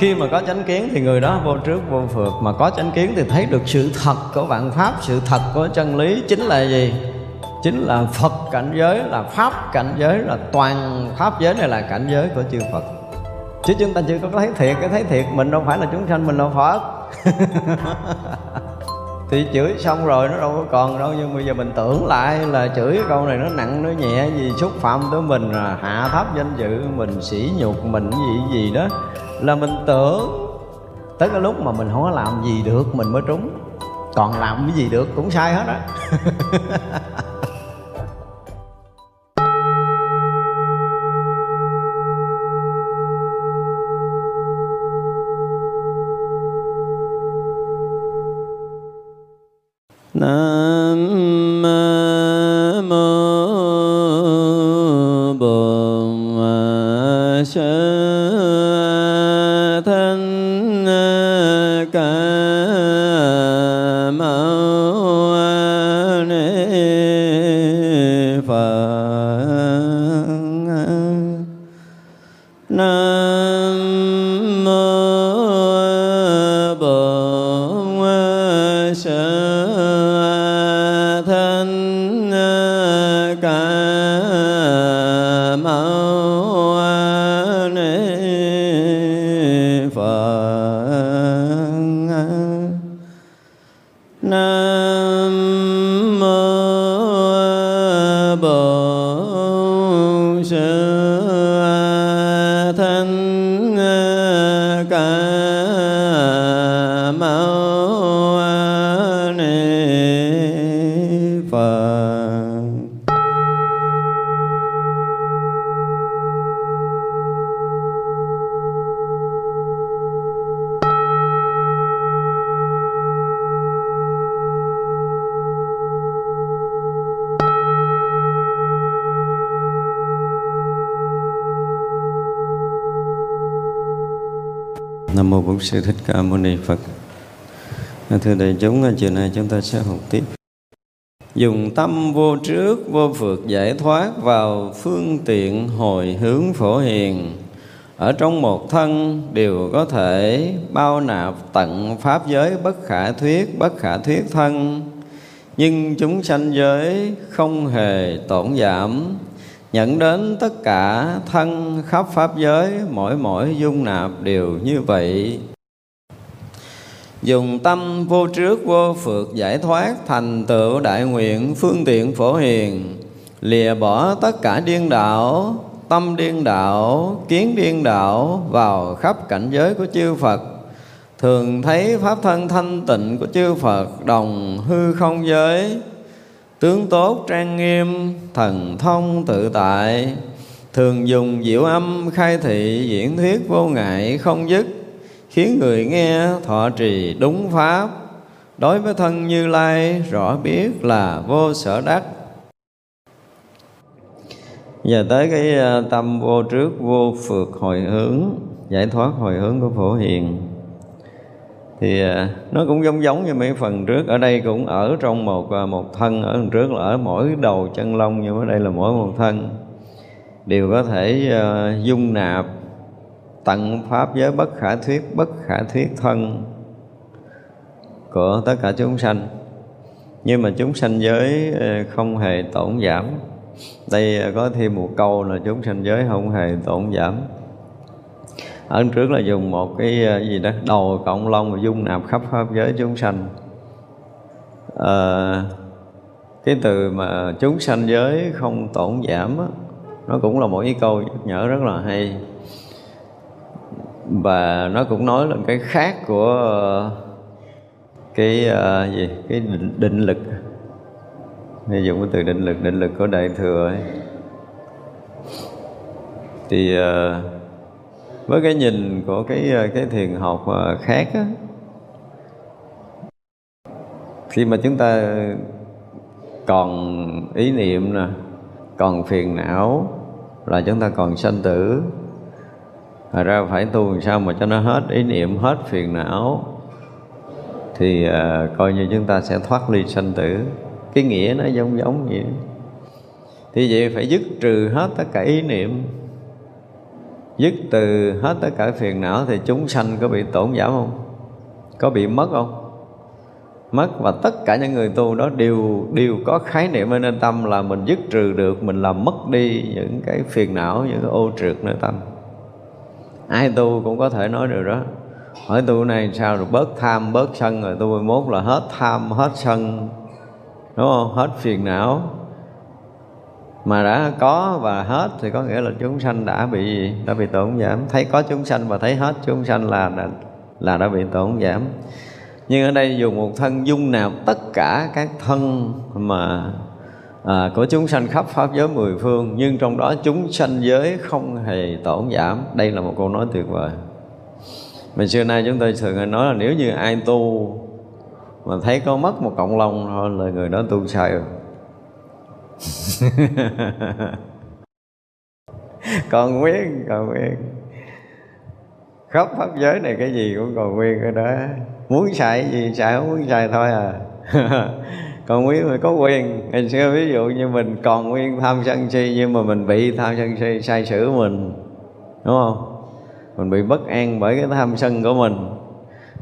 khi mà có chánh kiến thì người đó vô trước vô phượt mà có chánh kiến thì thấy được sự thật của vạn pháp, sự thật của chân lý chính là gì? Chính là phật cảnh giới, là pháp cảnh giới, là toàn pháp giới này là cảnh giới của chư phật. Chứ chúng ta chưa có thấy thiệt, cái thấy thiệt mình đâu phải là chúng sanh, mình là phật. Thì chửi xong rồi nó đâu có còn đâu, nhưng bây giờ mình tưởng lại là chửi câu này nó nặng, nó nhẹ gì, xúc phạm tới mình là hạ thấp danh dự mình, sỉ nhục mình, gì gì đó là mình tưởng tới cái lúc mà mình không có làm gì được, mình mới trúng. Còn làm cái gì được cũng sai hết á. Nam Ca Mâu Ni Phật. Dạ, thưa đại chúng, chiều nay chúng ta sẽ học tiếp. Dùng tâm vô trước, vô phượt giải thoát vào phương tiện hồi hướng phổ hiền. Ở trong một thân đều có thể bao nạp tận pháp giới bất khả thuyết, bất khả thuyết thân. Nhưng chúng sanh giới không hề tổn giảm. Nhận đến tất cả thân khắp pháp giới mỗi mỗi dung nạp đều như vậy dùng tâm vô trước vô phượt giải thoát thành tựu đại nguyện phương tiện phổ hiền. Lìa bỏ tất cả điên đạo tâm điên đạo kiến điên đạo vào khắp cảnh giới của chư phật. Thường thấy pháp thân thanh tịnh của chư phật đồng hư không giới. Tướng tốt trang nghiêm, thần thông tự tại. Thường dùng diệu âm khai thị diễn thuyết vô ngại không dứt khiến người nghe thọ trì đúng pháp. Đối với thân như lai, rõ biết là vô sở đắc. Giờ tới cái à, tâm vô trước, vô phượt hồi hướng, giải thoát hồi hướng của phổ hiền. Thì à, nó cũng giống giống như mấy phần trước. Ở đây cũng ở trong một à, một thân, ở phần trước là ở mỗi đầu chân lông, nhưng ở đây là mỗi một thân. Đều có thể dung nạp tận pháp giới bất khả thuyết bất khả thuyết thân của tất cả chúng sanh. Nhưng mà chúng sanh giới ờ, không hề tổn giảm. Đây có thêm một câu là chúng sanh giới không hề tổn giảm. Ở trước là dùng một cái ờ, gì đó đầu cộng long và dung nạp khắp pháp giới chúng sanh. À, cái từ mà chúng sanh giới không tổn giảm đó, nó cũng là một cái câu nhắc nhở rất là hay và nó cũng nói là cái khác của cái uh, gì? Cái định, định lực. Hay dùng cái từ định lực định lực của đại thừa ấy. Thì uh, với cái nhìn của cái ờ, cái thiền học khác á, khi mà chúng ta còn ý niệm nè còn phiền não là chúng ta còn sanh tử. Thật ra phải tu làm sao mà cho nó hết ý niệm, hết phiền não. Thì à, coi như chúng ta sẽ thoát ly sanh tử. Cái nghĩa nó giống giống vậy. Thì vậy phải dứt trừ hết tất cả ý niệm. Dứt từ hết tất cả phiền não thì chúng sanh có bị tổn giảm không? Có bị mất không? Mất và tất cả những người tu đó đều đều có khái niệm ở nơi tâm là mình dứt trừ được mình làm mất đi những cái phiền não những cái ô trượt nơi tâm ai tu cũng có thể nói được đó. Hỏi tu này sao rồi bớt tham, bớt sân rồi tu 11 là hết tham, hết sân. Đúng không? Hết phiền não. Mà đã có và hết thì có nghĩa là chúng sanh đã bị đã bị tổn giảm. Thấy có chúng sanh và thấy hết chúng sanh là là đã bị tổn giảm. Nhưng ở đây dùng một thân dung nạp tất cả các thân mà à, của chúng sanh khắp pháp giới mười phương nhưng trong đó chúng sanh giới không hề tổn giảm. Đây là một câu nói tuyệt vời. Mà xưa nay chúng tôi thường nói là nếu như ai tu mà thấy có mất một cộng lông thôi là người đó tu sai rồi. Còn nguyên còn nguyên. Khắp pháp giới này cái gì cũng còn nguyên ở đó. Muốn xài gì xài không muốn xài thôi à. còn nguyên mình có quyền. Ngày xưa ví dụ như mình còn nguyên tham sân si nhưng mà mình bị tham sân si sai sử mình, đúng không? Mình bị bất an bởi cái tham sân của mình.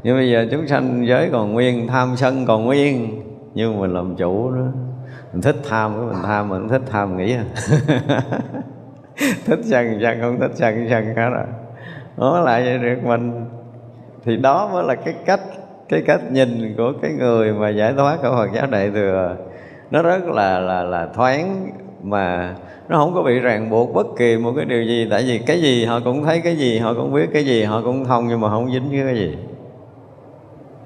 Nhưng bây giờ chúng sanh giới còn nguyên, tham sân còn nguyên. Nhưng mình làm chủ đó, mình thích tham cái mình tham mình thích tham nghĩ à. Thích sân sân không thích sân sân hết rồi. Nó lại vậy được mình. Thì đó mới là cái cách cái cách nhìn của cái người mà giải thoát của Phật giáo đại thừa, nó rất là là là thoáng mà nó không có bị ràng buộc bất kỳ một cái điều gì. Tại vì cái gì họ cũng thấy cái gì, họ cũng biết cái gì, họ cũng thông nhưng mà không dính với cái gì.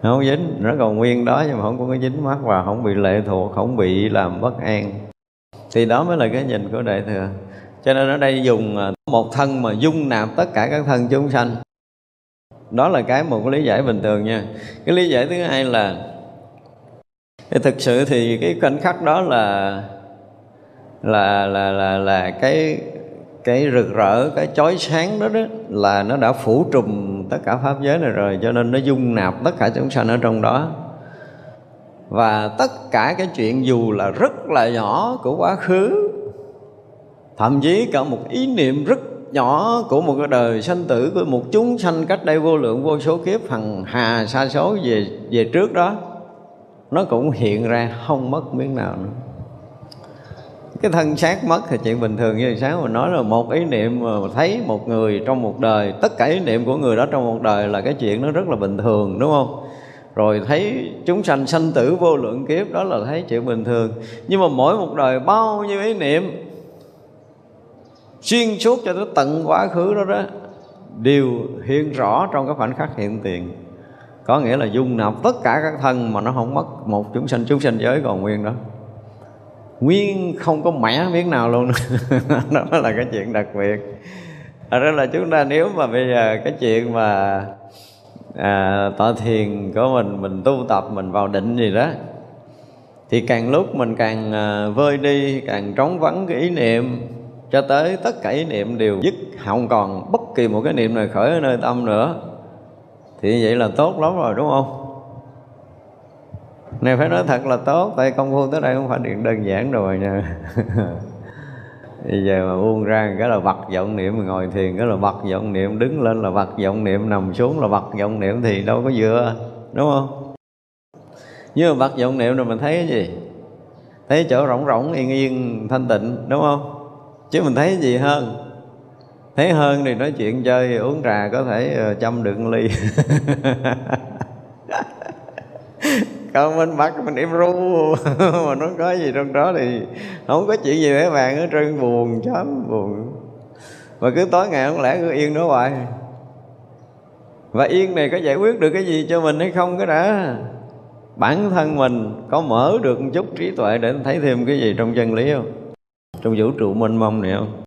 Không dính, nó còn nguyên đó nhưng mà không có cái dính mắt và không bị lệ thuộc, không bị làm bất an. Thì đó mới là cái nhìn của đại thừa. Cho nên ở đây dùng à, một thân mà dung nạp tất cả các thân chúng sanh đó là cái một cái lý giải bình thường nha. Cái lý giải thứ hai là thì thực sự thì cái khoảnh khắc đó là là là là là cái cái rực rỡ, cái chói sáng đó đó là nó đã phủ trùm tất cả pháp giới này rồi, cho nên nó dung nạp tất cả chúng sanh ở trong đó. Và tất cả cái chuyện dù là rất là nhỏ của quá khứ, thậm chí cả một ý niệm rất nhỏ của một cái đời sanh tử của một chúng sanh cách đây vô lượng vô số kiếp, hằng hà sa số về về trước đó, nó cũng hiện ra không mất miếng nào nữa. Cái thân xác mất thì chuyện bình thường như sáng mà nói là một ý niệm mà thấy một người trong một đời, tất cả ý niệm của người đó trong một đời là cái chuyện nó rất là bình thường, đúng không? Rồi thấy chúng sanh sanh tử vô lượng kiếp, đó là thấy chuyện bình thường. Nhưng mà mỗi một đời bao nhiêu ý niệm xuyên suốt cho tới tận quá khứ đó đó đều hiện rõ trong cái khoảnh khắc hiện tiền. Có nghĩa là dung nạp tất cả các thân mà nó không mất một chúng sanh chúng sanh giới còn nguyên đó. Nguyên không có mẻ miếng nào luôn. Đó là cái chuyện đặc biệt. Thật ra là chúng ta nếu mà bây giờ cái chuyện mà à, tọa thiền của mình mình tu tập mình vào định gì đó thì càng lúc mình càng à, vơi đi càng trống vắng cái ý niệm cho tới tất cả ý niệm đều dứt, không còn bất kỳ một cái niệm nào khởi ở nơi tâm nữa. Thì vậy là tốt lắm rồi, đúng không? Này, phải nói thật là tốt, tại công phu tới đây không phải điện đơn giản rồi nha. Bây giờ mà buông ra cái là bật vọng niệm, ngồi thiền cái là bật vọng niệm, đứng lên là bật vọng niệm, nằm xuống là bật vọng niệm thì đâu có vừa đúng không? Nhưng mà bật vọng niệm rồi mình thấy cái gì? Thấy chỗ rỗng rỗng, yên yên, thanh tịnh, đúng không? Chứ mình thấy gì hơn? Thấy hơn thì nói chuyện chơi uống trà có thể ờ, chăm được ly. Còn mình bắt mình im ru. Mà nó có gì trong đó thì không có chuyện gì để bạn ở trên buồn chấm buồn. Mà cứ tối ngày không lẽ cứ yên đó hoài. Và yên này có giải quyết được cái gì cho mình hay không cái đã? Bản thân mình có mở được một chút trí tuệ để thấy thêm cái gì trong chân lý không? Trong vũ trụ mênh mông này không?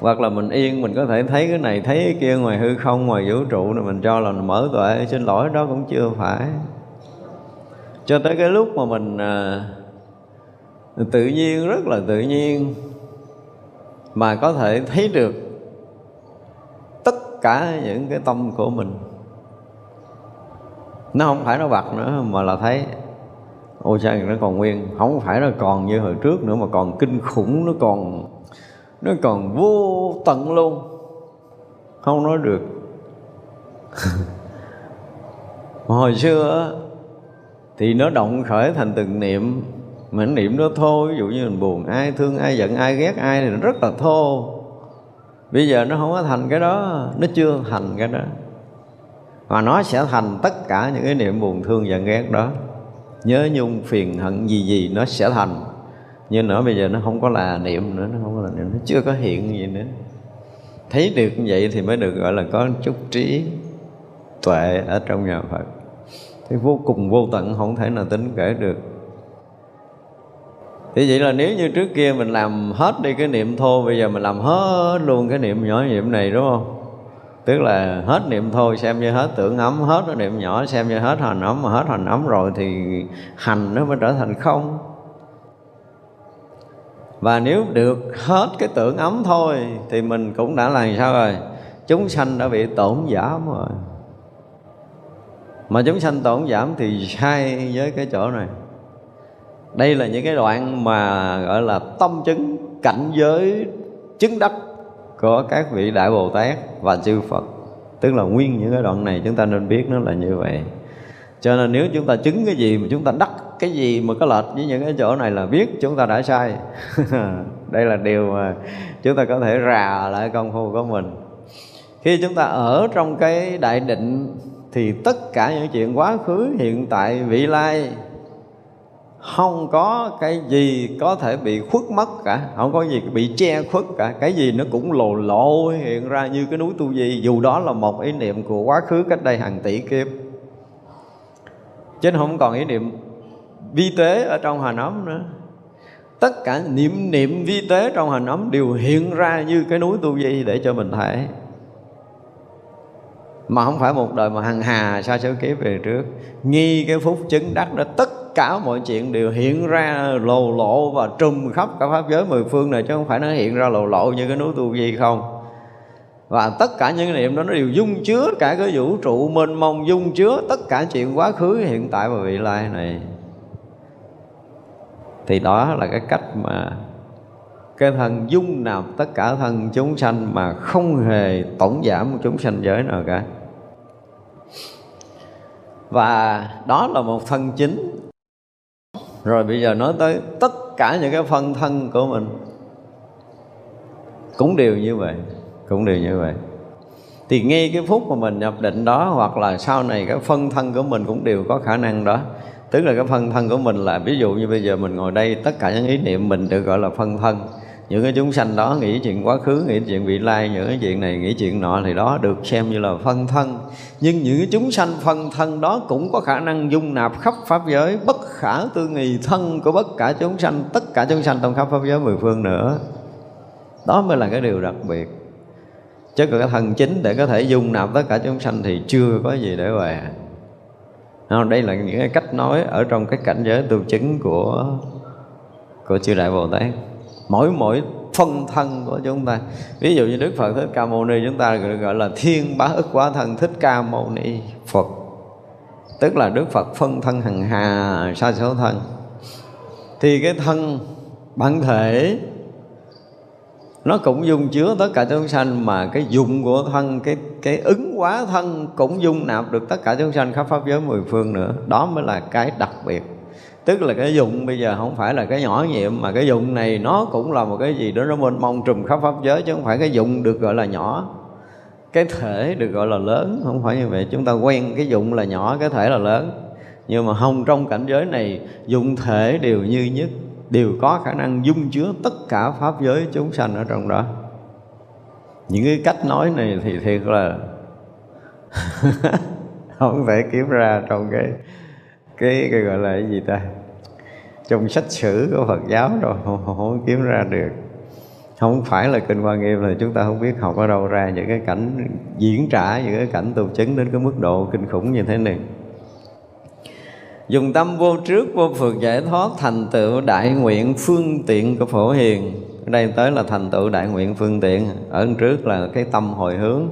Hoặc là mình yên mình có thể thấy cái này thấy cái kia ngoài hư không ngoài vũ trụ này mình cho là mình mở tuệ xin lỗi đó cũng chưa phải. Cho tới cái lúc mà mình à, tự nhiên rất là tự nhiên mà có thể thấy được tất cả những cái tâm của mình. Nó không phải nó bật nữa mà là thấy ô sao nó còn nguyên? Không phải là còn như hồi trước nữa, mà còn kinh khủng, nó còn nó còn vô tận luôn. Không nói được. Hồi xưa thì nó động khởi thành từng niệm, mà niệm nó thô, ví dụ như mình buồn, ai thương, ai giận, ai ghét, ai thì nó rất là thô. Bây giờ nó không có thành cái đó, nó chưa thành cái đó. Mà nó sẽ thành tất cả những cái niệm buồn, thương, giận, ghét đó nhớ nhung phiền hận gì gì nó sẽ thành. Nhưng nữa bây giờ nó không có là niệm nữa, nó không có là niệm, nó chưa có hiện gì nữa. Thấy được như vậy thì mới được gọi là có chút trí tuệ ở trong nhà Phật. Thì vô cùng vô tận, không thể nào tính kể được. Thì vậy là nếu như trước kia mình làm hết đi cái niệm thô, bây giờ mình làm hết luôn cái niệm nhỏ niệm này, đúng không? Tức là hết niệm thôi, xem như hết tưởng ấm, hết nó niệm nhỏ, xem như hết hành ấm, mà hết hành ấm rồi thì hành nó mới trở thành không. Và nếu được hết cái tưởng ấm thôi thì mình cũng đã làm sao rồi? Chúng sanh đã bị tổn giảm rồi. Mà chúng sanh tổn giảm thì sai với cái chỗ này. Đây là những cái đoạn mà gọi là tâm chứng cảnh giới chứng đắc có các vị đại bồ tát và chư phật. Tức là nguyên những cái đoạn này chúng ta nên biết nó là như vậy. Cho nên nếu chúng ta chứng cái gì mà chúng ta đắc cái gì mà có lệch với những cái chỗ này là biết chúng ta đã sai. Đây là điều mà chúng ta có thể rà lại công phu của mình. Khi chúng ta ở trong cái đại định thì tất cả những chuyện quá khứ, hiện tại, vị lai không có cái gì có thể bị khuất mất cả, không có gì bị che khuất cả. Cái gì nó cũng lồ lộ hiện ra như cái núi tu di, dù đó là một ý niệm của quá khứ cách đây hàng tỷ kiếp. Chứ không còn ý niệm vi tế ở trong hành ấm nữa. Tất cả niệm niệm vi tế trong hành ấm đều hiện ra như cái núi tu di để cho mình thấy. Mà không phải một đời mà hằng hà sa số kiếp về trước. Nghi cái phút chứng đắc đó tất cả mọi chuyện đều hiện ra lồ lộ và trùm khắp cả pháp giới mười phương này, chứ không phải nó hiện ra lồ lộ như cái núi tu di không. Và tất cả những niệm đó nó đều dung chứa cả cái vũ trụ mênh mông, dung chứa tất cả chuyện quá khứ, hiện tại và vị lai này. Thì đó là cái cách mà cái thân dung nạp tất cả thân chúng sanh mà không hề tổng giảm một chúng sanh giới nào cả. Và đó là một thân chính rồi bây giờ nói tới tất cả những cái phân thân của mình. Cũng đều như vậy, cũng đều như vậy. Thì ngay cái phút mà mình nhập định đó, hoặc là sau này cái phân thân của mình cũng đều có khả năng đó. Tức là cái phân thân của mình là, ví dụ như bây giờ mình ngồi đây, tất cả những ý niệm mình được gọi là phân thân những cái chúng sanh đó nghĩ chuyện quá khứ, nghĩ chuyện vị lai, những cái chuyện này, nghĩ chuyện nọ thì đó được xem như là phân thân. Nhưng những cái chúng sanh phân thân đó cũng có khả năng dung nạp khắp pháp giới, bất khả tư nghì thân của bất cả chúng sanh, tất cả chúng sanh trong khắp pháp giới mười phương nữa. Đó mới là cái điều đặc biệt. Chứ còn cái thần chính để có thể dung nạp tất cả chúng sanh thì chưa có gì để về đây là những cái cách nói ở trong cái cảnh giới tu chứng của của chư đại bồ tát mỗi mỗi phân thân của chúng ta. Ví dụ như đức phật thích ca mâu ni chúng ta gọi là thiên bá ức quá thân thích ca mâu ni phật. Tức là đức phật phân thân hằng hà, sa số thân. Thì cái thân bản thể, nó cũng dung chứa tất cả chúng sanh, mà cái dụng của thân, cái cái ứng quá thân cũng dung nạp được tất cả chúng sanh khắp pháp giới mười phương nữa. Đó mới là cái đặc biệt tức là cái dụng bây giờ không phải là cái nhỏ nhiệm, mà cái dụng này nó cũng là một cái gì đó, nó mênh mông trùm khắp pháp giới, chứ không phải cái dụng được gọi là nhỏ. Cái thể được gọi là lớn, không phải như vậy. Chúng ta quen cái dụng là nhỏ, cái thể là lớn. Nhưng mà không, trong cảnh giới này, dụng thể đều như nhất, đều có khả năng dung chứa tất cả pháp giới chúng sanh ở trong đó. Những cái cách nói này thì thiệt là không thể kiếm ra trong cái cái, cái gọi là cái gì ta? Trong sách sử của Phật giáo rồi không, không, không kiếm ra được. Không phải là kinh quan nghiêm là chúng ta không biết học ở đâu ra những cái cảnh diễn trả những cái cảnh tu chứng đến cái mức độ kinh khủng như thế này. Dùng tâm vô trước vô phượt giải thoát thành tựu đại nguyện phương tiện của phổ hiền. Ở đây tới là thành tựu đại nguyện phương tiện. Ở trước là cái tâm hồi hướng.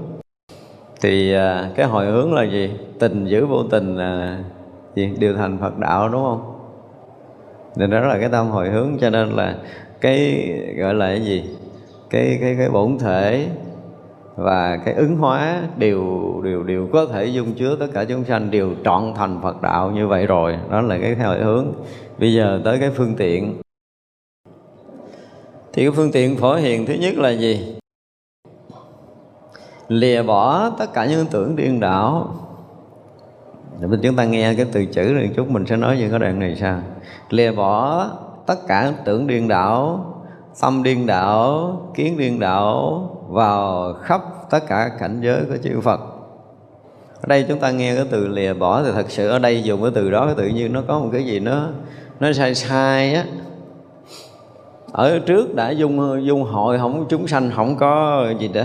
Thì à, cái hồi hướng là gì? Tình giữ vô tình là gì điều thành phật đạo, đúng không? Nên đó là cái tâm hồi hướng, cho nên là cái, gọi là cái gì? Cái cái cái bổn thể và cái ứng hóa đều đều đều có thể dung chứa tất cả chúng sanh, đều trọn thành Phật đạo như vậy rồi. Đó là cái theo hướng. Bây giờ tới cái phương tiện. Thì cái phương tiện phổ hiền thứ nhất là gì? Lìa bỏ tất cả những tưởng điên đảo mình chúng ta nghe cái từ chữ này chút, mình sẽ nói những cái đoạn này sao lìa bỏ tất cả tưởng điên đảo, tâm điên đảo, kiến điên đảo vào khắp tất cả cảnh giới của chư Phật. Ở đây chúng ta nghe cái từ lìa bỏ thì thật sự ở đây dùng cái từ đó, cái tự nhiên nó có một cái gì nó nó sai sai á. Ở trước đã dung dung hội, không, chúng sanh không có gì đó.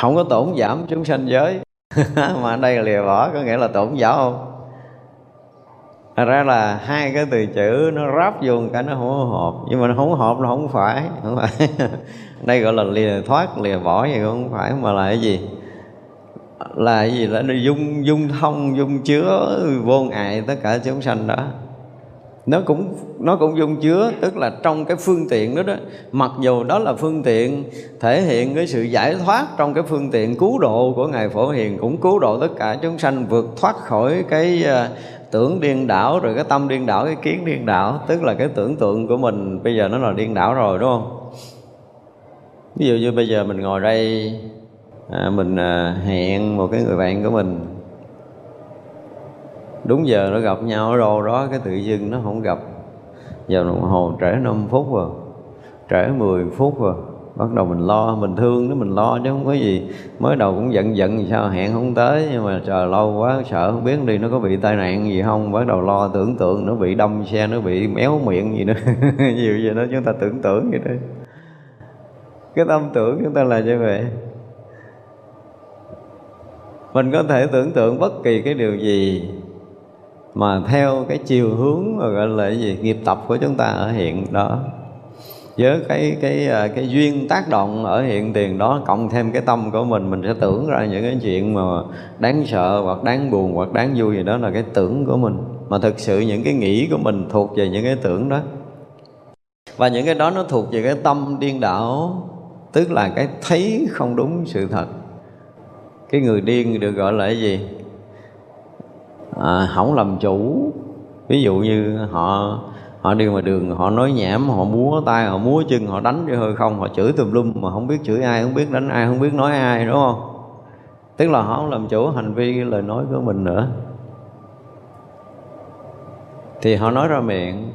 Không có tổn giảm chúng sanh giới. mà ở đây là lìa bỏ có nghĩa là tổn giáo không Thật ra là hai cái từ chữ nó ráp vô cái nó không hợp Nhưng mà nó không hợp nó không phải không phải Đây gọi là lìa thoát, lìa bỏ gì không phải Mà là cái gì? Là cái gì? Là nó dung, dung thông, dung chứa vô ngại tất cả chúng sanh đó nó cũng nó cũng dung chứa tức là trong cái phương tiện đó đó. Mặc dù đó là phương tiện thể hiện cái sự giải thoát trong cái phương tiện cứu độ của ngài phổ hiền cũng cứu độ tất cả chúng sanh vượt thoát khỏi cái à, tưởng điên đảo rồi cái tâm điên đảo cái kiến điên đảo. Tức là cái tưởng tượng của mình bây giờ nó là điên đảo rồi đúng không? Ví dụ như bây giờ mình ngồi đây à, mình à, hẹn một cái người bạn của mình đúng giờ nó gặp nhau ở đâu đó cái tự dưng nó không gặp. Giờ đồng hồ trễ 5 phút rồi, trễ 10 phút rồi. Bắt đầu mình lo, mình thương nó, mình lo chứ không có gì. Mới đầu cũng giận giận sao, hẹn không tới, nhưng mà chờ lâu quá, sợ không biết đi, nó có bị tai nạn gì không? Bắt đầu lo, tưởng tượng, nó bị đâm xe, nó bị méo miệng gì nữa. Nhiều gì đó chúng ta tưởng tượng vậy đó cái tâm tưởng chúng ta là như vậy. Mình có thể tưởng tượng bất kỳ cái điều gì mà theo cái chiều hướng mà gọi là cái gì? Nghiệp tập của chúng ta ở hiện đó. Với cái cái à, cái duyên tác động ở hiện tiền đó, cộng thêm cái tâm của mình mình sẽ tưởng ra những cái chuyện mà đáng sợ hoặc đáng buồn hoặc đáng vui gì đó là cái tưởng của mình. Mà thực sự những cái nghĩ của mình thuộc về những cái tưởng đó. Và những cái đó nó thuộc về cái tâm điên đảo, tức là cái thấy không đúng sự thật. Cái người điên được gọi là cái gì? À, không làm chủ. Ví dụ như họ họ đi ngoài đường họ nói nhảm họ múa tay họ múa chân họ đánh cho hơi không họ chửi tùm lum mà không biết chửi ai không biết đánh ai không biết nói ai đúng không? Tức là họ không làm chủ hành vi lời nói của mình nữa. Thì họ nói ra miệng.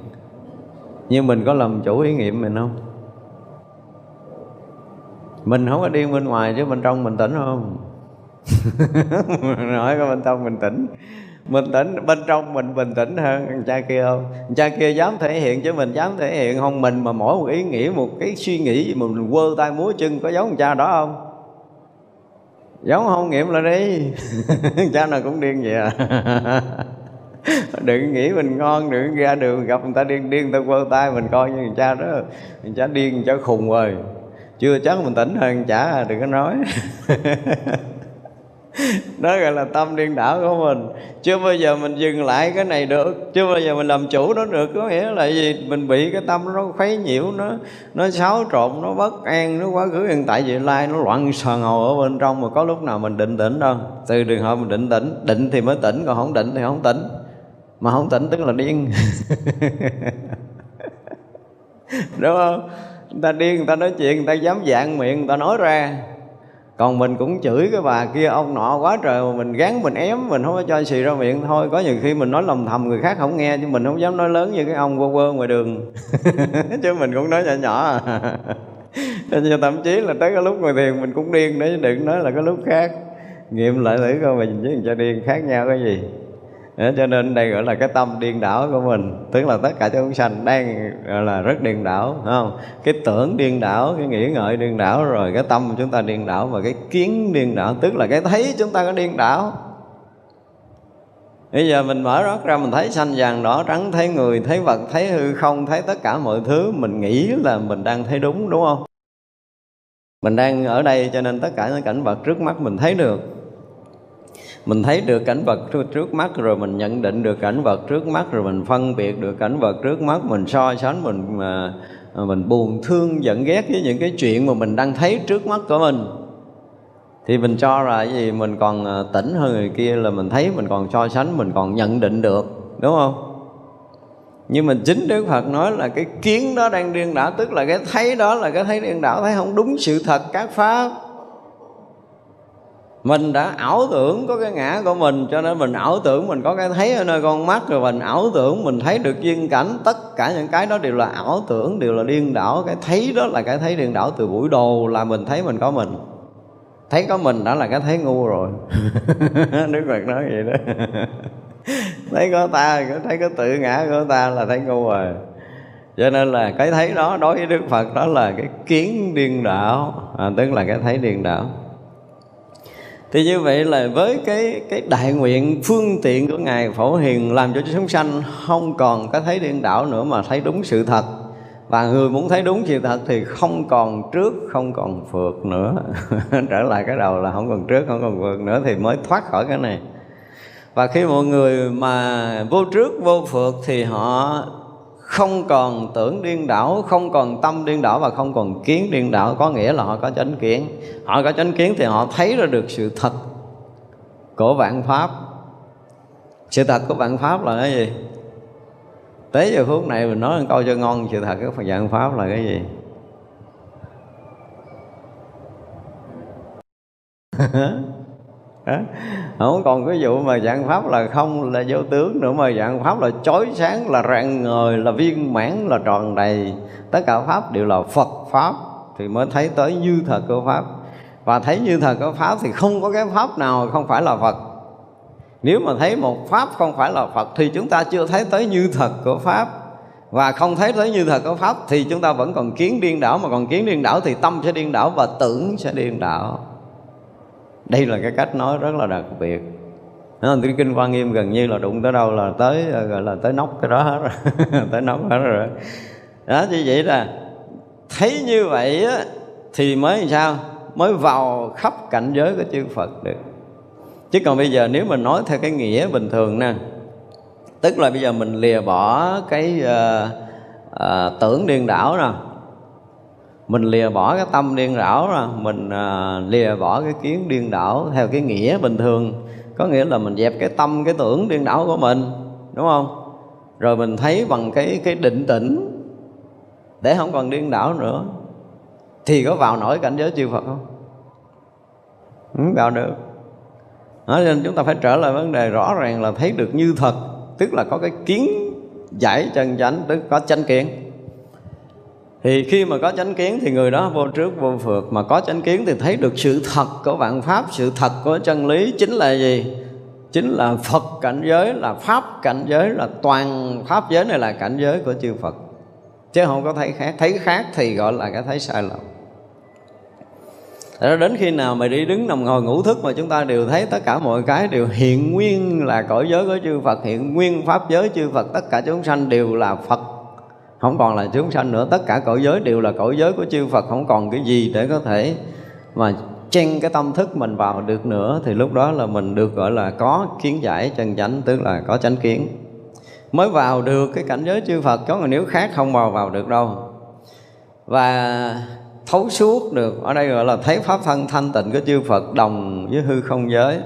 Nhưng mình có làm chủ ý nghiệm mình không? Mình không có điên bên ngoài chứ bên trong mình tỉnh không? Nói có bên trong mình tỉnh mình tĩnh bên trong mình bình tĩnh hơn, thằng cha kia không? Thằng cha kia dám thể hiện chứ, mình dám thể hiện không? Mình mà mỗi một ý nghĩ một cái suy nghĩ gì mà mình quơ tay múa chân, có giống thằng cha đó không? Giống không nghiệm lại đi. Cha nào cũng điên vậy à. Đừng nghĩ mình ngon, đừng ra đường gặp người ta điên điên người ta quơ tay mình coi như người cha đó. Người cha điên, cha khùng rồi. Chưa chắc mình tỉnh hơn chả đừng có nói. đó gọi là tâm điên đảo của mình. Chưa bao giờ mình dừng lại cái này được. Chưa bao giờ mình làm chủ nó được. Có nghĩa là gì? Mình bị cái tâm nó khuấy nhiễu, nó nó xáo trộn, nó bất an, nó quá khứ. Hiện tại vị lai nó loạn sờ ngầu ở bên trong mà có lúc nào mình định tĩnh đâu. Từ trường hợp mình định tĩnh, định thì mới tỉnh, còn không định thì không tỉnh. Mà không tỉnh tức là điên. Đúng không? Người ta điên, người ta nói chuyện, người ta dám dạng miệng, người ta nói ra còn mình cũng chửi cái bà kia, ông nọ quá trời mà mình gán, mình ém, mình không có cho xì ra miệng thôi. Có nhiều khi mình nói lầm thầm người khác không nghe, chứ mình không dám nói lớn như cái ông quơ quơ ngoài đường. Chứ mình cũng nói nhỏ nhỏ à. Thậm chí là tới cái lúc ngồi thiền mình cũng điên nữa, chứ đừng nói là cái lúc khác. Nghiệm lại thử coi mình với người điên khác nhau cái gì đó, cho nên đây gọi là cái tâm điên đảo của mình. Tức là tất cả chúng sanh đang gọi là rất điên đảo không? Cái tưởng điên đảo cái nghĩ ngợi điên đảo rồi cái tâm chúng ta điên đảo và cái kiến điên đảo. Tức là cái thấy chúng ta có điên đảo. Bây giờ mình mở rót ra mình thấy xanh vàng đỏ trắng Thấy người, thấy vật, thấy hư không Thấy tất cả mọi thứ. Mình nghĩ là mình đang thấy đúng đúng không? Mình đang ở đây cho nên tất cả những cảnh vật trước mắt mình thấy được mình thấy được cảnh vật trước mắt rồi mình nhận định được cảnh vật trước mắt rồi mình phân biệt được cảnh vật trước mắt. Mình so sánh, mình mà mình buồn, thương, giận, ghét với những cái chuyện mà mình đang thấy trước mắt của mình. Thì mình cho là gì mình còn à, tỉnh hơn người kia là mình thấy, mình còn so sánh, mình còn nhận định được, đúng không? Nhưng mà chính Đức Phật nói là cái kiến đó đang điên đảo, tức là cái thấy đó là cái thấy điên đảo, thấy không đúng sự thật, các pháp mình đã ảo tưởng có cái ngã của mình cho nên mình ảo tưởng mình có cái thấy ở nơi con mắt rồi mình ảo tưởng mình thấy được duyên cảnh. Tất cả những cái đó đều là ảo tưởng đều là điên đảo. Cái thấy đó là cái thấy điên đảo từ buổi đồ là mình thấy mình có mình. Thấy có mình đã là cái thấy ngu rồi. Đức phật nói vậy đó. Thấy có ta thấy có tự ngã của ta là thấy ngu rồi. Cho nên là cái thấy đó đối với đức phật đó là cái kiến điên đảo. À, tức là cái thấy điên đảo thì như vậy là với cái cái đại nguyện, phương tiện của ngài phổ hiền làm cho chúng sanh không còn có thấy điên đảo nữa mà thấy đúng sự thật. Và người muốn thấy đúng sự thật thì không còn trước, không còn phượt nữa. Trở lại cái đầu là không còn trước, không còn phượt nữa thì mới thoát khỏi cái này. Và khi mọi người mà vô trước, vô phượt thì họ không còn tưởng điên đảo, không còn tâm điên đảo và không còn kiến điên đảo. Có nghĩa là họ có chánh kiến. Họ có chánh kiến thì họ thấy ra được sự thật của vạn pháp. Sự thật của vạn pháp là cái gì? Tới giờ phút này mình nói một câu cho ngon, sự thật của vạn pháp là cái gì? không còn cái vụ mà dạng pháp là không, là vô tướng nữa, mà dạng pháp là chói sáng, là rạng ngời, là viên mãn, là tròn đầy. Tất cả pháp đều là phật pháp, thì mới thấy tới như thật của pháp. Và thấy như thật của pháp thì không có cái pháp nào không phải là phật. Nếu mà thấy một pháp không phải là phật thì chúng ta chưa thấy tới như thật của pháp. Và không thấy tới như thật của pháp thì chúng ta vẫn còn kiến điên đảo, mà còn kiến điên đảo thì tâm sẽ điên đảo và tưởng sẽ điên đảo đây là cái cách nói rất là đặc biệt. Nó cái kinh quan nghiêm gần như là đụng tới đâu là tới gọi là tới nóc cái đó hết rồi. Tới nóc hết rồi. Đó như vậy là thấy như vậy á, thì mới làm sao? Mới vào khắp cảnh giới của chư Phật được. Chứ còn bây giờ nếu mình nói theo cái nghĩa bình thường nè tức là bây giờ mình lìa bỏ cái uh, uh, tưởng điên đảo nè mình lìa bỏ cái tâm điên đảo ra. Mình à, lìa bỏ cái kiến điên đảo theo cái nghĩa bình thường. Có nghĩa là mình dẹp cái tâm cái tưởng điên đảo của mình đúng không? Rồi mình thấy bằng cái cái định tĩnh để không còn điên đảo nữa. Thì có vào nổi cảnh giới chư Phật không? Không vào được. Đó, nên chúng ta phải trở lại vấn đề rõ ràng là thấy được như thật tức là có cái kiến giải chân chánh tức có chánh kiến thì khi mà có chánh kiến thì người đó vô trước vô phượt. Mà có chánh kiến thì thấy được sự thật của vạn pháp sự thật của chân lý. Chính là gì? Chính là phật cảnh giới là pháp cảnh giới là toàn pháp giới này là cảnh giới của chư phật. Chứ không có thấy khác. Thấy khác thì gọi là cái thấy sai lầm. Thật đến khi nào mà đi đứng nằm ngồi ngủ thức mà chúng ta đều thấy tất cả mọi cái đều hiện nguyên là cõi giới của chư Phật, hiện nguyên pháp giới chư Phật, tất cả chúng sanh đều là Phật không còn là chúng sanh nữa. Tất cả cõi giới đều là cõi giới của chư Phật. Không còn cái gì để có thể mà chen cái tâm thức mình vào được nữa. Thì lúc đó là mình được gọi là có kiến giải chân chánh, tức là có chánh kiến. Mới vào được cái cảnh giới chư Phật. Có người nếu khác không vào vào được đâu. Và thấu suốt được. Ở đây gọi là thấy pháp thân thanh tịnh của chư Phật đồng với hư không giới.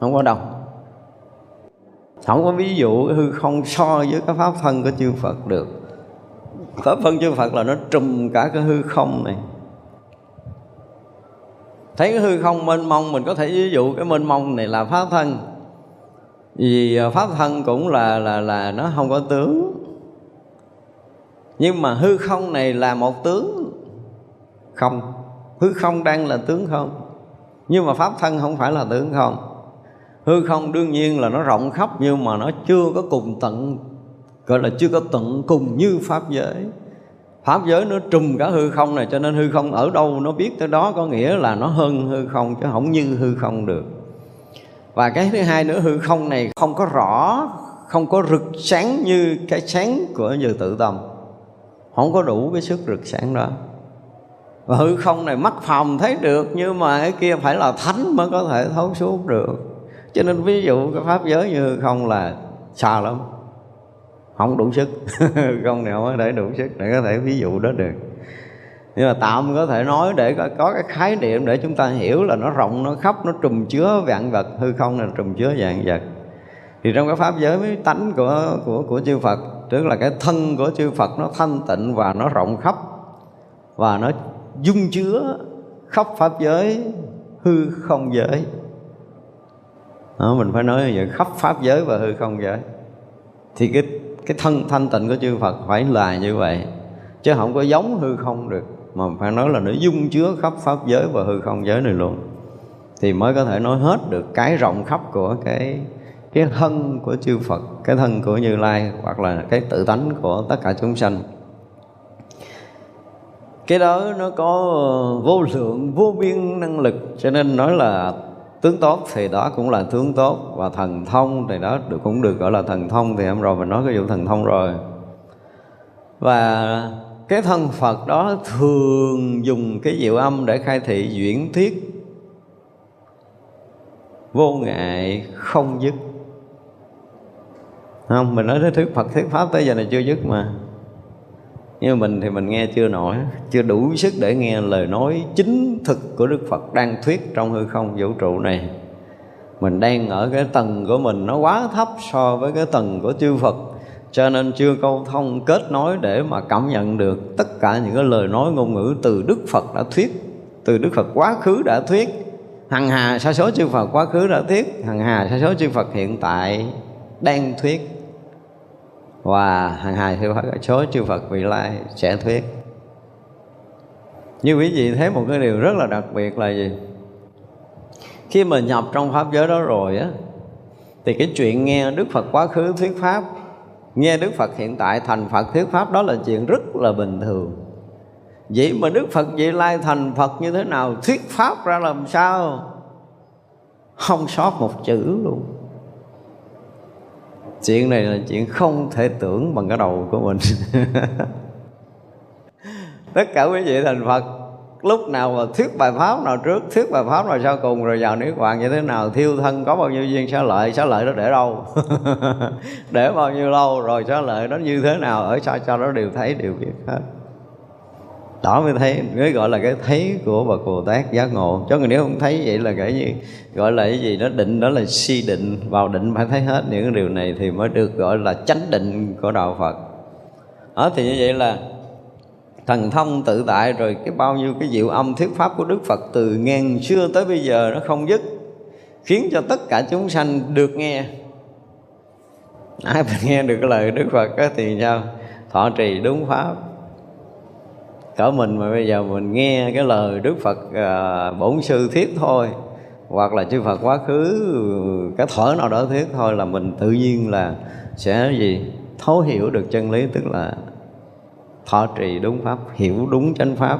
Không có đồng không có ví dụ hư không so với cái pháp thân của chư Phật được. Pháp thân chư Phật là nó trùm cả cái hư không này. Thấy cái hư không mênh mông, mình có thể ví dụ cái mênh mông này là pháp thân. Vì à, pháp thân cũng là là là nó không có tướng. Nhưng mà hư không này là một tướng. Không. Hư không đang là tướng không. Nhưng mà pháp thân không phải là tướng không hư không đương nhiên là nó rộng khắp nhưng mà nó chưa có cùng tận, gọi là chưa có tận cùng như pháp giới. Pháp giới nó trùm cả hư không này, cho nên hư không ở đâu nó biết tới đó, có nghĩa là nó hơn hư không chứ không như hư không được. Và cái thứ hai nữa, hư không này không có rõ, không có rực sáng như cái sáng của giờ tự tâm. Không có đủ cái sức rực sáng đó. Và hư không này mắt phòng thấy được nhưng mà cái kia phải là thánh mới có thể thấu suốt được cho nên ví dụ cái pháp giới như không là xa lắm không đủ sức. Không nào để có thể đủ sức để có thể ví dụ đó được. Nhưng mà tạm có thể nói để có, có cái khái niệm để chúng ta hiểu là nó rộng nó khắp nó trùm chứa vạn vật hư không là trùm chứa vạn vật. Thì trong cái pháp giới mới tánh của của của chư Phật tức là cái thân của chư Phật nó thanh tịnh và nó rộng khắp và nó dung chứa khắp pháp giới hư không giới đó, mình phải nói như vậy khắp pháp giới và hư không giới thì cái cái thân thanh tịnh của chư Phật phải là như vậy. Chứ không có giống hư không được. Mà phải nói là nó dung chứa khắp pháp giới và hư không giới này luôn. Thì mới có thể nói hết được cái rộng khắp của cái cái thân của chư Phật cái thân của Như Lai hoặc là cái tự tánh của tất cả chúng sanh. Cái đó nó có vô lượng vô biên năng lực cho nên nói là tướng tốt thì đó cũng là tướng tốt và thần thông thì đó được cũng được gọi là thần thông thì em rồi mình nói cái vụ thần thông rồi. Và cái thân Phật đó thường dùng cái diệu âm để khai thị duyển thiết vô ngại không dứt. Không, mình nói cái thuyết Phật, thuyết pháp tới giờ này chưa dứt mà nhưng mà mình thì mình nghe chưa nổi, chưa đủ sức để nghe lời nói chính thực của Đức Phật đang thuyết trong hư không vũ trụ này. Mình đang ở cái tầng của mình nó quá thấp so với cái tầng của chư Phật, cho nên chưa câu thông kết nối để mà cảm nhận được tất cả những cái lời nói ngôn ngữ từ Đức Phật đã thuyết, từ Đức Phật quá khứ đã thuyết. Hằng hà sa số chư Phật quá khứ đã thuyết, hằng hà sa số chư Phật hiện tại đang thuyết và hàng hài theo số chư Phật vị lai sẽ thuyết. Như quý vị thấy một cái điều rất là đặc biệt là gì? Khi mà nhập trong pháp giới đó rồi á, thì cái chuyện nghe Đức Phật quá khứ thuyết pháp, nghe Đức Phật hiện tại thành Phật thuyết pháp, đó là chuyện rất là bình thường. Vậy mà Đức Phật vị lai thành Phật như thế nào, thuyết pháp ra làm sao? Không sót một chữ luôn chuyện này là chuyện không thể tưởng bằng cái đầu của mình. Tất cả quý vị thành phật, lúc nào mà thuyết bài pháp nào trước, thuyết bài pháp nào sau cùng, rồi vào niết bàn như thế nào, thiêu thân có bao nhiêu duyên, xá lợi xá lợi đó để đâu? Để bao nhiêu lâu, rồi xá lợi đó như thế nào, ở sao cho đó đều thấy, đều biết hết đó mới thấy, mới gọi là cái thấy của bậc bồ tát giác ngộ. Chứ người nếu không thấy vậy là cái gì? Gọi là cái gì đó, định đó là si định. Vào định phải thấy hết những điều này thì mới được gọi là chánh định của đạo phật. Đó, thì như vậy là thần thông tự tại rồi cái bao nhiêu cái diệu âm thuyết pháp của đức phật từ ngàn xưa tới bây giờ nó không dứt, khiến cho tất cả chúng sanh được nghe. Ai mà nghe được cái lời đức phật đó thì sao? Thọ trì đúng pháp cỡ mình mà bây giờ mình nghe cái lời Đức Phật à, bổn sư thuyết thôi hoặc là chư Phật quá khứ cái thở nào đó thuyết thôi là mình tự nhiên là sẽ gì? Thấu hiểu được chân lý tức là thọ trì đúng pháp hiểu đúng chánh pháp.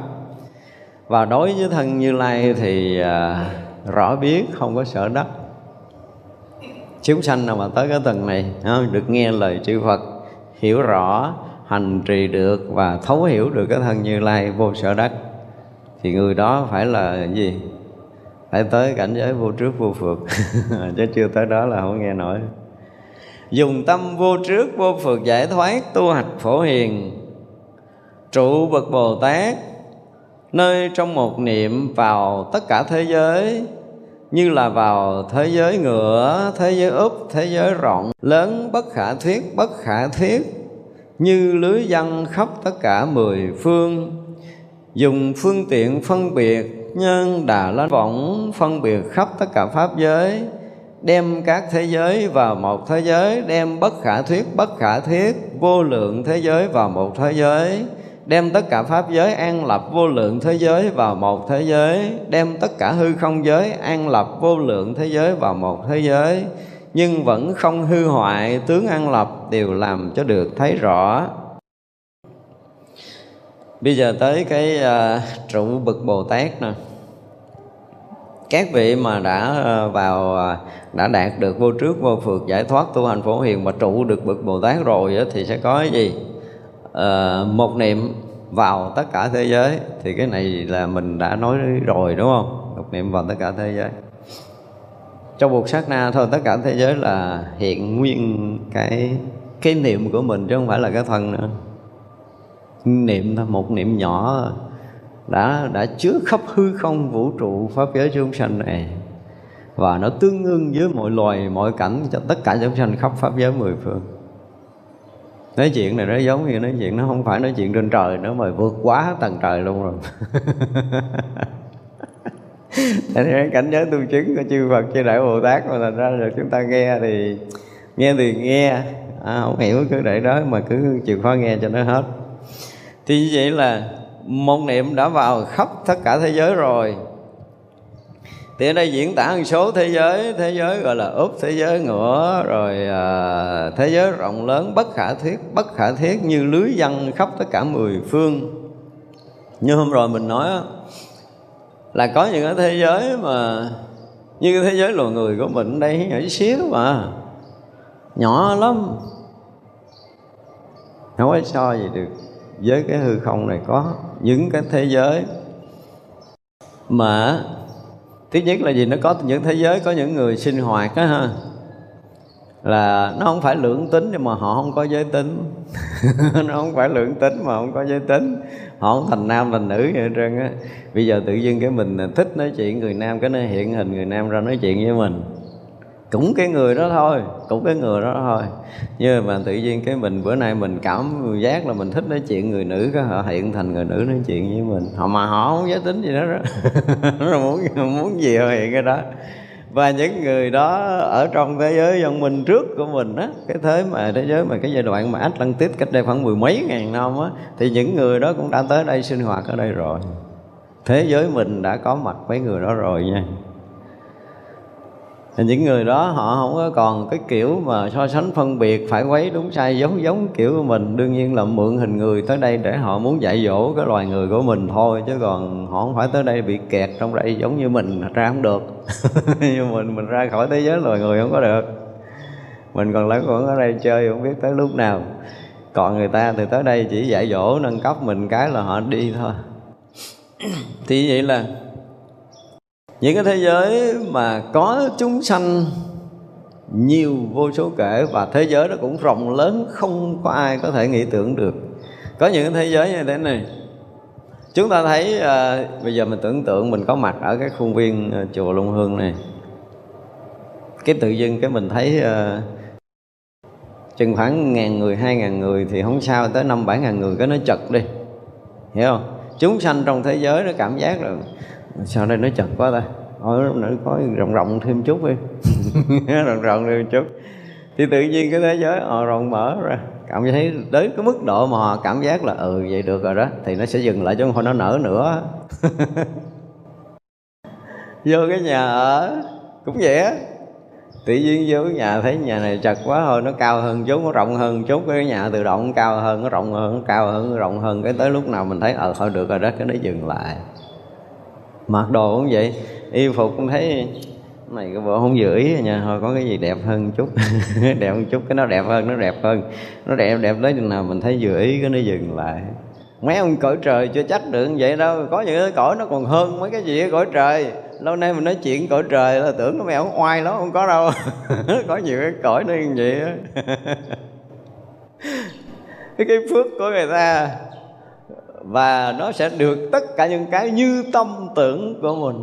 Và đối với thân như lai thì à, rõ biết không có sợ đắc. Chúng sanh nào mà tới cái tầng này à, được nghe lời chư Phật hiểu rõ hành trì được và thấu hiểu được cái thân như lai vô sở đắc thì người đó phải là gì? Phải tới cảnh giới vô trước vô phượt chứ chưa tới đó là không nghe nổi. Dùng tâm vô trước vô phượt giải thoát tu hạch phổ hiền, trụ bậc bồ tát, nơi trong một niệm vào tất cả thế giới, như là vào thế giới ngựa, thế giới úp, thế giới rộng, lớn bất khả thuyết, bất khả thuyết như lưới dân khắp tất cả mười phương, dùng phương tiện phân biệt, nhân đà la võng phân biệt khắp tất cả pháp giới, đem các thế giới vào một thế giới, đem bất khả thuyết, bất khả thuyết vô lượng thế giới vào một thế giới, đem tất cả pháp giới an lập vô lượng thế giới vào một thế giới, đem tất cả hư không giới an lập vô lượng thế giới vào một thế giới nhưng vẫn không hư hoại tướng an lập đều làm cho được thấy rõ. Bây giờ tới cái uh, trụ bậc bồ tát nè. Các vị mà đã à, vào à, đã đạt được vô trước vô phượt giải thoát tu hành phổ hiền mà trụ được bậc bồ tát rồi đó, thì sẽ có cái gì? À, một niệm vào tất cả thế giới. Thì cái này là mình đã nói rồi đúng không? Một niệm vào tất cả thế giới trong một sát na thôi, tất cả thế giới là hiện nguyên cái cái niệm của mình chứ không phải là cái thân nữa. Niệm thôi, một niệm nhỏ đã đã chứa khắp hư không, vũ trụ, pháp giới chúng sanh này. Và nó tương ưng với mọi loài, mọi cảnh, cho tất cả chúng sanh khắp pháp giới mười phương. Nói chuyện này nó giống như nói chuyện, nó không phải nói chuyện trên trời nữa mà vượt quá tầng trời luôn rồi. Thành cảnh giới tu chứng của chư Phật chư Đại Bồ Tát mà thành ra là chúng ta nghe thì nghe thì nghe. À, không hiểu cứ để đó mà cứ chịu khó nghe cho nó hết. Thì như vậy là môn niệm đã vào khắp tất cả thế giới rồi. Thì ở đây diễn tả một số thế giới thế giới gọi là úp thế giới ngựa rồi à, thế giới rộng lớn bất khả thiết bất khả thiết như lưới văn khắp tất cả mười phương. Như hôm rồi mình nói là có những cái thế giới mà như cái thế giới loài người của mình đây nhỏ xíu mà. Nhỏ lắm. Không có so gì được với cái hư không này có những cái thế giới mà, thứ nhất là gì? Nó có những thế giới, có những người sinh hoạt á ha là nó không phải lượng tính nhưng mà họ không có giới tính. Nó không phải lượng tính mà không có giới tính. Họ không thành nam thành nữ vậy hết trơn á. Bây giờ tự dưng cái mình thích nói chuyện người nam, cái nó hiện hình người nam ra nói chuyện với mình. Cũng cái người đó thôi, cũng cái người đó thôi. Nhưng mà tự nhiên cái mình, bữa nay mình cảm giác là mình thích nói chuyện người nữ, cái họ hiện thành người nữ nói chuyện với mình. Họ mà họ không giới tính gì đó đó. Nó muốn muốn gì họ hiện cái đó và những người đó ở trong thế giới văn minh trước của mình á, cái thế mà thế giới mà cái giai đoạn mà Atlantis cách đây khoảng mười mấy ngàn năm á, thì những người đó cũng đã tới đây sinh hoạt ở đây rồi. Thế giới mình đã có mặt mấy người đó rồi nha thì những người đó họ không có còn cái kiểu mà so sánh phân biệt, phải quấy đúng sai giống giống kiểu của mình. Đương nhiên là mượn hình người tới đây để họ muốn dạy dỗ cái loài người của mình thôi, chứ còn họ không phải tới đây bị kẹt trong đây giống như mình ra không được. Như mình mình ra khỏi thế giới loài người không có được. Mình còn lẫn quẩn ở đây chơi, không biết tới lúc nào. Còn người ta thì tới đây chỉ dạy dỗ, nâng cấp mình cái là họ đi thôi. Thì vậy là những cái thế giới mà có chúng sanh nhiều vô số kể và thế giới nó cũng rộng lớn không có ai có thể nghĩ tưởng được. Có những cái thế giới như thế này. Chúng ta thấy à, bây giờ mình tưởng tượng mình có mặt ở cái khuôn viên à, chùa Long Hương này. Cái tự dưng cái mình thấy à, chừng khoảng ngàn người hai ngàn người thì không sao tới năm bảy ngàn người cái nó chật đi. Hiểu không? Chúng sanh trong thế giới nó cảm giác là sao đây nó chật quá ta? Thôi nữa có rộng rộng thêm chút đi. Rộng rộng thêm chút. Thì tự nhiên cái thế giới họ rộng mở ra. Cảm thấy tới cái mức độ mà họ cảm giác là ừ vậy được rồi đó. Thì nó sẽ dừng lại chứ không nó nở nữa. Vô cái nhà ở, cũng vậy á. Tự nhiên vô cái nhà, thấy nhà này chật quá, thôi nó cao hơn chút, nó rộng hơn chút. Cái nhà tự động cao hơn, nó rộng hơn, nó cao hơn, nó rộng hơn. Cái tới lúc nào mình thấy ờ thôi được rồi đó, cái nó dừng lại mặc đồ cũng vậy. Y phục cũng thấy này cái bộ không vừa ý nha thôi có cái gì đẹp hơn chút. Đẹp hơn chút cái nó đẹp hơn nó đẹp hơn. Nó đẹp đẹp tới chừng nào mình thấy vừa ý cái nó dừng lại. Mấy ông cõi trời chưa chắc được vậy đâu. Có những cái cõi nó còn hơn mấy cái gì ở cõi trời. Lâu nay mình nói chuyện cõi trời là tưởng nó mèo oai lắm không có đâu. Có nhiều cái cõi nó như vậy cái, cái phước của người ta và nó sẽ được tất cả những cái như tâm tưởng của mình.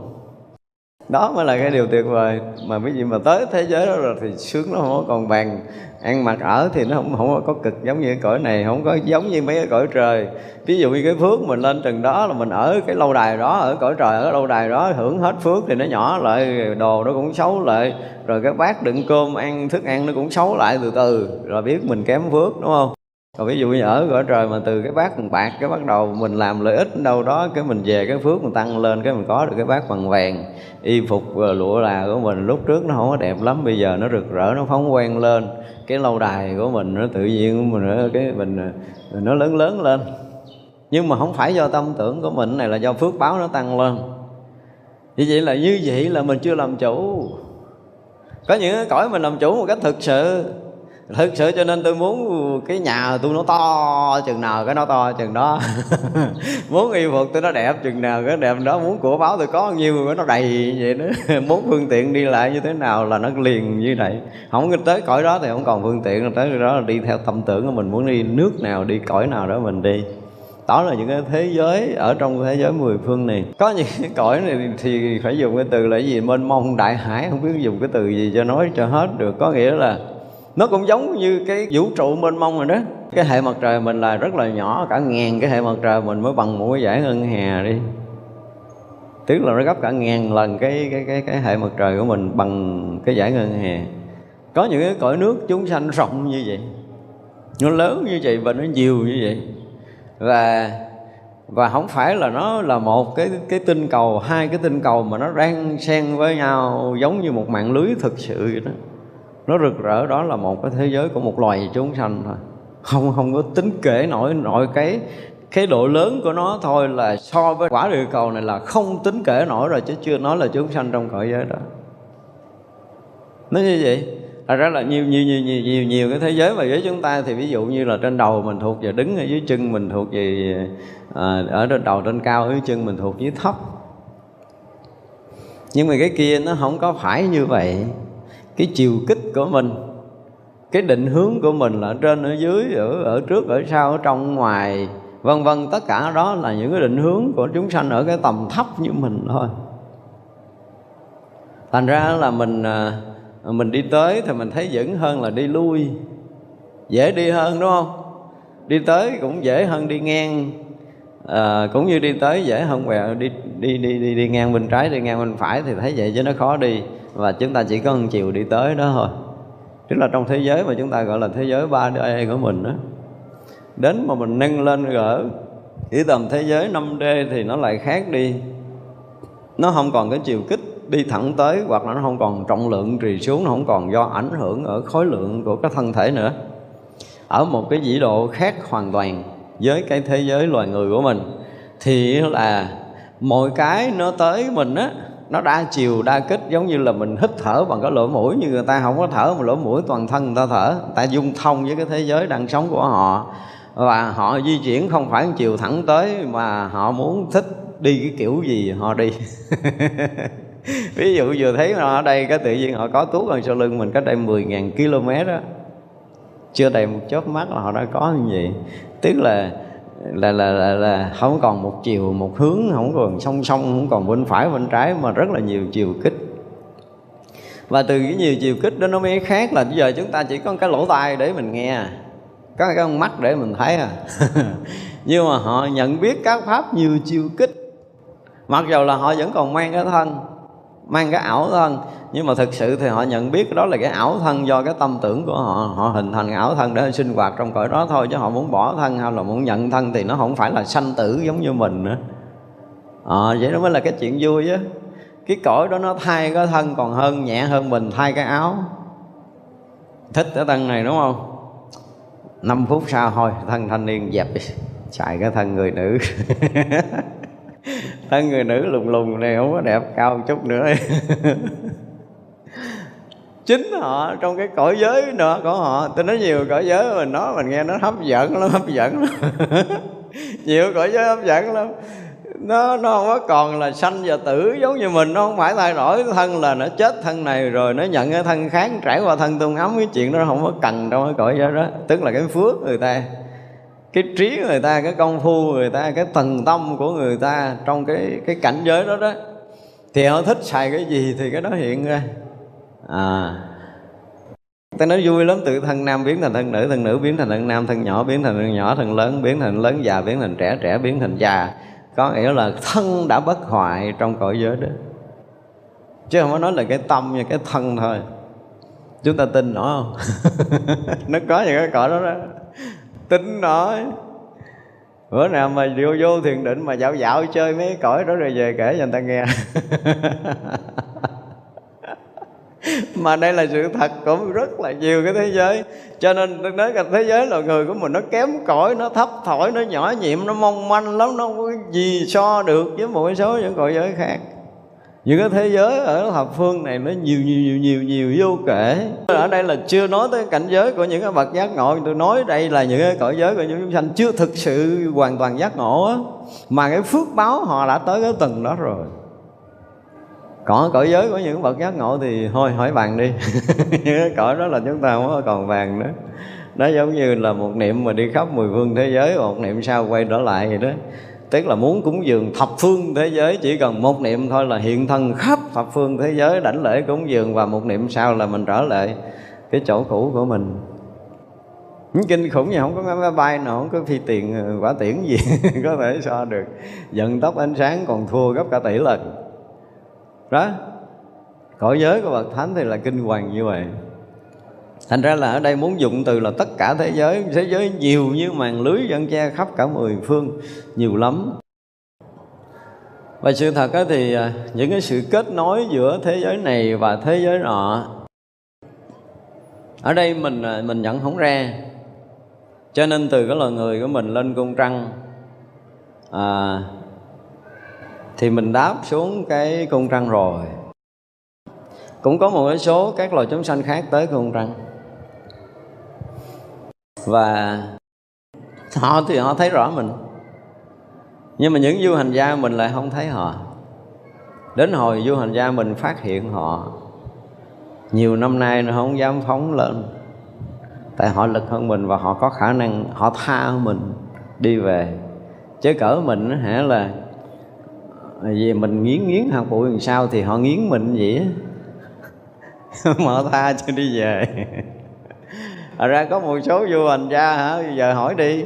Đó mới là cái điều tuyệt vời. Mà quý vị mà tới thế giới đó rồi thì sướng nó không có còn bằng ăn mặc ở thì nó không không có cực giống như cái cõi này, không có giống như mấy cái cõi trời. Ví dụ như cái phước mình lên chừng đó là mình ở cái lâu đài đó, ở cõi trời, ở lâu đài đó, hưởng hết phước thì nó nhỏ lại, đồ nó cũng xấu lại. Rồi cái bát đựng cơm ăn, thức ăn nó cũng xấu lại từ từ. Rồi biết mình kém phước, đúng không? Còn ví dụ như ở cõi trời mà từ cái bát bằng bạc, cái bắt đầu mình làm lợi ích đâu đó, cái mình về cái phước mình tăng lên, cái mình có được cái bát bằng vàng, y phục lụa là của mình, lúc trước nó không có đẹp lắm, bây giờ nó rực rỡ, nó phóng quen lên. Cái lâu đài của mình nó tự nhiên của mình cái mình, nó lớn lớn lên. Nhưng mà không phải do tâm tưởng của mình, này là do phước báo nó tăng lên. Như vậy là, như vậy là mình chưa làm chủ. Có những cái cõi mình làm chủ một cách thực sự thực sự cho nên tôi muốn cái nhà tôi nó to chừng nào cái nó to chừng đó. Muốn y phục tôi nó đẹp chừng nào cái đẹp đó. Muốn của báo tôi có nhiêu cái nó đầy vậy đó. Muốn phương tiện đi lại như thế nào là nó liền như vậy. Không tới cõi đó thì không còn phương tiện, tới đó là đi theo tâm tưởng của mình. Muốn đi nước nào, đi cõi nào đó mình đi. Đó là những cái thế giới ở trong thế giới mười phương này. Có những cái cõi này thì phải dùng cái từ là gì? Mênh mông đại hải. Không biết dùng cái từ gì cho nói cho hết được. Có nghĩa là nó cũng giống như cái vũ trụ mênh mông rồi đó. Cái hệ mặt trời mình là rất là nhỏ, cả ngàn cái hệ mặt trời mình mới bằng một cái giải ngân hà đi. Tức là nó gấp cả ngàn lần cái cái cái cái hệ mặt trời của mình bằng cái giải ngân hà. Có những cái cõi nước chúng sanh rộng như vậy. Nó lớn như vậy và nó nhiều như vậy. Và và không phải là nó là một cái cái tinh cầu, hai cái tinh cầu mà nó đang xen với nhau giống như một mạng lưới thực sự vậy đó nó rực rỡ đó là một cái thế giới của một loài chúng sanh thôi. Không không có tính kể nổi nội cái cái độ lớn của nó thôi là so với quả địa cầu này là không tính kể nổi rồi chứ chưa nói là chúng sanh trong cõi giới đó. Nó như vậy. Thật ra là nhiều nhiều nhiều nhiều nhiều nhiều cái thế giới mà với chúng ta thì ví dụ như là trên đầu mình thuộc về đứng ở dưới chân mình thuộc về à, ở trên đầu trên cao ở dưới chân mình thuộc dưới thấp. Nhưng mà cái kia nó không có phải như vậy cái chiều kích của mình cái định hướng của mình là ở trên ở dưới ở ở trước ở sau ở trong ngoài vân vân. Tất cả đó là những cái định hướng của chúng sanh ở cái tầm thấp như mình thôi. Thành ra là mình à, mình đi tới thì mình thấy vững hơn là đi lui. Dễ đi hơn đúng không? Đi tới cũng dễ hơn đi ngang. À, cũng như đi tới dễ hơn quẹo. Đi đi đi đi đi ngang bên trái đi ngang bên phải thì thấy vậy chứ nó khó đi và chúng ta chỉ cần chiều đi tới đó thôi. Tức là trong thế giới mà chúng ta gọi là thế giới 3D của mình đó đến mà mình nâng lên gỡ chỉ tầm thế giới 5D thì nó lại khác đi. Nó không còn cái chiều kích đi thẳng tới, hoặc là nó không còn trọng lượng trì xuống, nó không còn do ảnh hưởng ở khối lượng của cái thân thể nữa. Ở một cái vĩ độ khác hoàn toàn với cái thế giới loài người của mình, thì là mọi cái nó tới mình á nó đa chiều, đa kích, giống như là mình hít thở bằng cái lỗ mũi, như người ta không có thở mà lỗ mũi toàn thân người ta thở. Người ta dung thông với cái thế giới đang sống của họ. Và họ di chuyển không phải chiều thẳng tới mà họ muốn thích đi cái kiểu gì họ đi. Ví dụ vừa thấy họ ở đây, cái tự nhiên họ có tuốt ở sau lưng mình cách đây 10.000 km đó chưa đầy một chớp mắt là họ đã có như vậy. Tức là là, là là là không còn một chiều một hướng không còn song song không còn bên phải bên trái mà rất là nhiều chiều kích. Và từ cái nhiều chiều kích đó nó mới khác là bây giờ chúng ta chỉ có cái lỗ tai để mình nghe có cái con mắt để mình thấy à. Nhưng mà họ nhận biết các pháp nhiều chiều kích mặc dù là họ vẫn còn mang cái thân mang cái ảo thân. Nhưng mà thực sự thì họ nhận biết đó là cái ảo thân do cái tâm tưởng của họ. Họ hình thành cái ảo thân để sinh hoạt trong cõi đó thôi chứ họ muốn bỏ thân hay là muốn nhận thân thì nó không phải là sanh tử giống như mình nữa. À, vậy đó mới là cái chuyện vui á. Cái cõi đó nó thay cái thân còn hơn nhẹ hơn mình thay cái áo. Thích cái thân này đúng không? 5 phút sau thôi thân thanh niên dẹp đi. Xài cái thân người nữ. thân người nữ lùng lùng này không có đẹp cao một chút nữa. Chính họ, trong cái cõi giới nữa của họ, tôi nói nhiều cõi giới mình nói mình nghe nó hấp dẫn lắm, hấp dẫn lắm. Nhiều cõi giới hấp dẫn lắm. Nó nó không có còn là sanh và tử giống như mình, nó không phải thay đổi thân là nó chết thân này rồi nó nhận cái thân khác, trải qua thân tung ấm, cái chuyện đó không có cần trong cái cõi giới đó. Tức là cái phước người ta cái trí người ta, cái công phu người ta, cái thần tâm của người ta trong cái cái cảnh giới đó đó. Thì họ thích xài cái gì thì cái đó hiện ra. À. Ta nói vui lắm từ thân nam biến thành thân nữ thân nữ biến thành thân nam, thân nhỏ biến thành thân nhỏ, thân lớn biến thành lớn, già biến thành trẻ trẻ biến thành già. Có nghĩa là thân đã bất hoại trong cõi giới đó. Chứ không có nói là cái tâm như cái thân thôi. Chúng ta tin nó không? Nó có những cái cõi đó đó tính nói, bữa nào mà vô vô thiền định mà dạo dạo chơi mấy cõi đó rồi về kể cho người ta nghe. Mà đây là sự thật cũng rất là nhiều cái thế giới. Cho nên tôi nói cả thế giới là người của mình nó kém cỏi, nó thấp thỏi, nó nhỏ nhiệm, nó mong manh lắm, nó không có gì so được với một số những cõi giới khác những cái thế giới ở thập phương này nó nhiều nhiều nhiều nhiều nhiều vô kể. Ở đây là chưa nói tới cảnh giới của những cái bậc giác ngộ. Tôi nói đây là những cái cõi giới của những chúng sanh chưa thực sự hoàn toàn giác ngộ á. Mà cái phước báo họ đã tới cái tầng đó rồi. Còn cõi giới của những bậc giác ngộ thì thôi, hỏi bàn đi. Những cái cõi đó là chúng ta không còn vàng nữa. Nó giống như là một niệm mà đi khắp mười phương thế giới, một niệm sau quay trở lại vậy đó tức là muốn cúng dường thập phương thế giới, chỉ cần một niệm thôi là hiện thân khắp thập phương thế giới, đảnh lễ cúng dường và một niệm sau là mình trở lại cái chỗ cũ của mình. Kinh khủng gì không có máy bay nào, không có phi tiền, quả tiễn gì có thể so được. Vận tốc ánh sáng còn thua gấp cả tỷ lần. Đó. Cõi giới của bậc thánh thì là kinh hoàng như vậy thành ra là ở đây muốn dụng từ là tất cả thế giới thế giới nhiều như màn lưới dân che khắp cả mười phương nhiều lắm. Và sự thật đó thì à, những cái sự kết nối giữa thế giới này và thế giới nọ ở đây mình à, mình nhận không ra. Cho nên từ cái loài người của mình lên cung trăng à, thì mình đáp xuống cái cung trăng rồi. Cũng có một số các loài chúng sanh khác tới cung trăng và họ thì họ thấy rõ mình. Nhưng mà những du hành gia mình lại không thấy họ. Đến hồi du hành gia mình phát hiện họ, nhiều năm nay nó không dám phóng lên. Tại họ lực hơn mình và họ có khả năng, họ tha mình đi về. Chứ cỡ mình hả là à, vì mình nghiến nghiến hạt bụi làm sao thì họ nghiến mình vậy mà họ tha cho đi về. Thật ra có một số vua hành gia hả? Giờ hỏi đi.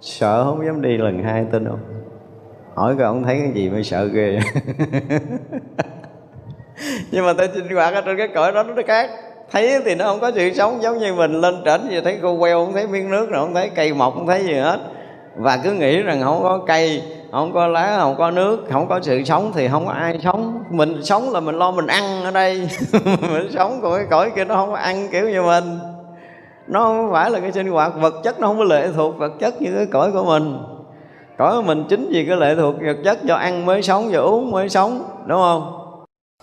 Sợ không dám đi lần hai tin không Hỏi coi ông thấy cái gì mới sợ ghê. Nhưng mà tôi sinh hoạt ở trên cái cõi đó nó khác. Thấy thì nó không có sự sống giống như mình. Lên trển gì thấy cô queo không thấy miếng nước, rồi Không thấy cây mọc, không thấy gì hết. Và cứ nghĩ rằng không có cây, không có lá, không có nước, không có sự sống thì không có ai sống. Mình sống là mình lo mình ăn ở đây. Mình sống của cái cõi kia nó không có ăn kiểu như mình nó không phải là cái sinh hoạt vật chất nó không có lệ thuộc vật chất như cái cõi của mình. Cõi của mình chính vì cái lệ thuộc vật chất do ăn mới sống và uống mới sống đúng không?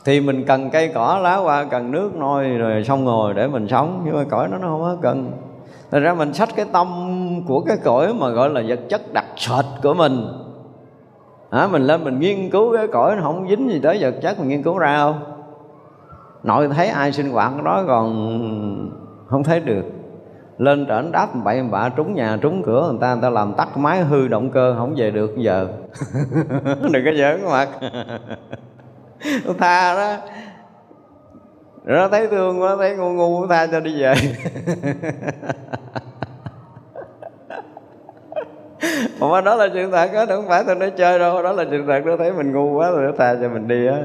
Thì mình cần cây cỏ lá hoa cần nước nôi rồi xong rồi để mình sống nhưng mà cõi nó nó không có cần. Thành ra mình sách cái tâm của cái cõi mà gọi là vật chất đặc sệt của mình. À, Mình lên mình nghiên cứu cái cõi nó không dính gì tới vật chất mình nghiên cứu ra không? Nội thấy ai sinh hoạt đó còn không thấy được lên trển đáp bậy bạ trúng nhà, trúng cửa, người ta người ta làm tắt máy, hư động cơ, không về được giờ. Đừng có giỡn mặt. Tha đó. Rồi nó thấy thương quá thấy ngu ngu tha cho đi về. Mà đó là chuyện thật đó không phải tôi nói chơi đâu, đó là chuyện thật, nó thấy mình ngu quá rồi nó tha cho mình đi á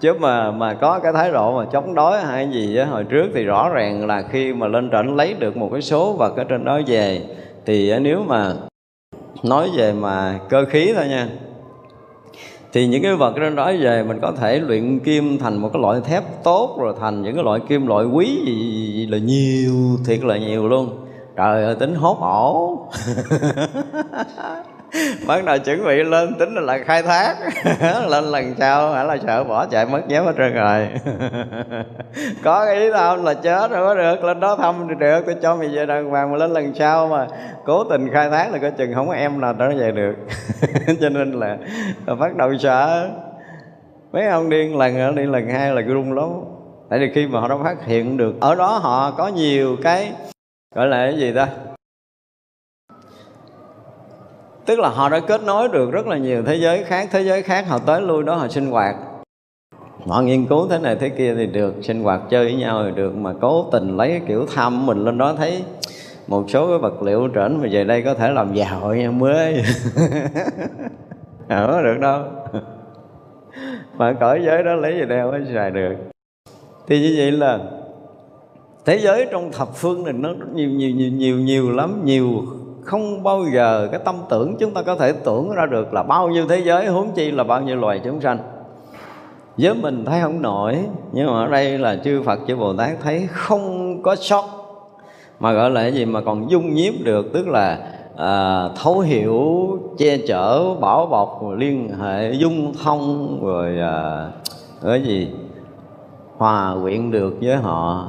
chứ mà mà có cái thái độ mà chống đối hay gì á, hồi trước thì rõ ràng là khi mà lên trển lấy được một cái số vật ở trên đó về, thì nếu mà nói về mà cơ khí thôi nha, thì những cái vật trên đó về mình có thể luyện kim thành một cái loại thép tốt, rồi thành những cái loại kim loại quý gì là nhiều, thiệt là nhiều luôn. Trời ơi, tính hốt ổ bắt đầu chuẩn bị lên tính là, là khai thác. Lên lần sau hả là sợ bỏ chạy mất dép hết trơn rồi. Có cái ý tao là chết rồi có được. Lên đó thăm thì được tôi cho mày về đàng hoàng mà lên lần sau mà cố tình khai thác là coi chừng không có em nào đó về được. Cho nên là, là bắt đầu sợ. Mấy ông điên lần đi lần hai là rung lắm tại vì khi mà họ đã phát hiện được ở đó họ có nhiều cái gọi là cái gì ta? Tức là họ đã kết nối được rất là nhiều thế giới khác, thế giới khác họ tới lui đó họ sinh hoạt. Họ nghiên cứu thế này thế kia thì được, sinh hoạt chơi với nhau thì được, mà cố tình lấy cái kiểu tham mình lên đó thấy một số cái vật liệu trển mà về đây có thể làm giàu nha mới. Ở được đâu. Mà cõi giới đó lấy gì đeo mới xài được. Thì như vậy là thế giới trong thập phương này nó nhiều nhiều nhiều nhiều nhiều lắm, nhiều không bao giờ cái tâm tưởng chúng ta có thể tưởng ra được là bao nhiêu thế giới huống chi là bao nhiêu loài chúng sanh. Với mình thấy không nổi nhưng mà ở đây là chư Phật chư Bồ Tát thấy không có sót. Mà gọi là cái gì mà còn dung nhiếp được tức là à, thấu hiểu che chở bảo bọc liên hệ dung thông rồi à, cái gì hòa quyện được với họ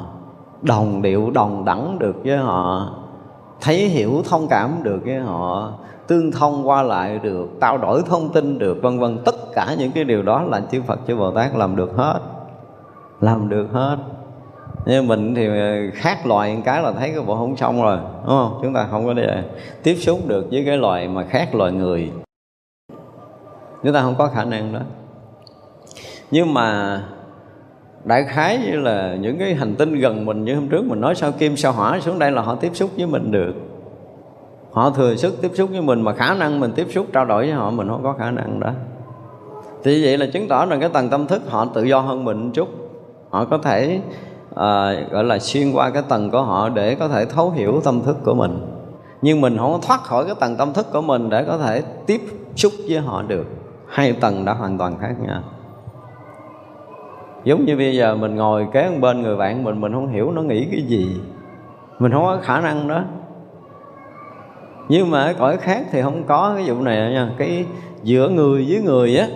đồng điệu đồng đẳng được với họ thấy hiểu thông cảm được cái họ, tương thông qua lại được, trao đổi thông tin được, vân vân. Tất cả những cái điều đó là chư Phật, chư Bồ Tát làm được hết. Làm được hết. Nhưng mình thì khác loài cái là thấy cái bộ không xong rồi, đúng không? Chúng ta không có để tiếp xúc được với cái loài mà khác loài người. Chúng ta không có khả năng đó. Nhưng mà đại khái như là những cái hành tinh gần mình như hôm trước mình nói sao kim sao hỏa xuống đây là họ tiếp xúc với mình được. Họ thừa sức tiếp xúc với mình mà khả năng mình tiếp xúc trao đổi với họ mình không có khả năng đó. Thì vậy là chứng tỏ rằng cái tầng tâm thức họ tự do hơn mình một chút. Họ có thể à, gọi là xuyên qua cái tầng của họ để có thể thấu hiểu tâm thức của mình. Nhưng mình không thoát khỏi cái tầng tâm thức của mình để có thể tiếp xúc với họ được. Hai tầng đã hoàn toàn khác nhau giống như bây giờ mình ngồi kế bên người bạn mình mình không hiểu nó nghĩ cái gì. Mình không có khả năng đó. Nhưng mà ở cõi khác thì không có cái vụ này nha. Cái giữa người với người á,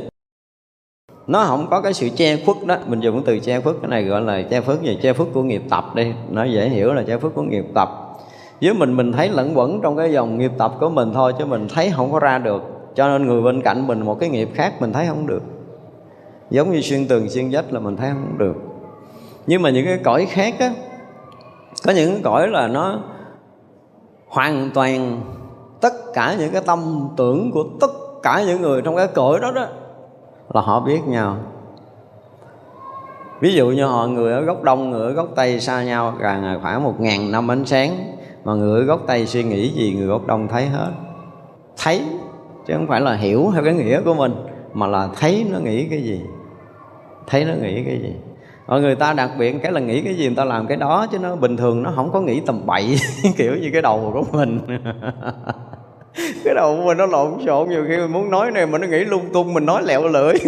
nó không có cái sự che khuất đó. Mình dùng cái từ che khuất, cái này gọi là che khuất gì? Che khuất của nghiệp tập đi. Nó dễ hiểu là che khuất của nghiệp tập. Với mình mình thấy lẫn quẩn trong cái dòng nghiệp tập của mình thôi, chứ mình thấy không có ra được. Cho nên người bên cạnh mình, một cái nghiệp khác mình thấy không được giống như xuyên tường, xuyên vách là mình thấy không được. Nhưng mà những cái cõi khác á, có những cái cõi là nó hoàn toàn tất cả những cái tâm tưởng của tất cả những người trong cái cõi đó đó là họ biết nhau. Ví dụ như họ, người ở góc đông, người ở góc tây xa nhau gần khoảng một ngàn năm ánh sáng, mà người ở góc tây suy nghĩ gì, người góc đông thấy hết. Thấy, chứ không phải là hiểu theo cái nghĩa của mình, mà là thấy nó nghĩ cái gì thấy nó nghĩ cái gì? Mọi người ta đặc biệt cái là nghĩ cái gì người ta làm cái đó, chứ nó bình thường nó không có nghĩ tầm bậy, kiểu như cái đầu của mình. Cái đầu của mình nó lộn xộn, nhiều khi mình muốn nói này mà nó nghĩ lung tung, mình nói lẹo lưỡi.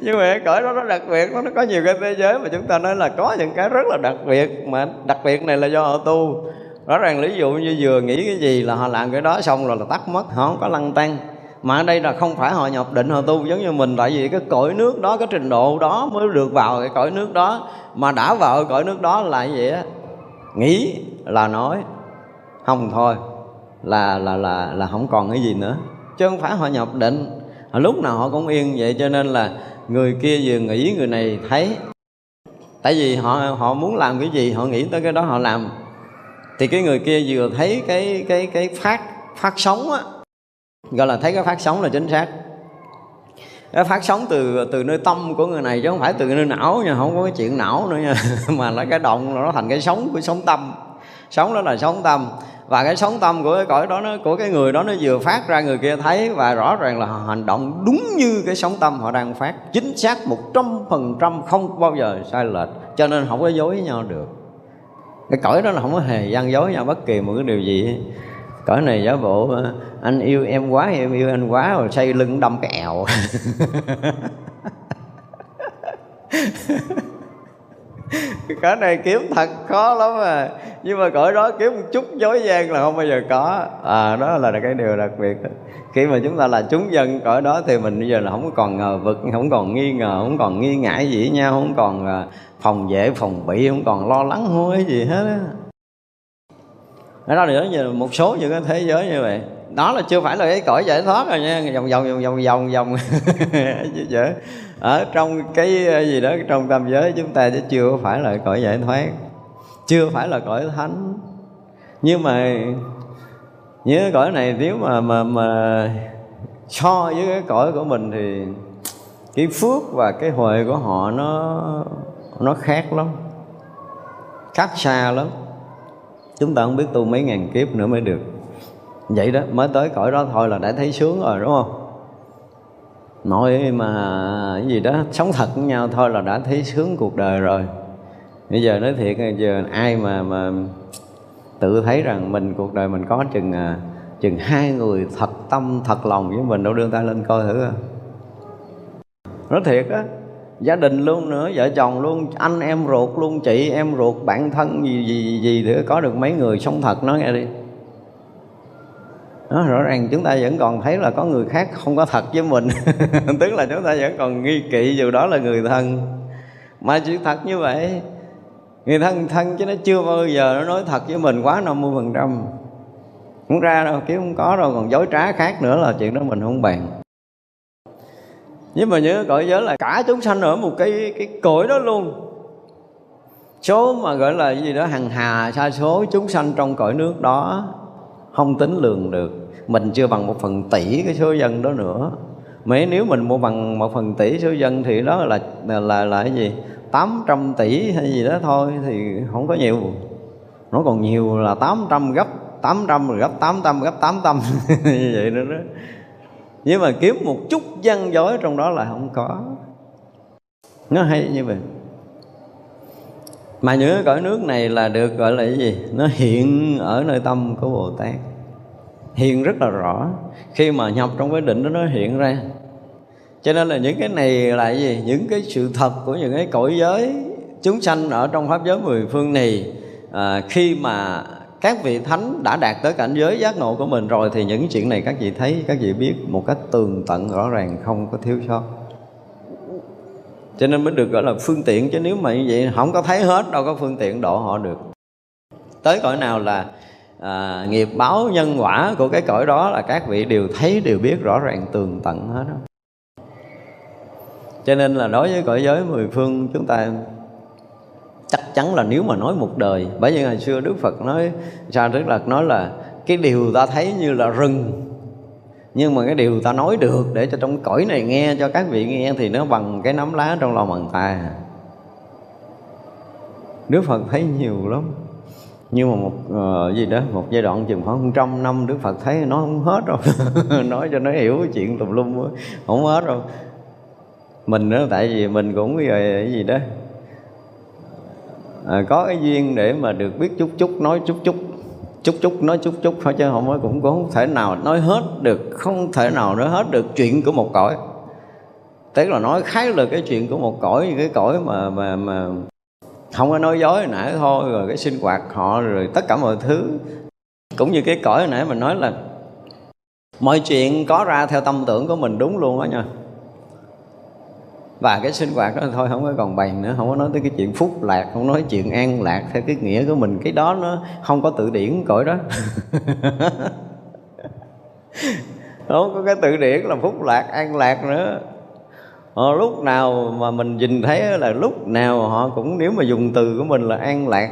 Nhưng mà cõi đó nó đặc biệt, nó có nhiều cái thế giới mà chúng ta nói là có những cái rất là đặc biệt, mà đặc biệt này là do họ tu. Rõ ràng ví dụ như vừa nghĩ cái gì là họ làm cái đó xong rồi là tắt mất họ không có lăng tăng mà ở đây là không phải họ nhập định, họ tu giống như mình. Tại vì cái cõi nước đó, cái trình độ đó mới được vào cái cõi nước đó. Mà đã vào cái cõi nước đó là gì á? Nghĩ là nói, không thôi, là là là là không còn cái gì nữa. Chứ không phải họ nhập định. Họ lúc nào họ cũng yên vậy, cho nên là người kia vừa nghĩ, người này thấy. Tại vì họ họ muốn làm cái gì, họ nghĩ tới cái đó họ làm. Thì cái người kia vừa thấy cái cái cái phát phát sóng á gọi là thấy cái phát sóng là chính xác. Cái phát sóng từ từ nơi tâm của người này chứ không phải từ nơi não nha, không có cái chuyện não nữa nha. Mà là cái động nó thành cái sống của sống tâm. Sống đó là sống tâm. Và cái sống tâm của cái cõi đó nó, của cái người đó nó vừa phát ra, người kia thấy và rõ ràng là hành động đúng như cái sống tâm họ đang phát. Chính xác một trăm phần trăm không bao giờ sai lệch, cho nên không có dối với nhau được. Cái cõi đó là không có hề gian dối nhau bất kỳ một cái điều gì cõi này giả bộ ờ, anh yêu em quá, em yêu anh quá, rồi xây lưng đâm cái ẹo cõi này kiếm thật khó lắm mà nhưng mà cõi đó kiếm một chút dối gian là không bao giờ có. À đó là cái điều đặc biệt. Khi mà chúng ta là chúng dân cõi đó thì mình bây giờ là không còn ngờ vực, không còn nghi ngờ, không còn nghi ngại gì với nhau, không còn ờ, phòng vệ phòng bị, không còn lo lắng hối gì hết á nói ra là như một số những cái thế giới như vậy. Đó là chưa phải là cái cõi giải thoát rồi nha. Vòng vòng vòng vòng vòng vòng. Ở trong cái ờ, gì đó, trong tam giới chúng ta chứ chưa phải là cõi giải thoát. Chưa phải là cõi thánh. Nhưng mà những cái cõi này nếu mà mà mà so với cái cõi của mình thì cái phước và cái huệ của họ nó nó khác lắm. Khác xa lắm chúng ta không biết tu mấy ngàn kiếp nữa mới được. Vậy đó, mới tới cõi đó thôi là đã thấy sướng rồi, đúng không? Nói mà cái gì đó, sống thật với nhau thôi là đã thấy sướng cuộc đời rồi. Bây giờ nói thiệt giờ ai mà mà tự thấy rằng mình cuộc đời mình có chừng à, chừng hai người thật tâm, thật lòng với mình, đâu đưa tay lên coi thử. À nói thiệt á gia đình luôn nữa vợ chồng luôn anh em ruột luôn chị em ruột bạn thân gì gì gì để có được mấy người sống thật nói nghe đi. Đó, rõ ràng chúng ta vẫn còn thấy là có người khác không có thật với mình. Tức là chúng ta vẫn còn nghi kỵ dù đó là người thân. Mà chỉ thật như vậy người thân thân chứ nó chưa bao giờ nó nói thật với mình quá 50% phần trăm. Không ra đâu kiếm không có đâu còn dối trá khác nữa là chuyện đó mình không bàn nhưng mà nhớ cõi giới là cả chúng sanh ở một cái cái cõi đó luôn. Số mà gọi là gì đó hằng hà sa số chúng sanh trong cõi nước đó không tính lường được. Mình chưa bằng một phần tỷ cái số dân đó nữa. Mấy nếu mình mua bằng một phần tỷ số dân thì đó là là là, là cái gì? 800 tỷ hay gì đó thôi thì không có nhiều. Nó còn nhiều là 800 gấp 800 rồi gấp 800 gấp 800 như vậy nữa đó nhưng mà kiếm một chút văn dối trong đó là không có. Nó hay như vậy. Mà những cõi nước này là được gọi là cái gì? Nó hiện ở nơi tâm của bồ tát. Hiện rất là rõ. Khi mà nhập trong cái định đó nó hiện ra. Cho nên là những cái này là cái gì? Những cái sự thật của những cái cõi giới chúng sanh ở trong pháp giới mười phương này à, khi mà các vị thánh đã đạt tới cảnh giới giác ngộ của mình rồi thì những chuyện này các vị thấy các vị biết một cách tường tận rõ ràng không có thiếu sót. Cho nên mới được gọi là phương tiện chứ nếu mà như vậy không có thấy hết đâu có phương tiện độ họ được. Tới cõi nào là à, nghiệp báo nhân quả của cái cõi đó là các vị đều thấy đều biết rõ ràng tường tận hết đó cho nên là đối với cõi giới mười phương chúng ta chắn là nếu mà nói một đời bởi vì ngày xưa đức phật nói sao đức là nói là cái điều ta thấy như là rừng. Nhưng mà cái điều ta nói được để cho trong cõi này nghe cho các vị nghe thì nó bằng cái nắm lá trong lòng bàn tay. Đức Phật thấy nhiều lắm. Nhưng mà một uh, gì đó một giai đoạn chừng khoảng trăm năm Đức Phật thấy nó không hết đâu nói cho nó hiểu cái chuyện tùm lum không hết đâu mình đó tại vì mình cũng cái gì đó à, có cái duyên để mà được biết chút chút nói chút chút. Chút chút nói chút chút thôi chứ không có cũng không thể nào nói hết được không thể nào nói hết được chuyện của một cõi. Tức là nói khái lược cái chuyện của một cõi cái cõi mà mà mà không có nói dối nãy thôi rồi cái sinh hoạt họ rồi tất cả mọi thứ. Cũng như cái cõi hồi nãy mình nói là mọi chuyện có ra theo tâm tưởng của mình đúng luôn đó nha và cái sinh hoạt đó thôi, không có còn bàn nữa, không có nói tới cái chuyện phúc lạc, không nói chuyện an lạc theo cái nghĩa của mình. Cái đó nó không có tự điển cõi đó. Không có cái tự điển là phúc lạc, an lạc nữa. Họ lúc nào mà mình nhìn thấy là lúc nào họ cũng, nếu mà dùng từ của mình là an lạc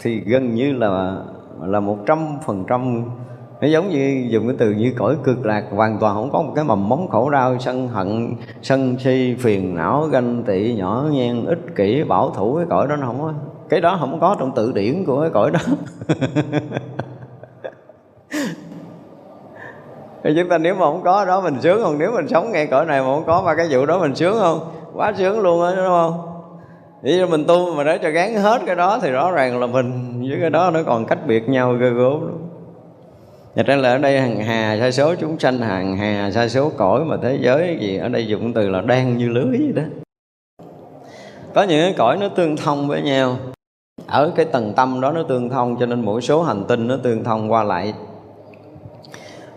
thì gần như là là một trăm phần trăm nó giống như dùng cái từ như cõi cực lạc, hoàn toàn không có một cái mầm móng khổ đau, sân hận, sân si, phiền não, ganh tị, nhỏ nhen, ích kỷ, bảo thủ cái cõi đó nó không có. Cái đó không có trong tự điển của cái cõi đó. Thì chúng ta nếu mà không có đó, mình sướng không? Nếu mình sống ngay cõi này mà không có ba cái vụ đó mình sướng không? Quá sướng luôn á, đúng không? Vậy mình tu mà để cho gán hết cái đó thì rõ ràng là mình với cái đó nó còn cách biệt nhau ghê gớm lắm. Và ra là ở đây hàng hà sa số chúng sanh hàng hà sa số cõi mà thế giới gì ở đây dùng từ là đang như lưới vậy đó. Có những cái cõi nó tương thông với nhau. Ở cái tầng tâm đó nó tương thông cho nên mỗi số hành tinh nó tương thông qua lại.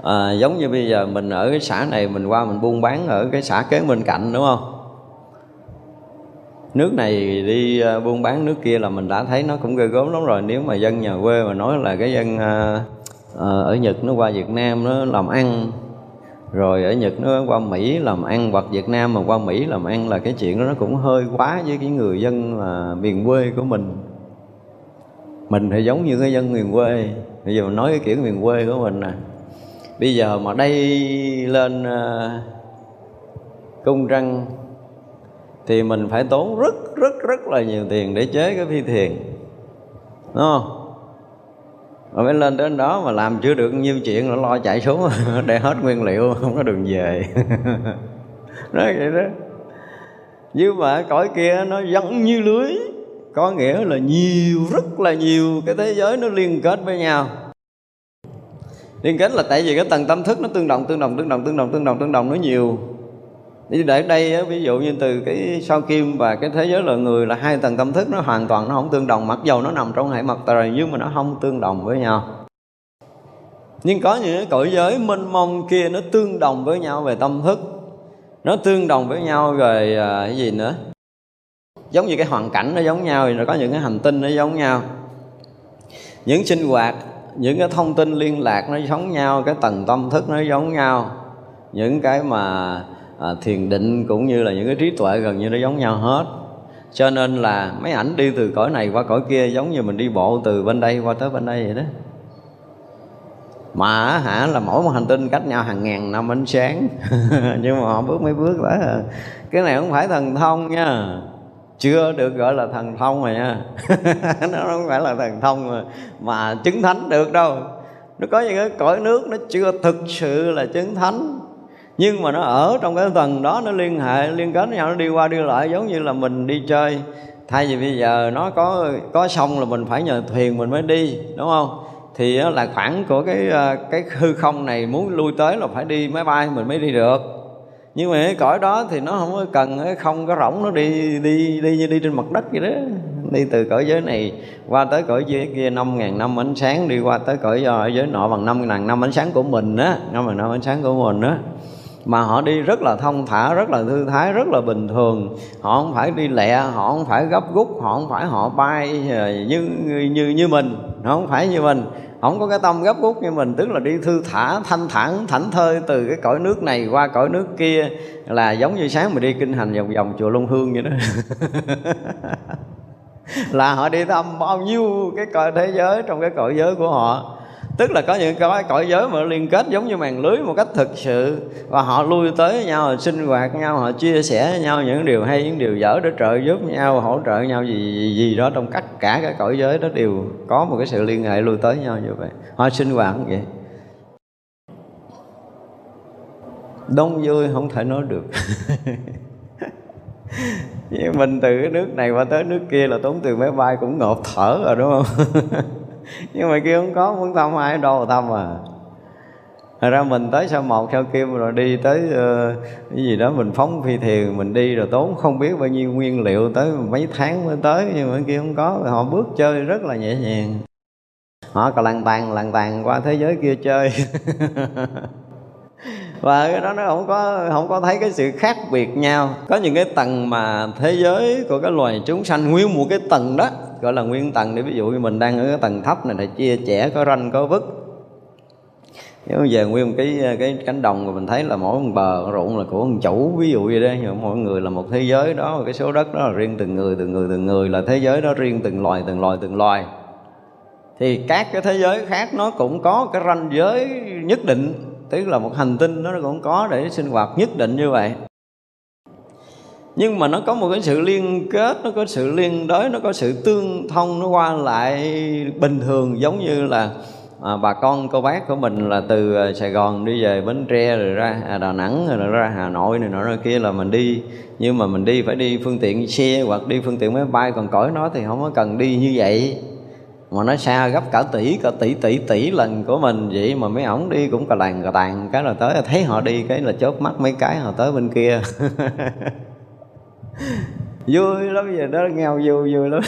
À, giống như bây giờ mình ở cái xã này mình qua mình buôn bán ở cái xã kế bên cạnh đúng không? Nước này đi à, buôn bán nước kia là mình đã thấy nó cũng ghê gớm lắm rồi. Nếu mà dân nhà quê mà nói là cái dân à, Ờ, ở Nhật nó qua Việt Nam nó làm ăn. Rồi ở Nhật nó qua Mỹ làm ăn, hoặc Việt Nam mà qua Mỹ làm ăn là cái chuyện đó nó cũng hơi quá với cái người dân là miền quê của mình. Mình thì giống như cái dân miền quê. Bây giờ mình nói cái kiểu miền quê của mình nè. Bây giờ mà đây lên ờ, cung trăng thì mình phải tốn rất rất rất là nhiều tiền để chế cái phi thuyền. Đúng không? Mà mới lên đến đó mà làm chưa được nhiêu chuyện nó lo chạy xuống, để hết nguyên liệu, không có đường về. Nó vậy đó. Nhưng mà cõi kia nó giống như lưới, có nghĩa là nhiều, rất là nhiều cái thế giới nó liên kết với nhau. Liên kết là tại vì cái tầng tâm thức nó tương đồng tương đồng tương đồng tương đồng tương đồng tương đồng nó nhiều thì để đây ví dụ như từ cái sao kim và cái thế giới loài người là hai tầng tâm thức nó hoàn toàn nó không tương đồng mặc dầu nó nằm trong hệ mặt trời nhưng mà nó không tương đồng với nhau. Nhưng có những cái cõi giới mênh mông kia nó tương đồng với nhau về tâm thức nó tương đồng với nhau về à, cái gì nữa? Giống như cái hoàn cảnh nó giống nhau rồi nó có những cái hành tinh nó giống nhau. Những sinh hoạt những cái thông tin liên lạc nó giống nhau cái tầng tâm thức nó giống nhau. Những cái mà à, thiền định cũng như là những cái trí tuệ gần như nó giống nhau hết. Cho nên là mấy ảnh đi từ cõi này qua cõi kia giống như mình đi bộ từ bên đây qua tới bên đây vậy đó. Mà hả là mỗi một hành tinh cách nhau hàng ngàn năm ánh sáng. Nhưng mà họ bước mấy bước đó. Cái này không phải thần thông nha. Chưa được gọi là thần thông rồi nha. Nó không phải là thần thông mà, mà chứng thánh được đâu. Nó có những cái cõi nước nó chưa thực sự là chứng thánh nhưng mà nó ở trong cái tầng đó, nó liên hệ, liên kết với nhau, nó đi qua đi lại, giống như là mình đi chơi. Thay vì bây giờ nó có có sông là mình phải nhờ thuyền mình mới đi, đúng không? Thì là khoảng của cái ờ, cái hư không này muốn lui tới là phải đi máy bay, mình mới đi được. Nhưng mà cái cõi đó thì nó không có cần không có rỗng, nó đi đi đi như đi trên mặt đất vậy đó. Đi từ cõi giới này qua tới cõi giới kia năm ngàn năm ánh sáng, đi qua tới cõi ờ, giới nọ bằng năm ngàn năm ánh sáng của mình á, năm ngàn năm ánh sáng của mình á mà họ đi rất là thông thả, rất là thư thái, rất là bình thường. Họ không phải đi lẹ, họ không phải gấp rút họ không phải họ bay ờ, như như như mình. Họ không phải như mình. Không có cái tâm gấp rút như mình, tức là đi thư thả, thanh thản, thảnh thơi từ cái cõi nước này qua cõi nước kia là giống như sáng mình đi kinh hành vòng vòng chùa Long Hương vậy đó. Là họ đi thăm bao nhiêu cái cõi thế giới trong cái cõi giới của họ tức là có những cái cõi giới mà liên kết giống như màn lưới một cách thực sự. Và họ lui tới với nhau họ sinh hoạt với nhau họ chia sẻ với nhau những điều hay những điều dở để trợ giúp nhau hỗ trợ nhau gì, gì gì đó. Trong tất cả các cõi giới đó đều có một cái sự liên hệ lui tới nhau như vậy. Họ sinh hoạt như vậy. Đông vui không thể nói được. Mình từ cái nước này qua tới nước kia là tốn tiền máy bay cũng ngộp thở rồi đúng không? nhưng mà kia không có muốn thăm ai đâu thăm à Thật ra mình tới sao một sao kia rồi đi tới uh, cái gì đó mình phóng phi thiền mình đi rồi tốn không biết bao nhiêu nguyên liệu tới mấy tháng mới tới nhưng mà kia không có. Họ bước chơi rất là nhẹ nhàng. Họ còn làng tàn làng tàn qua thế giới kia chơi. và cái đó nó không có không có thấy cái sự khác biệt nhau. Có những cái tầng mà thế giới của cái loài chúng sanh nguyên một cái tầng đó, gọi là nguyên tầng để ví dụ như mình đang ở cái tầng thấp này thì chia chẻ có ranh, có vứt. Nếu về nguyên một cái cái cánh đồng mà mình thấy là mỗi một bờ ruộng là của một chủ, ví dụ vậy đó. Nhưng mỗi người là một thế giới đó, cái số đất đó là riêng từng người từng người từng người, là thế giới đó riêng từng loài từng loài từng loài. Thì các cái thế giới khác nó cũng có cái ranh giới nhất định tức là một hành tinh nó cũng có để sinh hoạt nhất định như vậy. Nhưng mà nó có một cái sự liên kết nó có sự liên đới nó có sự tương thông nó qua lại bình thường giống như là à, bà con cô bác của mình là từ à, Sài Gòn đi về Bến Tre rồi ra à, Đà Nẵng rồi ra Hà Nội này nọ ra kia là mình đi. Nhưng mà mình đi phải đi phương tiện xe hoặc đi phương tiện máy bay còn cõi nó thì không có cần đi như vậy mà nó xa gấp cả tỷ cả tỷ tỷ tỷ lần của mình vậy mà mấy ổng đi cũng cà làng, cà tàn cái là tới, thấy họ đi, cái là chớp mắt mấy cái họ tới bên kia. Vui lắm giờ đó, nghèo vui vui lắm.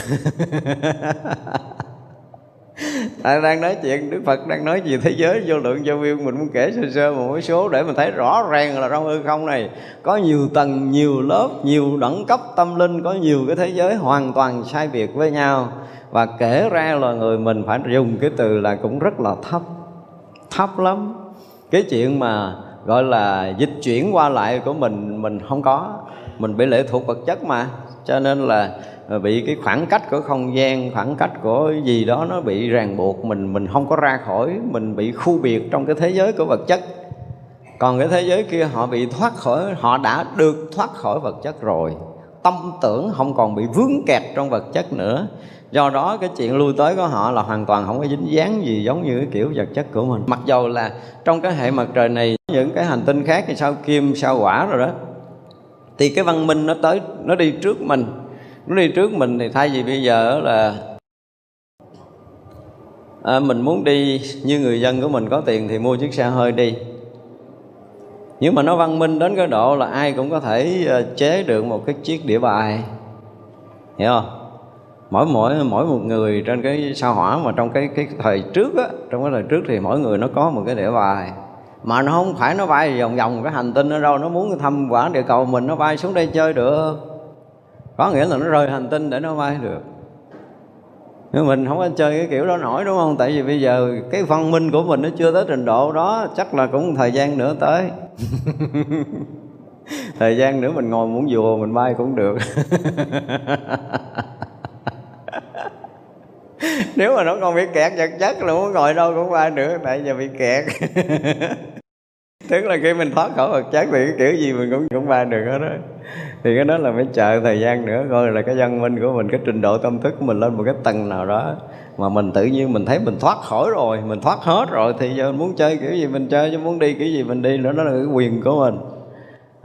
à, đang nói chuyện? Đức Phật đang nói gì? Thế giới vô lượng vô biên. Mình muốn kể sơ sơ một cái số để mình thấy rõ ràng là trong hư không này có nhiều tầng nhiều lớp nhiều đẳng cấp tâm linh có nhiều cái thế giới hoàn toàn sai biệt với nhau. Và kể ra là người mình phải dùng cái từ là cũng rất là thấp thấp lắm. Cái chuyện mà gọi là dịch chuyển qua lại của mình mình không có. Mình bị lệ thuộc vật chất mà. Cho nên là Ờ, bị cái khoảng cách của không gian, khoảng cách của gì đó nó bị ràng buộc, mình mình không có ra khỏi, mình bị khu biệt trong cái thế giới của vật chất. Còn cái thế giới kia họ bị thoát khỏi, họ đã được thoát khỏi vật chất rồi. Tâm tưởng không còn bị vướng kẹt trong vật chất nữa. Do đó cái chuyện lui tới của họ là hoàn toàn không có dính dáng gì giống như cái kiểu vật chất của mình. Mặc dầu là trong cái hệ mặt trời này, những cái hành tinh khác như sao kim, sao quả rồi đó, thì cái văn minh nó tới, nó đi trước mình nó đi trước mình thì thay vì bây giờ là à, mình muốn đi như người dân của mình có tiền thì mua chiếc xe hơi đi. Nhưng mà nó văn minh đến cái độ là ai cũng có thể à, chế được một cái chiếc đĩa bài. Hiểu không? Mỗi mỗi mỗi một người trên cái sao hỏa mà trong cái cái thời trước á trong cái thời trước thì mỗi người nó có một cái đĩa bài. Mà nó không phải nó bay vòng vòng cái hành tinh ở đâu nó muốn thăm quả địa cầu mình nó bay xuống đây chơi được có nghĩa là nó rơi hành tinh để nó bay được. Nhưng mình không có chơi cái kiểu đó nổi, đúng không? Tại vì bây giờ cái văn minh của mình nó chưa tới trình độ đó, chắc là cũng thời gian nữa tới. Thời gian nữa mình ngồi muốn dùa, mình bay cũng được. Nếu mà nó còn bị kẹt vật chất là muốn ngồi đâu cũng bay được, tại giờ bị kẹt. tức là khi mình thoát khỏi vật chất thì cái kiểu gì mình cũng cũng bay được hết đó thì cái đó là phải chờ thời gian nữa, coi là cái văn minh của mình, cái trình độ tâm thức của mình lên một cái tầng nào đó mà mình tự nhiên mình thấy mình thoát khỏi rồi, mình thoát hết rồi thì giờ muốn chơi kiểu gì mình chơi, chứ muốn đi kiểu gì mình đi nữa, đó là cái quyền của mình.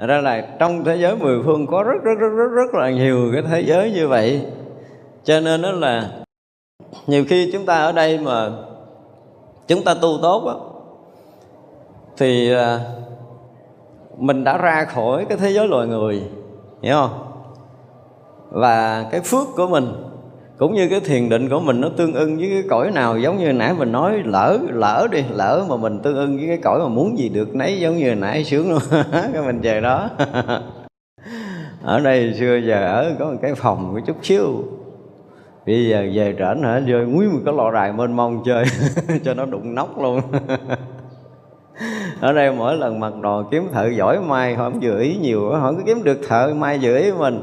Ra là trong thế giới mười phương có rất rất rất rất rất là nhiều cái thế giới như vậy. Cho nên đó là nhiều khi chúng ta ở đây mà chúng ta tu tốt á thì à, mình đã ra khỏi cái thế giới loài người, hiểu không? Và cái phước của mình cũng như cái thiền định của mình nó tương ưng với cái cõi nào, giống như nãy mình nói, lỡ lỡ đi, lỡ mà mình tương ưng với cái cõi mà muốn gì được nấy, giống như nãy sướng luôn, cái mình về đó. Ở đây xưa giờ ở có một cái phòng có chút xíu. Bây giờ về trển hả chơi nguyên một cái lò đài mênh mông chơi, cho nó đụng nóc luôn ở đây mỗi lần mặc đồ kiếm thợ giỏi may không vừa ý nhiều không cứ kiếm được thợ may vừa ý mình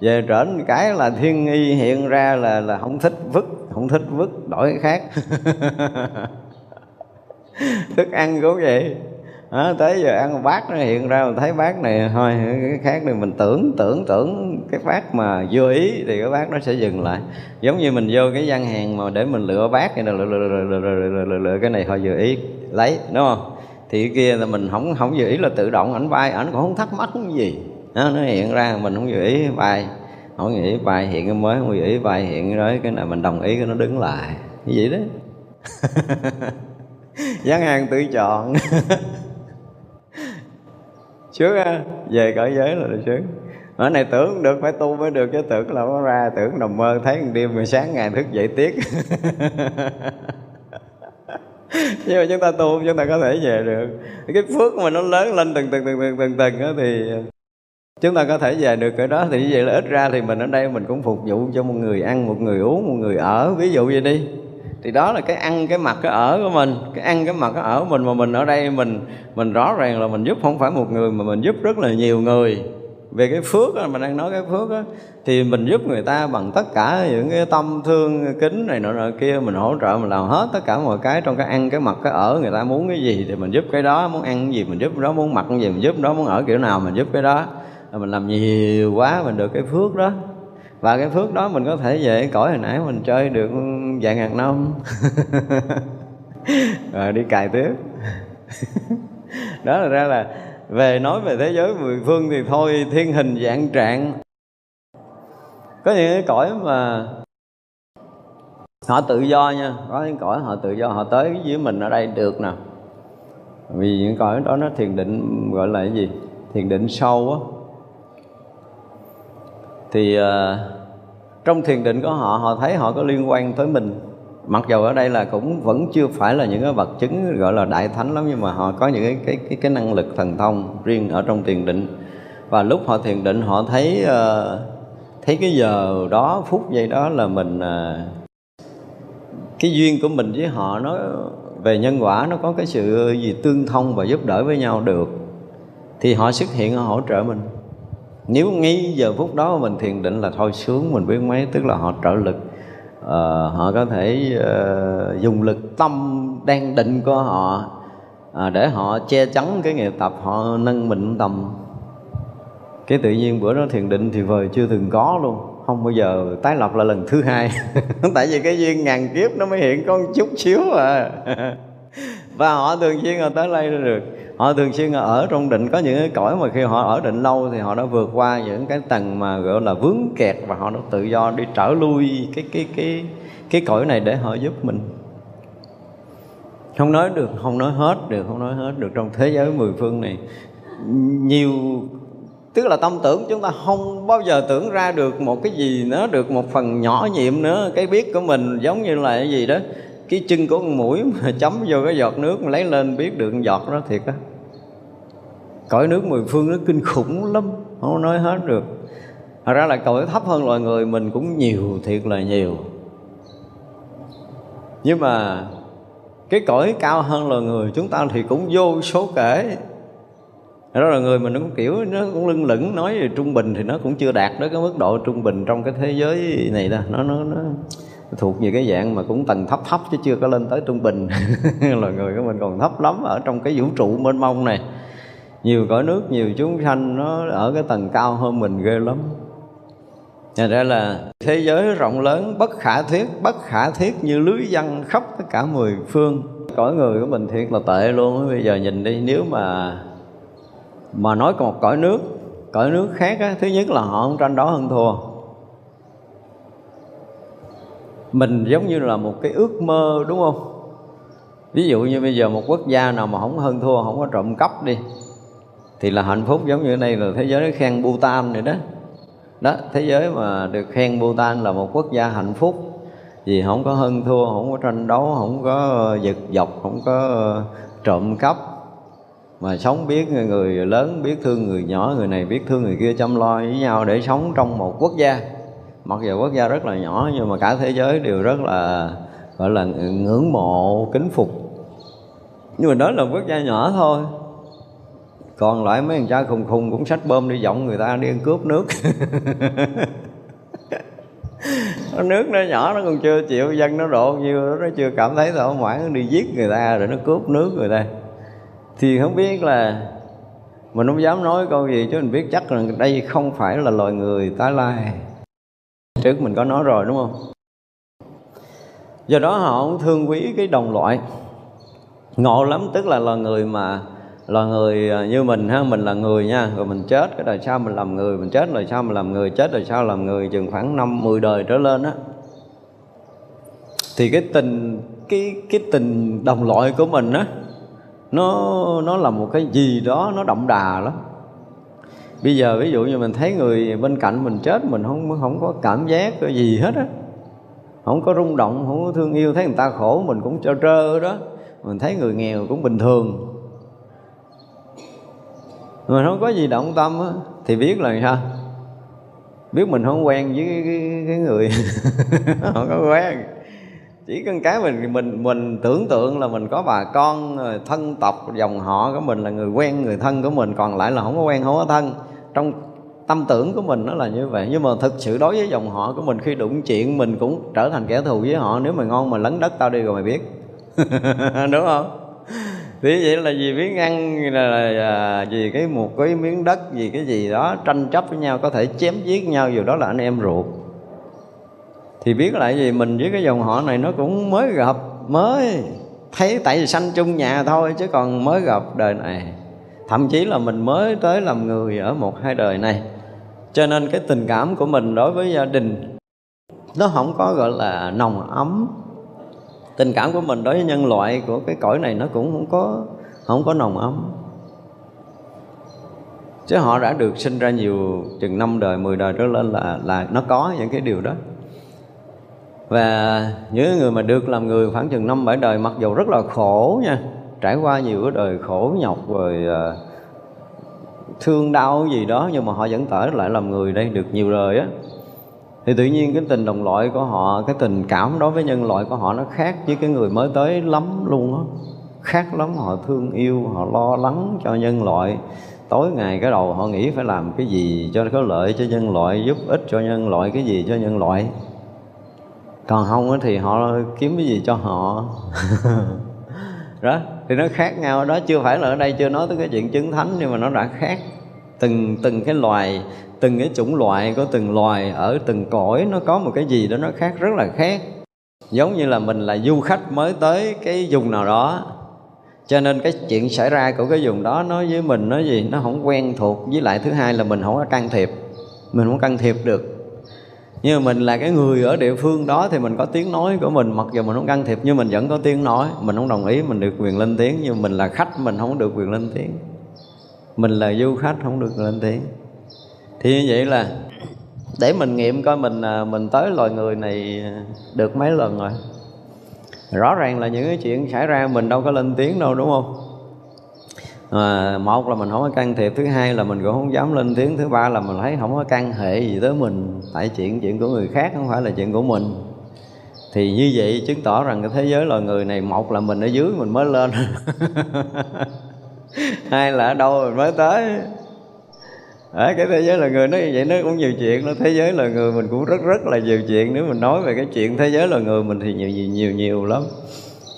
về trển cái là thiên nghi hiện ra là là không thích vứt không thích vứt đổi cái khác thức ăn cũng vậy à, tới giờ ăn bát nó hiện ra mình thấy bát này thôi cái khác này mình tưởng tưởng tưởng cái bát mà vô ý thì cái bát nó sẽ dừng lại giống như mình vô cái gian hàng mà để mình lựa bát này lựa, lựa, lựa, lựa, lựa, lựa, lựa, lựa cái này thôi vừa ý lấy đúng không thì cái kia là mình không không vừa ý là tự động ảnh bay ảnh cũng không thắc mắc cái gì. Đó, nó hiện ra mình không vừa ý bay. Không vừa ý bay hiện cái mới không vừa ý bay hiện cái đấy cái này mình đồng ý cái nó đứng lại. Như vậy đó. Gián hàng tự chọn. Sướng á về cõi giới là, được sướng. Ở này tưởng được phải tu mới được chứ tưởng là nó ra tưởng nằm mơ thấy một đêm rồi sáng ngày thức dậy tiếc. nhưng mà chúng ta tu chúng ta có thể về được. Cái phước mà nó lớn lên từng từng từng từng từng từng đó thì chúng ta có thể về được cái đó. Thì như vậy là ít ra thì mình ở đây mình cũng phục vụ cho một người ăn một người uống một người ở. Ví dụ vậy đi. Thì đó là cái ăn cái mặt cái ở của mình. Cái ăn cái mặt cái ở của mình mà mình ở đây mình mình rõ ràng là mình giúp không phải một người mà mình giúp rất là nhiều người. Về cái phước đó, mình đang nói cái phước á thì mình giúp người ta bằng tất cả những cái tâm thương kính này nọ nọ kia, mình hỗ trợ, mình làm hết tất cả mọi cái trong cái ăn, cái mặc, cái ở, người ta muốn cái gì thì mình giúp cái đó, muốn ăn cái gì mình giúp đó, muốn mặc cái gì mình giúp đó, muốn ở kiểu nào mình giúp cái đó. Mình làm nhiều quá mình được cái phước đó. Và cái phước đó mình có thể về cõi hồi nãy mình chơi được vài ngàn năm. Rồi đi cài tiếp đó là ra là về nói về thế giới mười phương thì thôi, thiên hình dạng trạng có những cái cõi mà họ tự do nha. Có những cõi họ tự do họ tới với mình ở đây được nè. Vì những cõi đó nó thiền định gọi là cái gì? Thiền định sâu á. Thì uh, trong thiền định của họ họ thấy họ có liên quan tới mình. Mặc dù ở đây là cũng vẫn chưa phải là những cái vật chứng gọi là đại thánh lắm nhưng mà họ có những cái cái cái, cái năng lực thần thông riêng ở trong thiền định. Và lúc họ thiền định họ thấy uh, thấy cái giờ đó phút giây đó là mình à, cái duyên của mình với họ nó về nhân quả nó có cái sự gì tương thông và giúp đỡ với nhau được thì họ xuất hiện họ hỗ trợ mình. Nếu ngay giờ phút đó mình thiền định là thôi sướng mình biết mấy tức là họ trợ lực uh, họ có thể uh, dùng lực tâm đang định của họ uh, để họ che chắn cái nghiệp tập họ nâng mình tầm cái tự nhiên bữa đó thiền định thì vời chưa từng có luôn. Không bao giờ tái lập lại lần thứ hai. Tại vì cái duyên ngàn kiếp nó mới hiện con chút xíu à. Và họ thường xuyên họ tới đây được. Họ thường xuyên ở trong định. Có những cái cõi mà khi họ ở định lâu thì họ đã vượt qua những cái tầng mà gọi là vướng kẹt và họ đã tự do đi trở lui cái cái cái cái cõi này để họ giúp mình. Không nói được, không nói hết được, không nói hết được trong thế giới mười phương này. Nhiều tức là tâm tưởng chúng ta không bao giờ tưởng ra được một cái gì nữa, được một phần nhỏ nhiệm nữa. Cái biết của mình giống như là cái gì đó. Cái chân của con mũi mà chấm vô cái giọt nước mà lấy lên biết được giọt đó thiệt á. Cõi nước mười phương nó kinh khủng lắm, không nói hết được. Thật ra là cõi thấp hơn loài người mình cũng nhiều, thiệt là nhiều. Nhưng mà cái cõi cao hơn loài người chúng ta thì cũng vô số kể đó là người mình nó cũng kiểu nó cũng lưng lửng, nói về trung bình thì nó cũng chưa đạt đến cái mức độ trung bình trong cái thế giới này đâu nó nó nó thuộc về cái dạng mà cũng tầng thấp thấp chứ chưa có lên tới trung bình. Loài người của mình còn thấp lắm ở trong cái vũ trụ mênh mông này. Nhiều cõi nước, nhiều chúng sanh, nó ở cái tầng cao hơn mình ghê lắm. Thành ra là thế giới rộng lớn, bất khả thiết Bất khả thiết như lưới văn khắp tất cả mười phương. Cõi người của mình thiệt là tệ luôn Bây giờ nhìn đi, nếu mà mà nói còn một cõi nước Cõi nước khác á, Thứ nhất là họ không tranh đấu hơn thua. Mình giống như là một cái ước mơ đúng không? Ví dụ như bây giờ một quốc gia nào mà không hơn thua Không có trộm cắp đi Thì là hạnh phúc giống như đây là thế giới khen Bhutan này đó. Đó thế giới mà được khen Bhutan là một quốc gia hạnh phúc. Vì không có hơn thua không có tranh đấu không có giật dọc không có ờ, trộm cắp mà sống biết người lớn, biết thương người nhỏ, người này biết thương người kia, chăm lo với nhau để sống trong một quốc gia. Mặc dù quốc gia rất là nhỏ, nhưng mà cả thế giới đều rất là, gọi là ngưỡng mộ, kính phục. Nhưng mà đó là quốc gia nhỏ thôi. Còn lại mấy thằng cha khùng khùng cũng sách bơm đi giọng người ta đi ăn cướp nước. Nước nó nhỏ, nó còn chưa chịu, dân nó độ nhiêu, nó chưa cảm thấy thỏa mãn nó đi giết người ta rồi nó cướp nước người ta thì không biết là mình không dám nói câu gì chứ mình biết chắc là đây không phải là loài người tái lai. Trước mình có nói rồi, đúng không? Do đó họ cũng thương quý cái đồng loại. Ngộ lắm, tức là loài người mà, loài người à, như mình ha, mình là người nha, rồi mình chết, cái đời sau mình làm người, mình chết, đời sau mình làm người, chết, đời sau làm người, chừng khoảng năm, mười đời trở lên á. Thì cái tình, cái cái tình đồng loại của mình á nó nó là một cái gì đó nó đậm đà lắm. Bây giờ ví dụ như mình thấy người bên cạnh mình chết mình không không có cảm giác cái gì hết á. Không có rung động không có thương yêu thấy người ta khổ mình cũng trơ trơ đó. Mình thấy người nghèo cũng bình thường. Mà không có gì động tâm á, thì biết là sao? Biết mình không quen với cái, cái, cái người. Không có quen chỉ cần cái mình mình mình tưởng tượng là mình có bà con ờ, thân tộc dòng họ của mình là người quen người thân của mình còn lại là không có quen không có thân. Trong tâm tưởng của mình nó là như vậy. Nhưng mà thực sự đối với dòng họ của mình khi đụng chuyện mình cũng trở thành kẻ thù với họ. Nếu mà ngon mà lấn đất tao đi rồi mày biết. Đúng không? Thì vậy là vì miếng ăn là, là, là vì cái một cái miếng đất vì cái gì đó tranh chấp với nhau có thể chém giết nhau dù đó là anh em ruột thì biết lại gì? Mình với cái dòng họ này nó cũng mới gặp, mới thấy tại vì sanh chung nhà thôi, chứ còn mới gặp đời này. Thậm chí là mình mới tới làm người ở một hai đời này. Cho nên cái tình cảm của mình đối với gia đình, nó không có gọi là nồng ấm. Tình cảm của mình đối với nhân loại của cái cõi này nó cũng không có không có nồng ấm. Chứ họ đã được sinh ra nhiều chừng năm đời 10 đời trở lên là là nó có những cái điều đó và những người mà được làm người khoảng chừng năm bảy đời mặc dù rất là khổ nha trải qua nhiều cái đời khổ nhọc rồi uh, thương đau gì đó nhưng mà họ vẫn tở lại làm người đây được nhiều đời á. Thì tự nhiên cái tình đồng loại của họ cái tình cảm đối với nhân loại của họ nó khác với cái người mới tới lắm luôn á. Khác lắm họ thương yêu họ lo lắng cho nhân loại. Tối ngày cái đầu họ nghĩ phải làm cái gì cho có lợi cho nhân loại giúp ích cho nhân loại cái gì cho nhân loại còn không thì họ kiếm cái gì cho họ. Đó, thì nó khác nhau. Đó, chưa phải là ở đây chưa nói tới cái chuyện chứng thánh, nhưng mà nó đã khác. Từng từng cái loài, từng cái chủng loại của từng loài, ở từng cõi, nó có một cái gì đó nó khác, rất là khác. Giống như là mình là du khách mới tới cái vùng nào đó. Cho nên cái chuyện xảy ra của cái vùng đó, nói với mình, nói gì, nó không quen thuộc. Với lại thứ hai là mình không có can thiệp. Mình không can thiệp được nhưng mà mình là cái người ở địa phương đó thì mình có tiếng nói của mình. Mặc dù mình không can thiệp nhưng mình vẫn có tiếng nói. Mình không đồng ý, mình được quyền lên tiếng. Nhưng mình là khách, mình không được quyền lên tiếng. Mình là du khách, không được lên tiếng. Thì như vậy là để mình nghiệm coi mình à, mình tới loài người này được mấy lần rồi. Rõ ràng là những cái chuyện xảy ra mình đâu có lên tiếng đâu, đúng không? À, một là mình không có can thiệp thứ hai là mình cũng không dám lên tiếng thứ ba là mình thấy không có can hệ gì tới mình. Tại chuyện chuyện của người khác không phải là chuyện của mình. Thì như vậy chứng tỏ rằng cái thế giới loài người này một là mình ở dưới mình mới lên. Hai là ở đâu mình mới tới. Ở cái thế giới là người nó như vậy nó cũng nhiều chuyện. Nó thế giới là người mình cũng rất rất là nhiều chuyện. Nếu mình nói về cái chuyện thế giới là người mình thì nhiều nhiều nhiều nhiều lắm.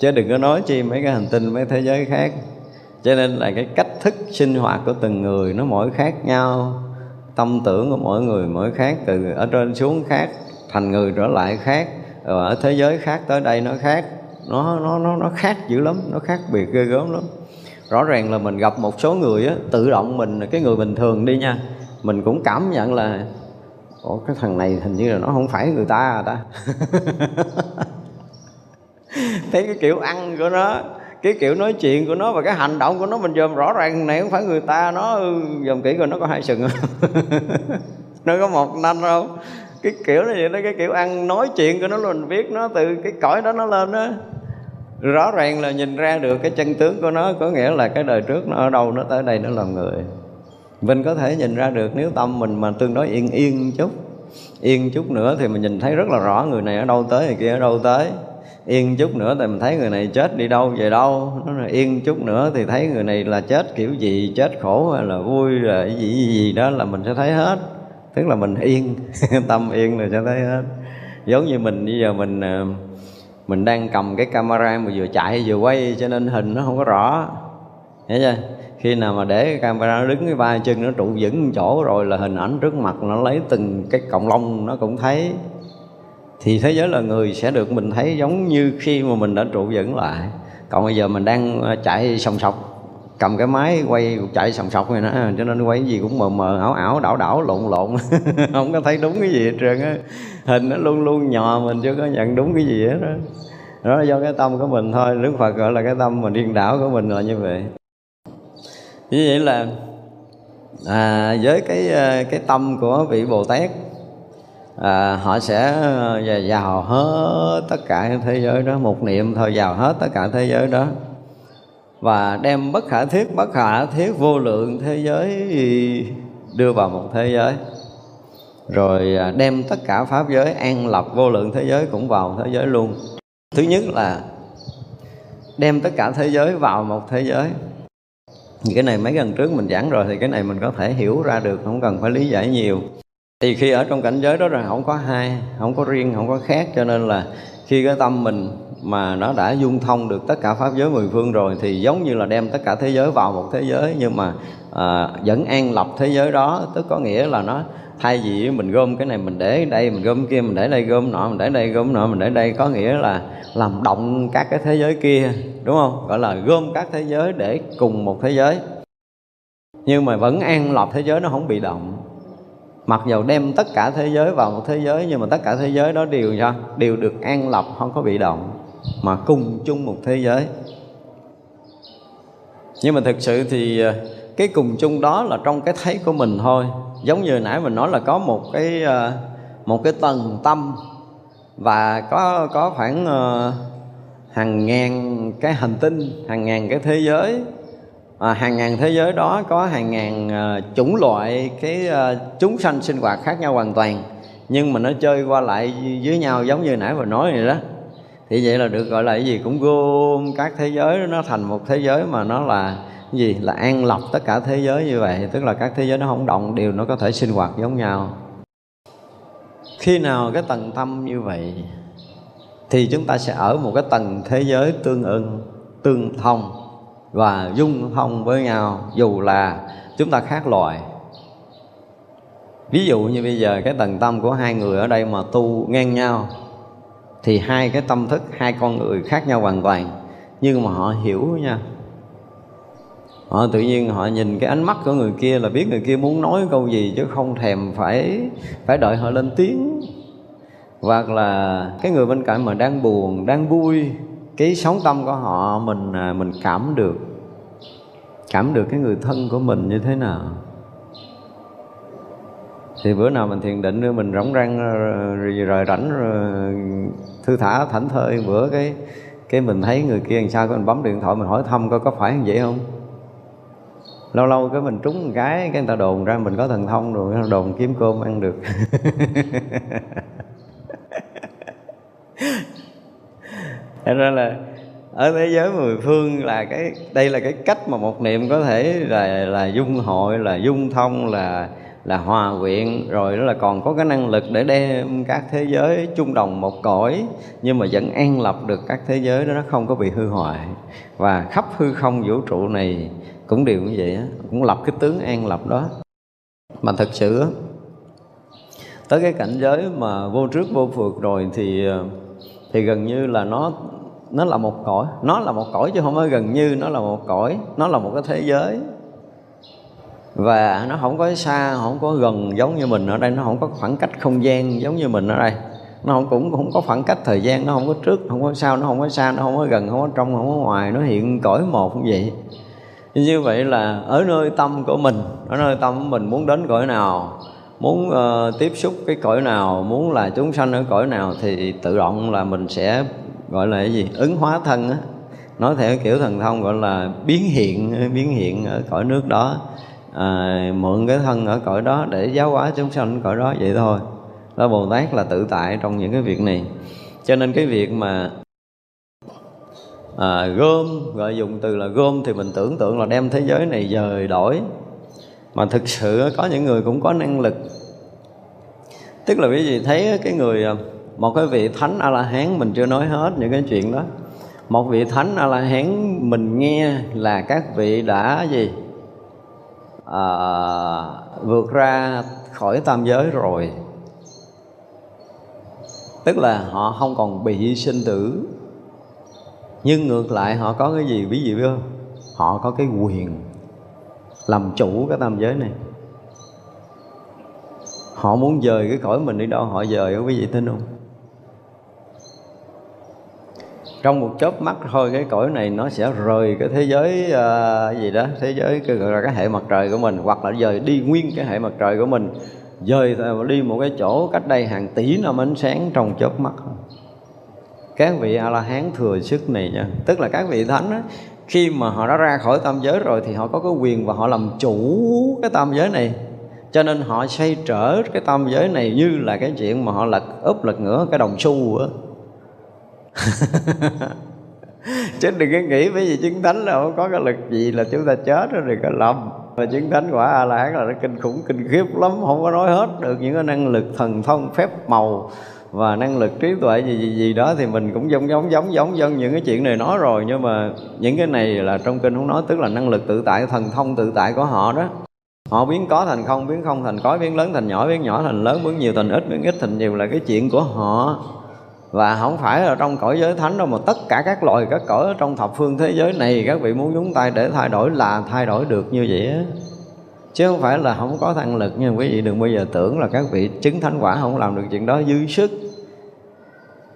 Chứ đừng có nói chi mấy cái hành tinh mấy thế giới khác cho nên là cái cách thức sinh hoạt của từng người nó mỗi khác nhau. Tâm tưởng của mỗi người mỗi khác, từ ở trên xuống khác, thành người trở lại khác, rồi ở thế giới khác tới đây nó khác. Nó nó nó nó khác dữ lắm, nó khác biệt ghê gớm lắm. Rõ ràng là mình gặp một số người á, tự động mình, cái người bình thường đi nha, mình cũng cảm nhận là, Ủa, cái thằng này hình như là nó không phải người ta à ta? Thấy cái kiểu ăn của nó cái kiểu nói chuyện của nó và cái hành động của nó mình dòm rõ ràng, này không phải người ta, nó dòm kỹ rồi nó có hai sừng không? Nó có một nanh không? Cái kiểu này vậy đó, cái kiểu ăn nói chuyện của nó mình biết nó từ cái cõi đó nó lên đó rõ ràng là nhìn ra được cái chân tướng của nó, có nghĩa là cái đời trước nó ở đâu, nó tới đây nó làm người. Mình có thể nhìn ra được, nếu tâm mình mà tương đối yên yên chút yên chút nữa thì mình nhìn thấy rất là rõ người này ở đâu tới, người kia ở đâu tới yên chút nữa thì mình thấy người này chết đi đâu về đâu. Nó là yên chút nữa thì thấy người này là chết kiểu gì chết khổ hay là vui rồi gì gì, gì đó là mình sẽ thấy hết. Tức là mình yên tâm yên là sẽ thấy hết. Giống như mình bây giờ mình ờ, mình đang cầm cái camera mà vừa chạy vừa quay cho nên hình nó không có rõ. Hiểu chưa? Khi nào mà để cái camera nó đứng cái ba chân nó trụ vững chỗ rồi là hình ảnh trước mặt nó lấy từng cái cộng lông nó cũng thấy thì thế giới là người sẽ được mình thấy giống như khi mà mình đã trụ vững lại. Còn bây giờ mình đang ờ, chạy sòng sọc cầm cái máy quay chạy sòng sọc này nữa ờ, cho nên quay cái gì cũng mờ mờ ảo ảo đảo đảo lộn lộn. Không có thấy đúng cái gì hết trơn á. Hình nó luôn luôn nhò mình chưa có nhận đúng cái gì hết đó đó là do cái tâm của mình thôi. Đức phật gọi là cái tâm mà điên đảo của mình là như vậy. Như vậy là à, với cái ờ, cái tâm của vị bồ tát à, họ sẽ ờ, vào hết tất cả thế giới đó một niệm thôi vào hết tất cả thế giới đó. Và đem bất khả thiết bất khả thiết vô lượng thế giới đưa vào một thế giới. Rồi à, đem tất cả pháp giới an lập vô lượng thế giới cũng vào thế giới luôn. Thứ nhất là đem tất cả thế giới vào một thế giới. Cái này mấy lần trước mình giảng rồi thì cái này mình có thể hiểu ra được không cần phải lý giải nhiều thì khi ở trong cảnh giới đó là không có hai không có riêng không có khác cho nên là khi cái tâm mình mà nó đã dung thông được tất cả pháp giới mười phương rồi thì giống như là đem tất cả thế giới vào một thế giới nhưng mà à, vẫn an lập thế giới đó. Tức có nghĩa là nó thay vì mình gom cái này mình để đây mình gom kia mình để đây gom nọ mình để đây gom nọ mình để đây có nghĩa là làm động các cái thế giới kia đúng không? Gọi là gom các thế giới để cùng một thế giới. Nhưng mà vẫn an lập thế giới nó không bị động mặc dầu đem tất cả thế giới vào một thế giới, nhưng mà tất cả thế giới đó đều sao? Đều được an lập, không có bị động, mà cùng chung một thế giới. Nhưng mà thực sự thì ờ, cái cùng chung đó là trong cái thấy của mình thôi. Giống như nãy mình nói là có một cái ờ, một cái tầng tâm, và có có khoảng ờ, hàng ngàn cái hành tinh, hàng ngàn cái thế giới à, hàng ngàn thế giới đó có hàng ngàn à, chủng loại cái à, chúng sanh sinh hoạt khác nhau hoàn toàn nhưng mà nó chơi qua lại với nhau giống như nãy vừa nói vậy đó. Thì vậy là được gọi là cái gì? Cũng gom các thế giới nó thành một thế giới mà nó là cái gì? Là an lọc tất cả thế giới như vậy tức là các thế giới nó không động đều nó có thể sinh hoạt giống nhau. Khi nào cái tầng tâm như vậy thì chúng ta sẽ ở một cái tầng thế giới tương ưng tương thông và dung thông với nhau, dù là chúng ta khác loài ví dụ như bây giờ cái tầng tâm của hai người ở đây mà tu ngang nhau, thì hai cái tâm thức, hai con người khác nhau hoàn toàn. Nhưng mà họ hiểu nha. Họ tự nhiên họ nhìn cái ánh mắt của người kia là biết người kia muốn nói câu gì chứ không thèm phải phải đợi họ lên tiếng. Hoặc là cái người bên cạnh mà đang buồn, đang vui cái sống tâm của họ, mình à, mình cảm được. Cảm được cái người thân của mình như thế nào. Thì bữa nào mình thiền định, mình rỗng răng rồi rồi rảnh, rồi thư thả thảnh thơi, bữa cái cái mình thấy người kia làm sao, cái mình bấm điện thoại, mình hỏi thăm coi có phải như vậy không? Lâu lâu cái mình trúng một cái cái người ta đồn ra mình có thần thông rồi đồn kiếm cơm ăn được. Thật ra là ở thế giới mười phương là cái, đây là cái cách mà một niệm có thể là là dung hội, là dung thông, là là hòa quyện. Rồi đó là còn có cái năng lực để đem các thế giới chung đồng một cõi, nhưng mà vẫn an lập được các thế giới đó, nó không có bị hư hoại. Và khắp hư không vũ trụ này cũng đều như vậy cũng lập cái tướng an lập đó. Mà thật sự tới cái cảnh giới mà vô trước vô phượt rồi thì ờ, thì gần như là nó nó là một cõi nó là một cõi chứ không phải gần như nó là một cõi nó là một cái thế giới và nó không có xa không có gần giống như mình ở đây nó không có khoảng cách không gian giống như mình ở đây nó không cũng không có khoảng cách thời gian nó không có trước không có sau nó không có xa nó không có gần không có trong không có ngoài nó hiện cõi một như vậy như vậy là ở nơi tâm của mình ở nơi tâm của mình muốn đến cõi nào muốn uh, tiếp xúc cái cõi nào muốn là chúng sanh ở cõi nào thì tự động là mình sẽ gọi là cái gì? Ứng hóa thân á. Nói theo kiểu thần thông gọi là biến hiện biến hiện ở cõi nước đó. À, mượn cái thân ở cõi đó để giáo hóa chúng sanh ở cõi đó vậy thôi. Đó bồ tát là tự tại trong những cái việc này. Cho nên cái việc mà à, gom gọi dùng từ là gom thì mình tưởng tượng là đem thế giới này dời đổi. Mà thực sự có những người cũng có năng lực. Tức là cái gì thấy cái người à, một cái vị thánh a la hán mình chưa nói hết những cái chuyện đó. Một vị thánh a la hán mình nghe là các vị đã gì? À, vượt ra khỏi tam giới rồi. Tức là họ không còn bị sinh tử. Nhưng ngược lại họ có cái gì? Ví dụ không họ có cái quyền làm chủ cái tam giới này. Họ muốn dời cái cõi mình đi đâu họ dời có quý vị tin không? Trong một chớp mắt thôi cái cõi này nó sẽ rời cái thế giới à, gì đó thế giới cái gọi là cái hệ mặt trời của mình hoặc là rời đi nguyên cái hệ mặt trời của mình. Dời đi một cái chỗ cách đây hàng tỷ năm ánh sáng trong chớp mắt. Các vị a la hán thừa sức này nha. Tức là các vị thánh đó, khi mà họ đã ra khỏi tam giới rồi thì họ có cái quyền và họ làm chủ cái tam giới này. Cho nên họ xoay trở cái tam giới này như là cái chuyện mà họ lật úp lật ngửa cái đồng xu á. chứ đừng có nghĩ bởi vì chứng thánh là không có cái lực gì là chúng ta chết rồi đừng có lầm. Và chứng thánh quả a la hán là nó kinh khủng, kinh khiếp lắm, không có nói hết được những cái năng lực thần thông phép màu và năng lực trí tuệ gì gì gì đó thì mình cũng giống giống giống giống dân những cái chuyện này nói rồi. Nhưng mà những cái này là trong kinh không nói, tức là năng lực tự tại, thần thông tự tại của họ đó. Họ biến có thành không, biến không thành có, biến lớn thành nhỏ, biến nhỏ thành lớn, biến nhiều thành ít, biến ít thành nhiều là cái chuyện của họ và không phải là trong cõi giới thánh đâu, mà tất cả các loài, các cõi ở trong thập phương thế giới này, các vị muốn nhúng tay để thay đổi là thay đổi được như vậy á. Chứ không phải là không có năng lực nhưng quý vị đừng bao giờ tưởng là các vị chứng thánh quả không làm được chuyện đó dư sức.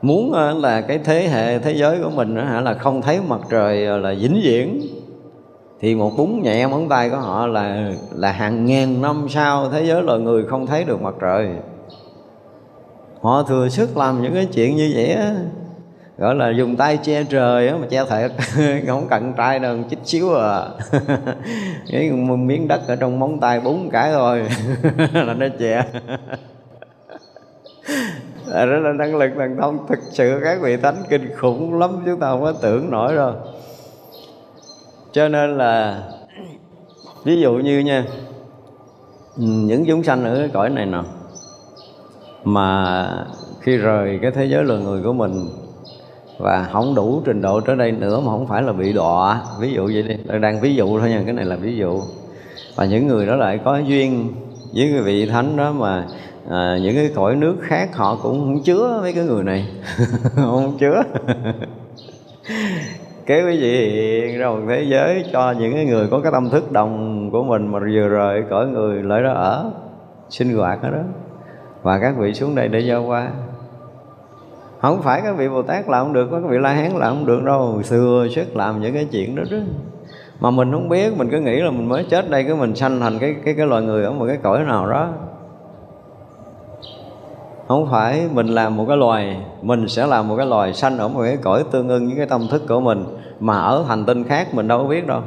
Muốn ờ, là cái thế hệ, thế giới của mình hả, là không thấy mặt trời ờ, là vĩnh viễn, thì một búng nhẹ móng tay của họ là là hàng ngàn năm sau thế giới loài người không thấy được mặt trời họ thừa sức làm những cái chuyện như vậy á. Gọi là dùng tay che trời á, mà che thiệt. Không cần trai đâu, chích xíu à. Cái miếng đất ở trong móng tay bốn cái thôi. Là nó che. Đó là năng lực thần thông thực sự các vị thánh kinh khủng lắm, chúng ta không có tưởng nổi đâu. Cho nên là, ví dụ như nha ừ, những chúng sanh ở cái cõi này nè mà khi rời cái thế giới loài người của mình và không đủ trình độ trở đây nữa mà không phải là bị đọa ví dụ vậy đi. Tôi đang ví dụ thôi nha cái này là ví dụ. Và những người đó lại có duyên với cái vị thánh đó mà à, những cái cõi nước khác họ cũng không chứa mấy cái người này. Không chứa. Cái quý vị hiện ra một thế giới cho những cái người có cái tâm thức đồng của mình mà vừa rời cõi người lại đó ở sinh hoạt ở đó và các vị xuống đây để giao qua không phải các vị bồ tát làm không được các vị la hán làm không được đâu. Xưa sức làm những cái chuyện đó đó. Mà mình không biết mình cứ nghĩ là mình mới chết đây cái mình sanh thành cái cái cái loài người ở một cái cõi nào đó. Không phải mình làm một cái loài mình sẽ làm một cái loài sanh ở một cái cõi tương ưng với cái tâm thức của mình mà ở hành tinh khác mình đâu có biết đâu.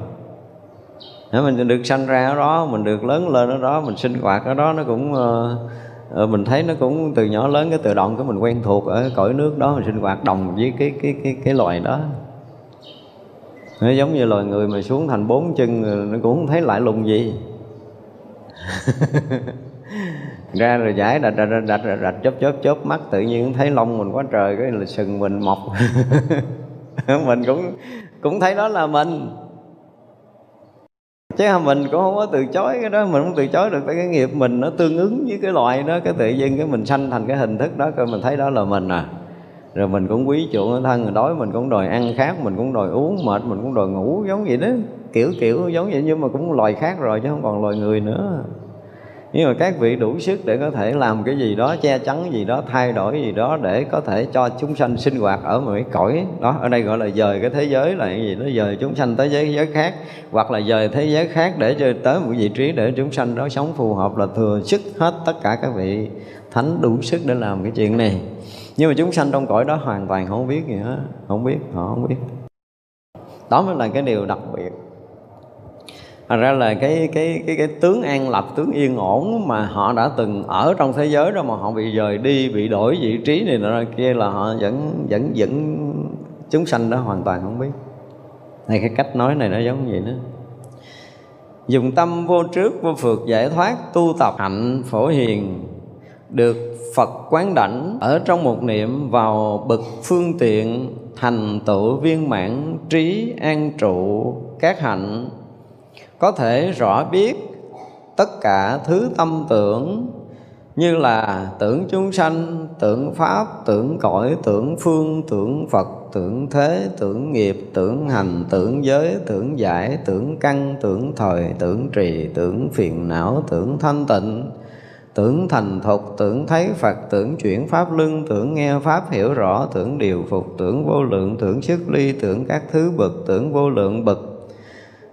Nếu mình được sanh ra ở đó mình được lớn lên ở đó mình sinh hoạt ở đó nó cũng uh, Ờ, mình thấy nó cũng từ nhỏ lớn cái tự động của mình quen thuộc ở cõi nước đó mình sinh hoạt đồng với cái cái cái cái loài đó. Nó giống như loài người mà xuống thành bốn chân nó cũng không thấy lại lùng gì. Ra rồi giải đạch đạch đạch đạch, đạch chớp chớp chớp mắt tự nhiên thấy lông mình quá trời cái là sừng mình mọc. Mình cũng cũng thấy đó là mình chứ mình cũng không có từ chối cái đó, mình không từ chối được tại cái nghiệp mình nó tương ứng với cái loại đó, cái tự nhiên cái mình sanh thành cái hình thức đó, coi mình thấy đó là mình à. Rồi mình cũng quý chuộng thân rồi đói mình cũng đòi ăn khác mình cũng đòi uống mệt, mình cũng đòi ngủ, giống vậy đó. Kiểu kiểu, giống vậy, nhưng mà cũng loài khác rồi, chứ không còn loài người nữa nhưng mà các vị đủ sức để có thể làm cái gì đó, che chắn gì đó, thay đổi gì đó để có thể cho chúng sanh sinh hoạt ở một cái cõi đó. Ở đây gọi là dời cái thế giới là cái gì nó dời chúng sanh tới thế giới khác, hoặc là dời thế giới khác để cho tới một vị trí để chúng sanh đó sống phù hợp là thừa sức hết tất cả các vị thánh đủ sức để làm cái chuyện này. Nhưng mà chúng sanh trong cõi đó hoàn toàn không biết gì hết, không biết, họ không biết. Đó mới là cái điều đặc biệt. Thành ra là cái cái cái cái tướng an lập, tướng yên ổn mà họ đã từng ở trong thế giới đó mà họ bị rời đi, bị đổi vị trí này nọ kia là họ vẫn vẫn vẫn chúng sanh đó hoàn toàn không biết. Này cái cách nói này nó giống vậy đó. Dùng tâm vô trước vô phượt giải thoát tu tập hạnh phổ hiền được Phật quán đảnh ở trong một niệm vào bậc phương tiện thành tựu viên mãn trí an trụ các hạnh có thể rõ biết tất cả thứ tâm tưởng như là tưởng chúng sanh, tưởng pháp, tưởng cõi, tưởng phương, tưởng Phật, tưởng thế, tưởng nghiệp, tưởng hành, tưởng giới, tưởng giải, tưởng căn, tưởng thời, tưởng trì, tưởng phiền não, tưởng thanh tịnh, tưởng thành thục, tưởng thấy Phật, tưởng chuyển pháp luân, tưởng nghe pháp hiểu rõ, tưởng điều phục, tưởng vô lượng, tưởng sức ly, tưởng các thứ bậc, tưởng vô lượng bậc,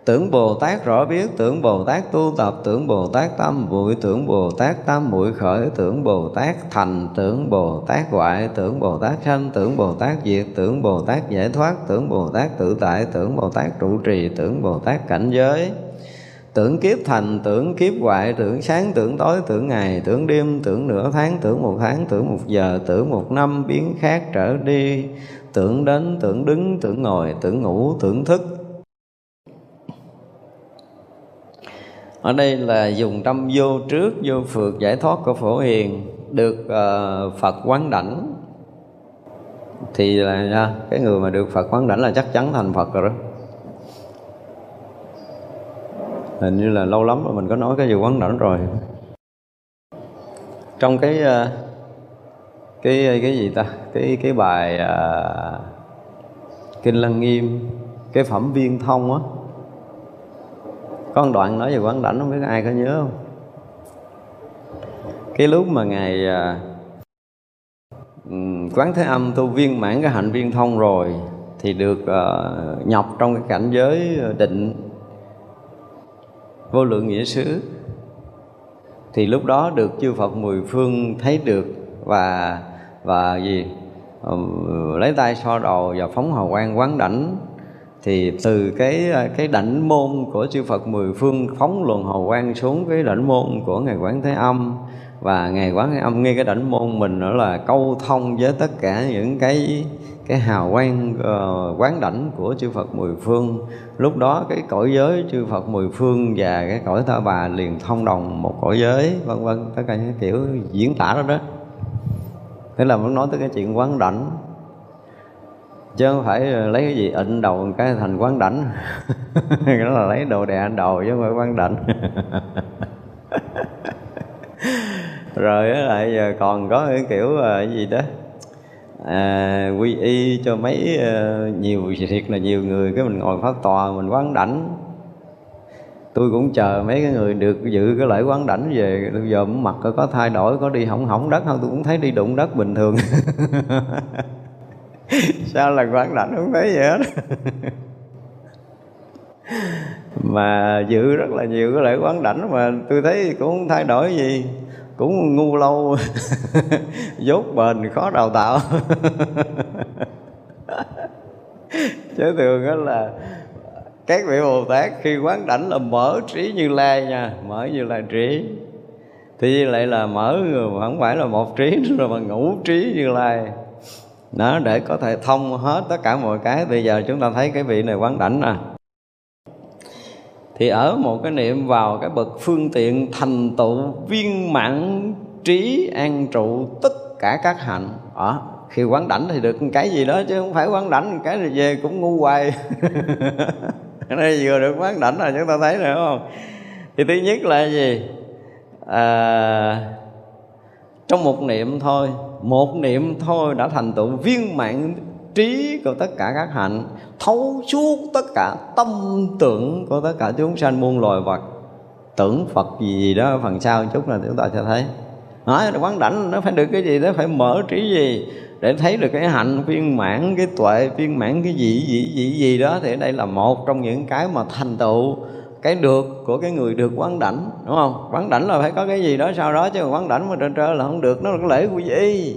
Tưởng Bồ Tát rõ biết, tưởng Bồ Tát tu tập, tưởng Bồ Tát tâm bụi, tưởng Bồ Tát tâm muội khởi, tưởng Bồ Tát thành, tưởng Bồ Tát hoại, tưởng Bồ Tát sanh, tưởng Bồ Tát diệt, tưởng Bồ Tát giải thoát, tưởng Bồ Tát tự tại, tưởng Bồ Tát trụ trì, tưởng Bồ Tát cảnh giới. Tưởng kiếp thành, tưởng kiếp hoại, tưởng sáng, tưởng tối, tưởng ngày, tưởng đêm, tưởng nửa tháng, tưởng một tháng, tưởng một giờ, tưởng một năm biến khác trở đi, tưởng đến, tưởng đứng, tưởng ngồi, tưởng ngủ, tưởng thức, ở đây là dùng tâm vô trước vô phượt giải thoát của phổ hiền được uh, phật quán đảnh. Thì là à, cái người mà được phật quán đảnh là chắc chắn thành phật rồi đó. Hình như là lâu lắm rồi mình có nói cái gì quán đảnh rồi. Trong cái uh, cái cái gì ta? Cái cái bài uh, kinh lăng nghiêm cái phẩm viên thông á có một đoạn nói về quán đảnh không biết ai có nhớ không? Cái lúc mà ngài uh, à, quán thế âm tu viên mãn cái hạnh viên thông rồi thì được uh, nhập trong cái cảnh giới à, định. Vô lượng nghĩa xứ. Thì lúc đó được chư Phật mười phương thấy được và và gì? Lấy tay so đầu và phóng hào quang quán đảnh thì từ cái ờ, cái đảnh môn của chư Phật mười phương phóng luồng hồ quang xuống cái đảnh môn của ngài Quán Thế Âm. Và ngài Quán Thế Âm nghe cái đảnh môn mình nữa là câu thông với tất cả những cái cái hào quang uh, quán đảnh của chư Phật mười phương. Lúc đó cái cõi giới chư Phật mười phương và cái cõi ta bà liền thông đồng một cõi giới vân vân tất cả những kiểu diễn tả đó đó. Thế là muốn nói tới cái chuyện quán đảnh chứ không phải lấy cái gì ịnh đầu cái thành quán đảnh. Đó là lấy đồ đè đầu chứ không phải quán đảnh. Rồi lại giờ còn có cái kiểu à, cái gì đó. À, quy y cho mấy à, nhiều thiệt là nhiều người cái mình ngồi pháp tòa mình quán đảnh. Tôi cũng chờ mấy cái người được dự cái lễ quán đảnh về bây giờ mặt có thay đổi có đi hỏng hỏng đất không tôi cũng thấy đi đụng đất bình thường. sao là quán đảnh không thấy gì hết? Mà dự rất là nhiều cái lễ quán đảnh mà tôi thấy cũng không thay đổi gì, cũng ngu lâu. Dốt bền khó đào tạo. Chứ thường đó là các vị bồ tát khi quán đảnh là mở trí như lai nha, mở như lai trí. Thì lại là mở không phải là một trí nữa mà ngũ trí như lai đó để có thể thông hết tất cả mọi cái. Bây giờ chúng ta thấy cái vị này quán đảnh nè. Thì ở một cái niệm vào cái bậc phương tiện thành tựu viên mãn trí an trụ tất cả các hạnh. Ở khi quán đảnh thì được cái gì đó chứ không phải quán đảnh cái này về cũng ngu hoài. Cái vừa được quán đảnh là chúng ta thấy nữa không? Thì thứ nhất là gì? À, trong một niệm thôi một niệm thôi đã thành tựu viên mãn trí của tất cả các hạnh thấu suốt tất cả tâm tưởng của tất cả chúng sanh muôn loài vật. Tưởng Phật gì, gì đó phần sau chút là chúng ta sẽ thấy. Nói quán đảnh nó phải được cái gì? Đó phải mở trí gì? Để thấy được cái hạnh viên mãn cái tuệ viên mãn cái gì gì gì gì đó thì đây là một trong những cái mà thành tựu cái được của cái người được quán đảnh, đúng không? Quán đảnh là phải có cái gì đó sau đó, chứ quán đảnh mà trên trơ là không được, nó là cái lễ quy y.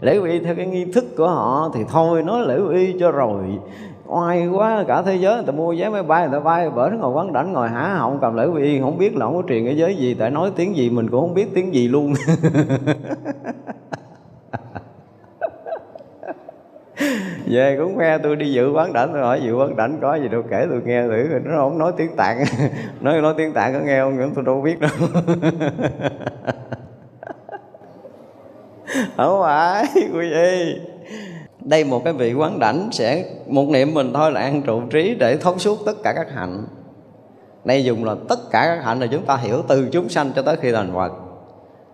Lễ quy y theo cái nghi thức của họ thì thôi, nói lễ quy y cho rồi. Oai quá, cả thế giới người ta mua vé máy bay, người ta bay, bển ngồi quán đảnh, ngồi há họng, cầm lễ quy y, không biết là không có truyền cái giới gì, tại nói tiếng gì mình cũng không biết tiếng gì luôn. về cũng khoe tôi đi dự quán đảnh tôi hỏi dự quán đảnh có gì đâu, kể tôi nghe thử nó không nói tiếng tạng. Nói nói tiếng tạng có nghe không, tôi đâu biết đâu. Không phải, quý vị. Đây một cái vị quán đảnh sẽ, một niệm mình thôi là an trụ trí để thấu suốt tất cả các hạnh. Đây dùng là tất cả các hạnh là chúng ta hiểu từ chúng sanh cho tới khi thành Phật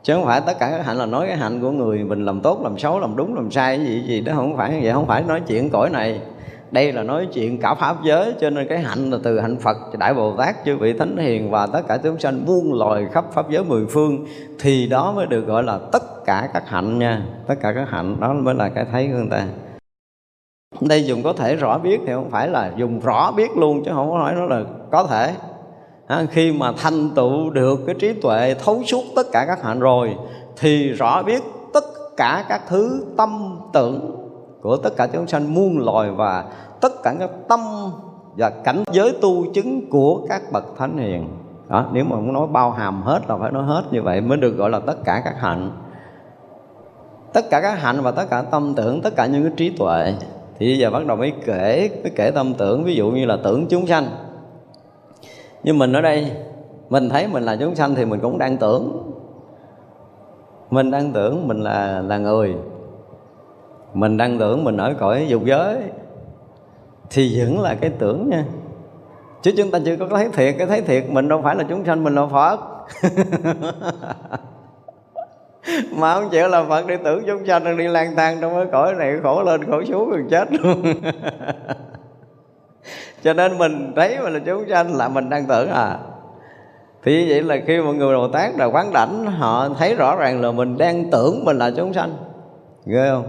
chứ không phải tất cả các hạnh là nói cái hạnh của người mình làm tốt, làm xấu, làm đúng, làm sai cái gì gì đó không phải, vậy không phải nói chuyện cõi này. Đây là nói chuyện cả pháp giới, cho nên cái hạnh là từ hạnh Phật, đại Bồ Tát, chư vị thánh hiền và tất cả chúng sanh muôn loài khắp pháp giới mười phương, thì đó mới được gọi là tất cả các hạnh nha. Tất cả các hạnh, đó mới là cái thấy của người ta. Đây dùng có thể rõ biết thì không phải là dùng rõ biết luôn, chứ không có nói nó là có thể à, khi mà thành tựu được cái trí tuệ thấu suốt tất cả các hạnh rồi thì rõ biết tất cả các thứ tâm tưởng của tất cả chúng sanh muôn loài và tất cả các tâm và cảnh giới tu chứng của các bậc thánh hiền. Đó, nếu mà muốn nói bao hàm hết là phải nói hết như vậy mới được gọi là tất cả các hạnh. Tất cả các hạnh và tất cả tâm tưởng tất cả những cái trí tuệ. Thì bây giờ bắt đầu mới kể mới kể tâm tưởng. Ví dụ như là tưởng chúng sanh nhưng mình ở đây, mình thấy mình là chúng sanh thì mình cũng đang tưởng. Mình đang tưởng mình là là người. Mình đang tưởng mình ở cõi dục giới. Thì vẫn là cái tưởng nha. Chứ chúng ta chưa có thấy thiệt, cái thấy thiệt mình đâu phải là chúng sanh, mình là phật. Mà không chịu là phật đi tưởng chúng sanh đang đi lang thang trong cái cõi này khổ lên khổ xuống rồi chết luôn. cho nên mình thấy mình là chúng sanh là mình đang tưởng à. Thì như vậy là khi mọi người Bồ Tát là quán đảnh, họ thấy rõ ràng là mình đang tưởng mình là chúng sanh. Ghê không?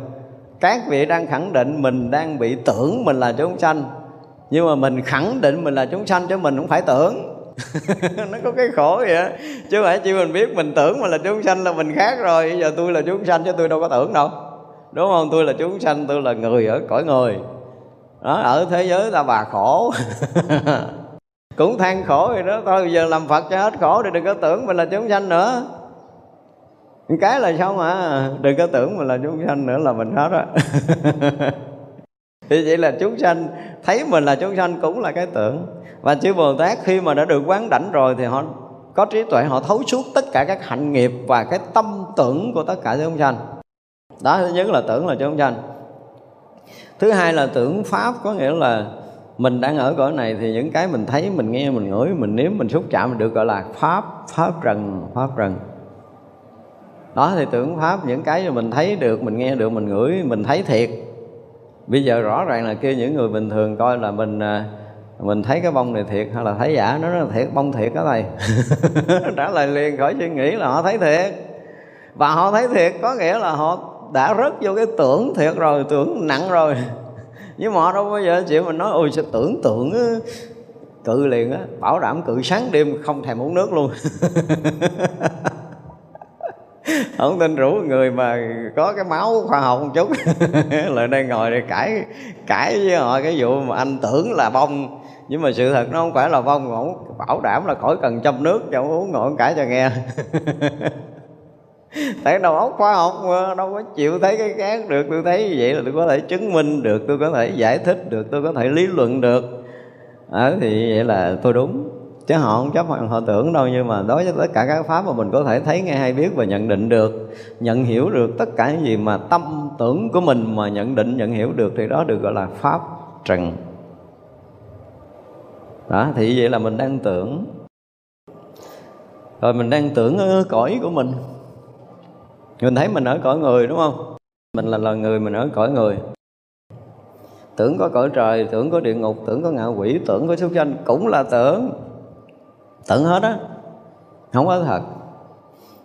Các vị đang khẳng định mình đang bị tưởng mình là chúng sanh. Nhưng mà mình khẳng định mình là chúng sanh chứ mình không phải tưởng. Nó có cái khổ vậy đó. chứ phải chỉ mình biết mình tưởng mình là chúng sanh là mình khác rồi. Bây giờ tôi là chúng sanh chứ tôi đâu có tưởng đâu. Đúng không? Tôi là chúng sanh, tôi là người ở cõi người đó, ở thế giới ta bà khổ. Cũng than khổ rồi đó. Thôi giờ làm phật cho hết khổ thì đừng có tưởng mình là chúng sanh nữa. Cái là sao mà đừng có tưởng mình là chúng sanh nữa là mình hết á. Thì vậy là chúng sanh, thấy mình là chúng sanh cũng là cái tưởng. Và chư bồ tát khi mà đã được quán đảnh rồi thì họ, có trí tuệ, họ thấu suốt tất cả các hạnh nghiệp và cái tâm tưởng của tất cả chúng sanh. Đó, thứ nhất là tưởng là chúng sanh thứ hai là tưởng pháp có nghĩa là mình đang ở cõi này thì những cái mình thấy, mình nghe, mình ngửi, mình nếm, mình xúc chạm mình được gọi là pháp pháp trần pháp trần đó, thì tưởng pháp những cái mà mình thấy được, mình nghe được, mình ngửi, mình thấy thiệt. Bây giờ rõ ràng là kia những người bình thường coi là mình à, mình thấy cái bông này thiệt hay là thấy giả. Nó là thiệt, bông thiệt đó thầy. Trả lời liền khỏi suy nghĩ là họ thấy thiệt. Và họ thấy thiệt có nghĩa là họ đã rớt vô cái tưởng thiệt rồi, tưởng nặng rồi. Nhưng mà họ đâu bao giờ chị mình nói, ôi, sao tưởng tượng cự liền á, bảo đảm cự sáng đêm không thèm uống nước luôn. Không tin rủ người mà có cái máu khoa học một chút. Lại đây ngồi để cãi cãi với họ cái vụ mà anh tưởng là bông. Nhưng mà sự thật nó không phải là bông ổng bảo đảm là khỏi cần châm nước cho uống, ngồi cãi cho nghe. tại đầu óc khoa học mà đâu có chịu thấy cái khác được. Tôi thấy như vậy là tôi có thể chứng minh được tôi có thể giải thích được tôi có thể lý luận được. À, thì vậy là tôi đúng. Chứ họ không chấp họ tưởng đâu nhưng mà đối với tất cả các pháp mà mình có thể thấy nghe hay biết và nhận định được nhận hiểu được tất cả những gì mà tâm tưởng của mình mà nhận định nhận hiểu được thì đó được gọi là pháp trần. Đó thì vậy là mình đang tưởng. Rồi mình đang tưởng ở cõi của mình mình thấy mình ở cõi người đúng không? Mình là loài người mình ở cõi người. Tưởng có cõi trời tưởng có địa ngục tưởng có ngạ quỷ tưởng có súc sanh cũng là tưởng. Tưởng hết á. Không có thật.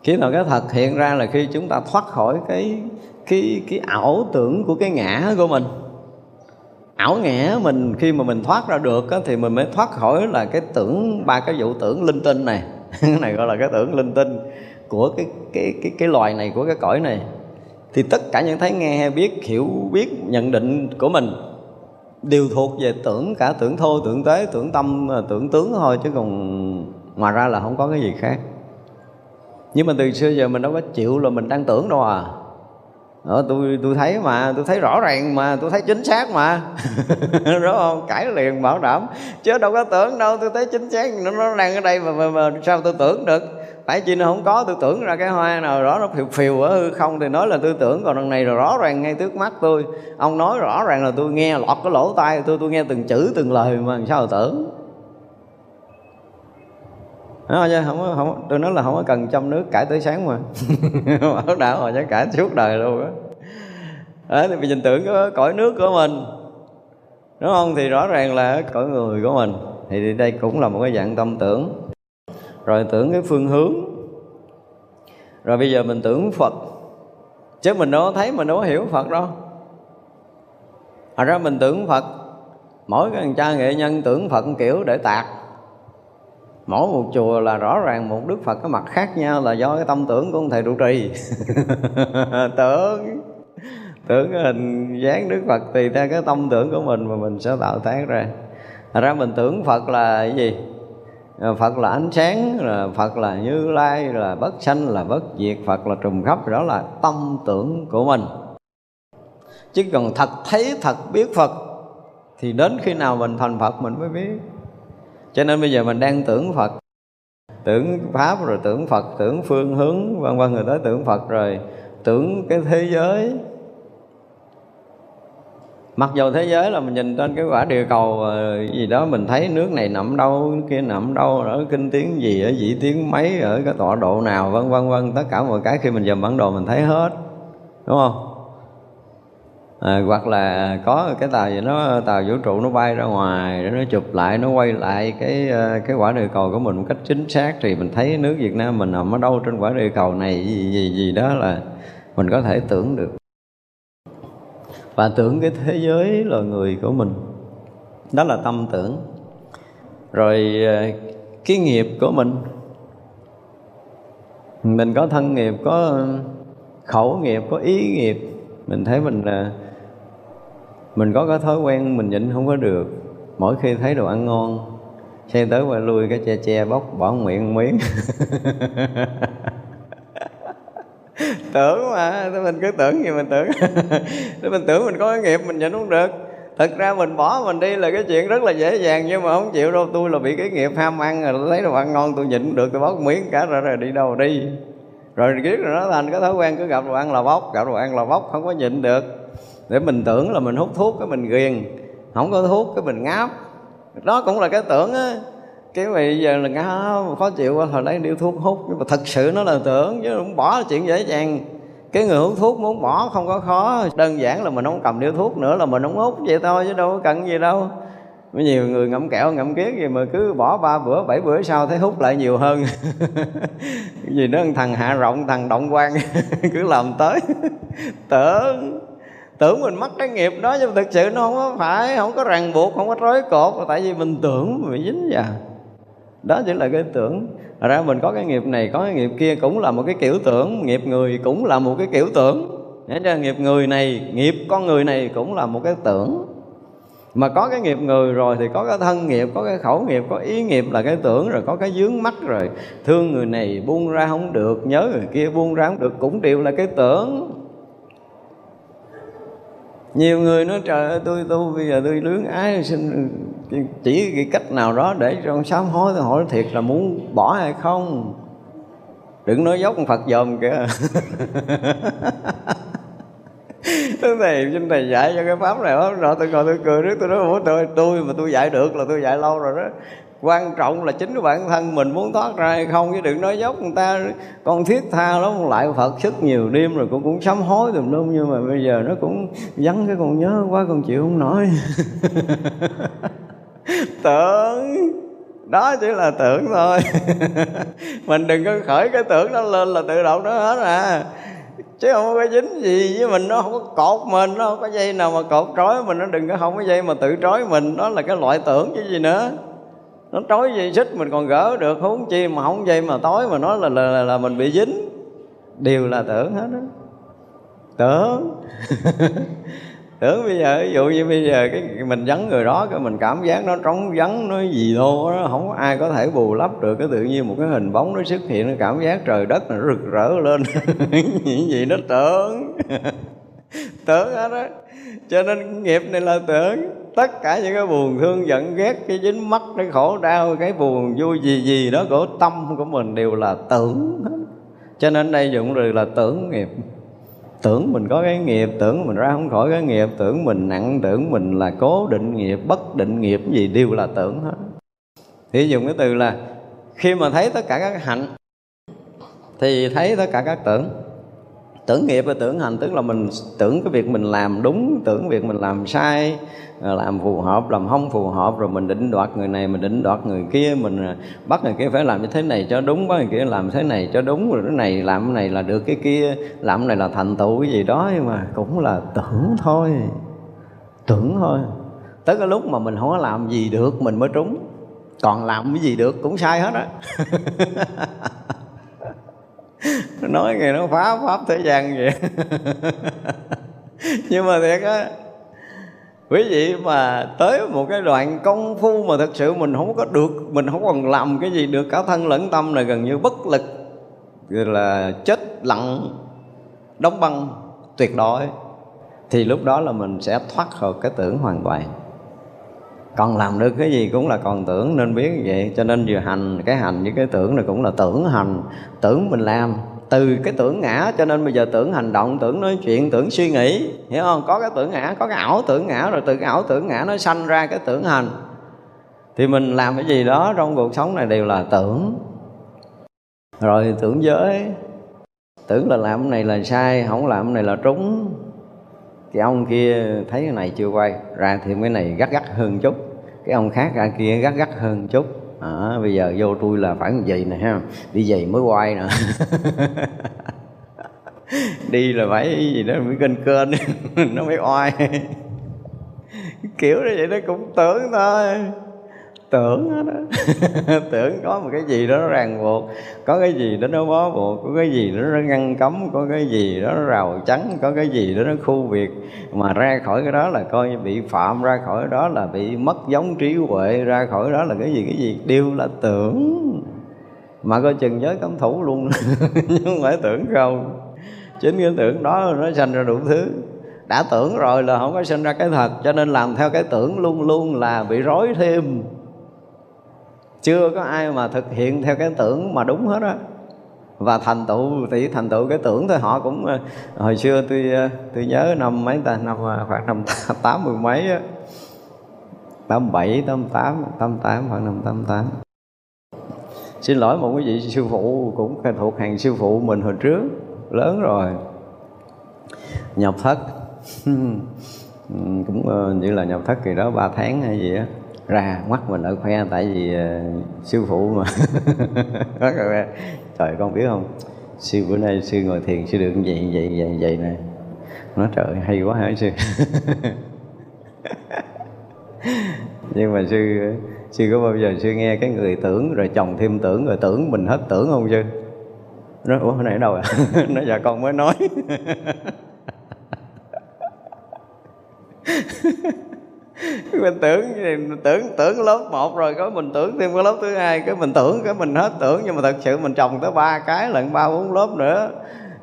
Khi nào cái thật hiện ra là khi chúng ta thoát khỏi cái cái cái ảo tưởng của cái ngã của mình. Ảo ngã mình khi mà mình thoát ra được á, thì mình mới thoát khỏi là cái tưởng ba cái vụ tưởng linh tinh này. Cái này gọi là cái tưởng linh tinh của cái cái cái cái loài này của cái cõi này thì tất cả những thấy nghe hay biết hiểu biết nhận định của mình đều thuộc về tưởng cả tưởng thô tưởng tế tưởng tâm à, tưởng tướng thôi chứ còn ngoài ra là không có cái gì khác. Nhưng mà từ xưa giờ mình đâu có chịu là mình đang tưởng đâu à. Ờ, Đó, tôi tôi thấy mà tôi thấy rõ ràng mà tôi thấy chính xác mà. Đúng không? Cãi liền bảo đảm. Chứ đâu có tưởng đâu tôi thấy chính xác nó, nó đang ở đây mà, mà, mà sao tôi tưởng được? Tại chi nó không có tôi tưởng ra cái hoa nào đó nó phiêu phiêu ở hư. Không thì nói là tư tưởng còn đằng này là rõ ràng ngay trước mắt tôi. Ông nói rõ ràng là tôi nghe lọt cái lỗ tai tôi tôi nghe từng chữ từng lời mà làm sao tưởng. Đó chứ không, không, tôi nói là không có cần trong nước cải tới sáng mà. Bảo đạo mà chắc cải suốt đời luôn á. Đó thì mình tưởng có cõi nước của mình. Đúng không? Thì rõ ràng là cõi người của mình. Thì đây cũng là một cái dạng tâm tưởng rồi tưởng cái phương hướng. Rồi bây giờ mình tưởng phật. Chứ mình đâu có thấy, mình đâu có hiểu phật đâu. Thật ra mình tưởng Phật. Mỗi cái cha nghệ nhân tưởng Phật kiểu để tạc. Mỗi một chùa là rõ ràng một Đức Phật có mặt khác nhau Là do cái tâm tưởng của ông thầy trụ trì. Tưởng. Tưởng cái hình dáng Đức Phật Tùy theo cái tâm tưởng của mình Mà mình sẽ tạo tác ra. Thật ra mình tưởng Phật là cái gì? Phật là ánh sáng là Phật là Như Lai là bất sanh là bất diệt, Phật là trùng khắp đó là tâm tưởng của mình. Chứ còn thật thấy, thật biết Phật, thì đến khi nào mình thành Phật mình mới biết. Cho nên bây giờ mình đang tưởng Phật, tưởng pháp rồi tưởng Phật, tưởng phương hướng, vân vân, người tới tưởng Phật rồi, tưởng cái thế giới mặc dù thế giới là mình nhìn trên cái quả địa cầu ờ, gì đó mình thấy nước này nằm đâu nước kia nằm đâu ở kinh tiếng gì ở dĩ tiếng mấy ở cái tọa độ nào vân vân vân tất cả mọi cái khi mình dòm bản đồ mình thấy hết đúng không? À, hoặc là có cái tàu gì nó tàu vũ trụ nó bay ra ngoài để nó chụp lại nó quay lại cái ờ, cái quả địa cầu của mình một cách chính xác thì mình thấy nước Việt Nam mình nằm ở đâu trên quả địa cầu này gì gì gì đó là mình có thể tưởng được và tưởng cái thế giới là người của mình. Đó là tâm tưởng. Rồi ờ, cái nghiệp của mình. Mình có thân nghiệp, có khẩu nghiệp, có ý nghiệp. Mình thấy mình là, mình có cái thói quen mình nhịn không có được. Mỗi khi thấy đồ ăn ngon xe tới qua lui cái che che, bóc bỏ miệng miếng. tưởng mà mình cứ tưởng gì mình tưởng. Mình tưởng mình có cái nghiệp mình nhịn không được. Thật ra mình bỏ mình đi là cái chuyện rất là dễ dàng nhưng mà không chịu đâu. Tôi là bị cái nghiệp ham ăn rồi lấy đồ ăn ngon tôi nhịn được tôi bóc miếng cả rồi, rồi đi đâu đi. Rồi biết rồi nó thành cái thói quen cứ gặp đồ ăn là bóc gặp đồ ăn là bóc không có nhịn được. Để mình tưởng là mình hút thuốc cái mình ghiền không có thuốc cái mình ngáp. Đó cũng là cái tưởng á cái bây giờ là ngã, khó chịu quá, hồi đấy điếu thuốc hút. Nhưng mà thật sự nó là tưởng chứ, không bỏ là chuyện dễ dàng. Cái người hút thuốc muốn bỏ không có khó. Đơn giản là mình không cầm điếu thuốc nữa là mình không hút vậy thôi chứ đâu có cần gì đâu. Mấy nhiều người ngậm kẹo, ngậm kiết gì mà cứ bỏ ba bữa, bảy bữa sau thấy hút lại nhiều hơn. Vì nó thằng hạ rộng, thằng động quan cứ làm tới. Tưởng tưởng mình mắc cái nghiệp đó, nhưng thực sự nó không có phải, không có ràng buộc, không có trói cột. Tại vì mình tưởng mình bị dính vào đó chỉ là cái tưởng. Ra mình có cái nghiệp này, có cái nghiệp kia cũng là một cái kiểu tưởng. Nghiệp người cũng là một cái kiểu tưởng. Nghĩa cho nghiệp người này, nghiệp con người này cũng là một cái tưởng. Mà có cái nghiệp người rồi thì có cái thân nghiệp, có cái khẩu nghiệp, có ý nghiệp là cái tưởng rồi, có cái dướng mắt rồi. Thương người này buông ra không được, nhớ người kia buông ra không được cũng đều là cái tưởng. Nhiều người nói, trời ơi, tôi tu, bây giờ tôi luyến ái xin chỉ cái cách nào đó để cho sám hối tôi hỏi thiệt là muốn bỏ hay không. Đừng nói dốc phật dòm kìa. Thế thầy xin thầy dạy cho cái pháp này pháp rồi tôi ngồi tôi cười trước tôi nói tôi tôi mà tôi dạy được là tôi dạy lâu rồi đó. Quan trọng là chính bản thân mình muốn thoát ra hay không, chứ đừng nói dốc người ta. Con thiết tha lắm, lại phật sức nhiều đêm rồi cũng cũng sám hối tùm lum, nhưng mà bây giờ nó cũng vắng cái con nhớ quá, con chịu không nổi. tưởng. Đó chỉ là tưởng thôi. Mình đừng có khởi cái tưởng đó lên là tự động nó hết à. Chứ không có dính gì với mình nó không có cột mình nó không có dây nào mà cột trói mình nó đừng có không có dây mà tự trói mình. Đó là cái loại tưởng chứ gì nữa. Nó trói dây xích mình còn gỡ được huống chi mà không dây mà tối mà nói là là, là, là mình bị dính. Đều là tưởng hết đó tưởng. tưởng bây giờ, ví dụ như bây giờ cái mình vắng người đó, cái mình cảm giác nó trống vắng, nó gì đâu đó không có ai có thể bù lấp được. Cái tự nhiên một cái hình bóng nó xuất hiện, nó cảm giác trời đất nó rực rỡ lên. Những gì nó tưởng. Tưởng hết đó cho nên nghiệp này là tưởng. Tất cả những cái buồn thương, giận, ghét, cái dính mắt cái khổ đau, cái buồn vui gì gì đó của tâm của mình đều là tưởng hết. Cho nên đây dụng từ là tưởng nghiệp tưởng mình có cái nghiệp, tưởng mình ra không khỏi cái nghiệp, tưởng mình nặng, tưởng mình là cố định nghiệp, bất định nghiệp gì đều là tưởng hết. Thì dùng cái từ là, khi mà thấy tất cả các hạnh, thì thấy tất cả các tưởng tưởng nghiệp và tưởng hành, tức là mình tưởng cái việc mình làm đúng, tưởng việc mình làm sai ờ, làm phù hợp, làm không phù hợp, rồi mình định đoạt người này, mình định đoạt người kia, mình ờ, bắt người kia phải làm như thế này cho đúng, bắt người kia làm thế này cho đúng, rồi cái này làm cái này là được, cái kia làm cái này là thành tựu, cái gì đó, nhưng mà cũng là tưởng thôi tưởng thôi. Tới cái lúc mà mình không có làm gì được, mình mới trúng. Còn làm cái gì được cũng sai hết á. nói nghe nó phá pháp thế gian vậy nhưng mà thiệt á, quý vị mà tới một cái đoạn công phu mà thật sự mình không có được, mình không còn làm cái gì được, cả thân lẫn tâm là gần như bất lực rồi là chết lặng, đóng băng, tuyệt đối. Thì lúc đó là mình sẽ thoát khỏi cái tưởng hoàn toàn còn làm được cái gì cũng là còn tưởng nên biết vậy. Cho nên vừa hành, cái hành với cái tưởng này cũng là tưởng hành, tưởng mình làm. Từ cái tưởng ngã, cho nên bây giờ tưởng hành động, tưởng nói chuyện, tưởng suy nghĩ. Hiểu không? Có cái tưởng ngã, có cái ảo tưởng ngã, rồi từ cái ảo tưởng ngã nó sanh ra cái tưởng hành. Thì mình làm cái gì đó trong cuộc sống này đều là tưởng. Rồi tưởng giới. Tưởng là làm cái này là sai, không làm cái này là trúng. Cái ông kia thấy cái này chưa quay, ra thì cái này gắt gắt hơn chút cái ông khác ra kia gắt gắt hơn chút. À, bây giờ vô tôi là phải như vậy nè ha. Đi giày mới quay nè. Đi là phải gì đó mới kênh kênh. Nó mới oai. Kiểu như vậy nó cũng tưởng thôi tưởng đó tưởng có một cái gì đó nó ràng buộc, có cái gì đó nó bó buộc, có cái gì đó nó ngăn cấm, có cái gì đó nó rào chắn, có cái gì đó nó khu biệt. Mà ra khỏi cái đó là coi như bị phạm, ra khỏi đó là bị mất giống trí huệ, ra khỏi đó là cái gì cái gì? Đều là tưởng. Mà coi chừng giới cấm thủ luôn. Nhưng không phải tưởng không? Chính cái tưởng đó nó sanh ra đủ thứ. Đã tưởng rồi là không có sinh ra cái thật, cho nên làm theo cái tưởng luôn luôn là bị rối thêm chưa có ai mà thực hiện theo cái tưởng mà đúng hết á. Và thành tựu, thì thành tựu cái tưởng thôi, họ cũng ờ, hồi xưa tôi ờ, tôi nhớ năm mấy ta, năm ờ, khoảng năm tám mươi mấy á. Tám bảy, tám tám tám tám, khoảng năm tám tám. Xin lỗi một quý vị sư phụ cũng thuộc hàng sư phụ mình hồi trước, lớn rồi. Nhập thất. Cũng như là nhập thất kỳ đó, ba tháng hay gì á ra mắt mình ở khoe tại vì ờ, uh, sư phụ mà. Trời con biết không? Sư bữa nay sư ngồi thiền sư được vậy vậy vậy vậy này nói trời hay quá hả sư nhưng mà sư sư có bao giờ sư nghe cái người tưởng rồi chồng thêm tưởng rồi tưởng mình hết tưởng không sư nó ủa cái này ở đâu à? Nó dạ con mới nói mình tưởng tưởng tưởng lớp một rồi có mình tưởng thêm cái lớp thứ hai, cái mình tưởng, cái mình hết tưởng. Nhưng mà thật sự mình trồng tới ba cái lần ba bốn lớp nữa.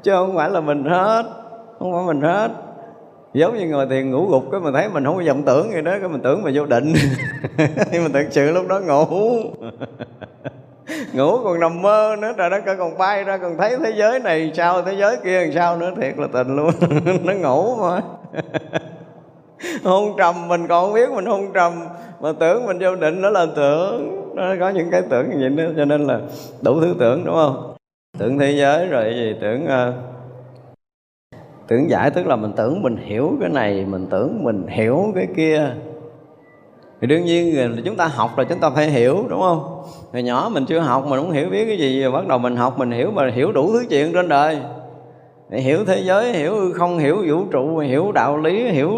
Chứ không phải là mình hết, không phải mình hết. Giống như ngồi thiền ngủ gục cái mình thấy mình không có vọng tưởng gì đó, cái mình tưởng mình vô định. Nhưng mà thật sự lúc đó ngủ. Ngủ còn nằm mơ nữa, trời đất còn bay ra, còn thấy thế giới này, sao thế giới kia làm sao nữa? Thiệt là tình luôn. Nó ngủ mà hôn trầm mình còn biết mình hôn trầm. Mà tưởng mình vô định nó là tưởng. Nó có những cái tưởng như vậy cho nên là đủ thứ tưởng đúng không? Tưởng thế giới rồi gì tưởng uh, tưởng giải tức là mình tưởng mình hiểu cái này mình tưởng mình hiểu cái kia. Thì đương nhiên là chúng ta học là chúng ta phải hiểu đúng không? Hồi nhỏ mình chưa học mình không hiểu biết cái gì bắt đầu mình học mình hiểu mà hiểu đủ thứ chuyện trên đời. Hiểu thế giới hiểu không hiểu vũ trụ hiểu đạo lý hiểu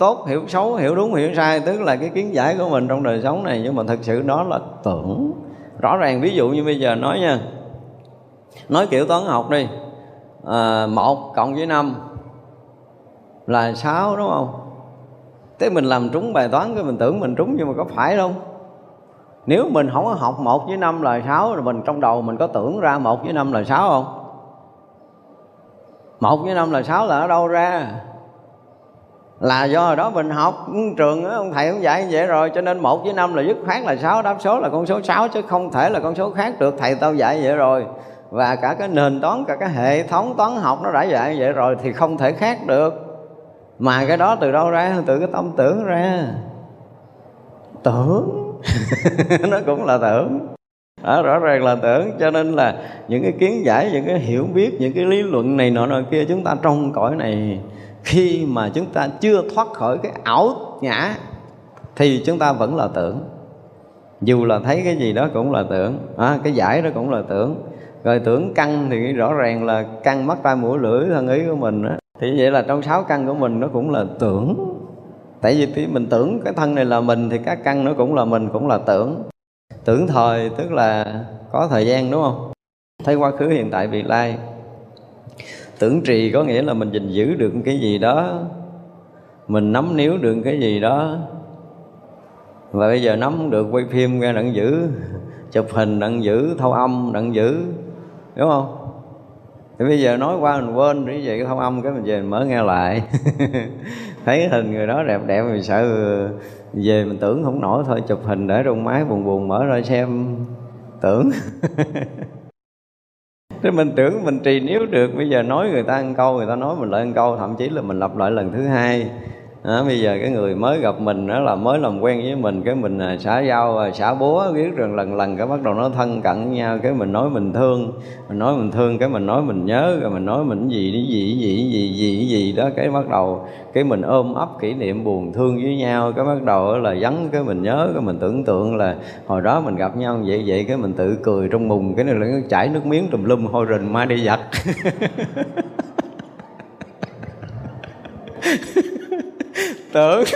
tốt hiểu xấu hiểu đúng hiểu sai tức là cái kiến giải của mình trong đời sống này. Nhưng mà thật sự đó là tưởng. Rõ ràng ví dụ như bây giờ nói nha. Nói kiểu toán học đi. À, một cộng với năm là sáu đúng không? Thế mình làm trúng bài toán cái mình tưởng mình trúng nhưng mà có phải không? Nếu mình không có học một với năm là sáu rồi mình trong đầu mình có tưởng ra một với năm là sáu không? Một với năm là sáu là ở đâu ra? Là do hồi đó mình học trường đó, ông thầy ông dạy như vậy rồi cho nên một với năm là dứt khoát là sáu đáp số là con số sáu chứ không thể là con số khác được. Thầy tao dạy vậy rồi và cả cái nền toán cả cái hệ thống toán học nó đã dạy vậy rồi thì không thể khác được. Mà cái đó từ đâu ra? Từ cái tâm tưởng ra. Tưởng. Nó cũng là tưởng. Đó, rõ ràng là tưởng cho nên là những cái kiến giải những cái hiểu biết những cái lý luận này nọ nọ kia chúng ta trong cõi này khi mà chúng ta chưa thoát khỏi cái ảo nhã thì chúng ta vẫn là tưởng. Dù là thấy cái gì đó cũng là tưởng. À, cái giải đó cũng là tưởng. Rồi tưởng căn thì rõ ràng là căn mắt tai mũi lưỡi thân ý của mình đó. thì vậy là trong sáu căn của mình nó cũng là tưởng. Tại vì khi mình tưởng cái thân này là mình thì các căn nó cũng là mình cũng là tưởng. Tưởng thời tức là có thời gian đúng không? Thấy quá khứ hiện tại vị lai tưởng trì có nghĩa là mình gìn giữ được cái gì đó. Mình nắm níu được cái gì đó. Và bây giờ nắm được quay phim ra đặng giữ, chụp hình đặng giữ, thâu âm đặng giữ, đúng không? Thì bây giờ nói qua mình quên như vậy cái thâu âm cái mình về mình mở nghe lại. Thấy hình người đó đẹp đẹp, mình sợ về mình tưởng không nổi thôi, chụp hình để trong máy buồn buồn mở ra xem. Tưởng. Thế mình tưởng mình trì nếu được, Bây giờ nói người ta ăn câu, Người ta nói mình lại ăn câu, Thậm chí là mình lặp lại lần thứ hai đó, bây giờ cái người mới gặp mình đó là mới làm quen với mình cái mình xã xả dao à, xả búa biết rằng lần lần cái bắt đầu nó thân cận với nhau cái mình nói mình thương mình nói mình thương cái mình nói mình nhớ rồi mình nói mình gì gì gì gì gì gì gì đó cái bắt đầu cái mình ôm ấp kỷ niệm buồn thương với nhau cái bắt đầu là vắng cái mình nhớ cái mình tưởng tượng là hồi đó mình gặp nhau vậy vậy cái mình tự cười trong mùng cái này là chảy nước miếng tùm lum hôi rình mai đi giặt. tưởng.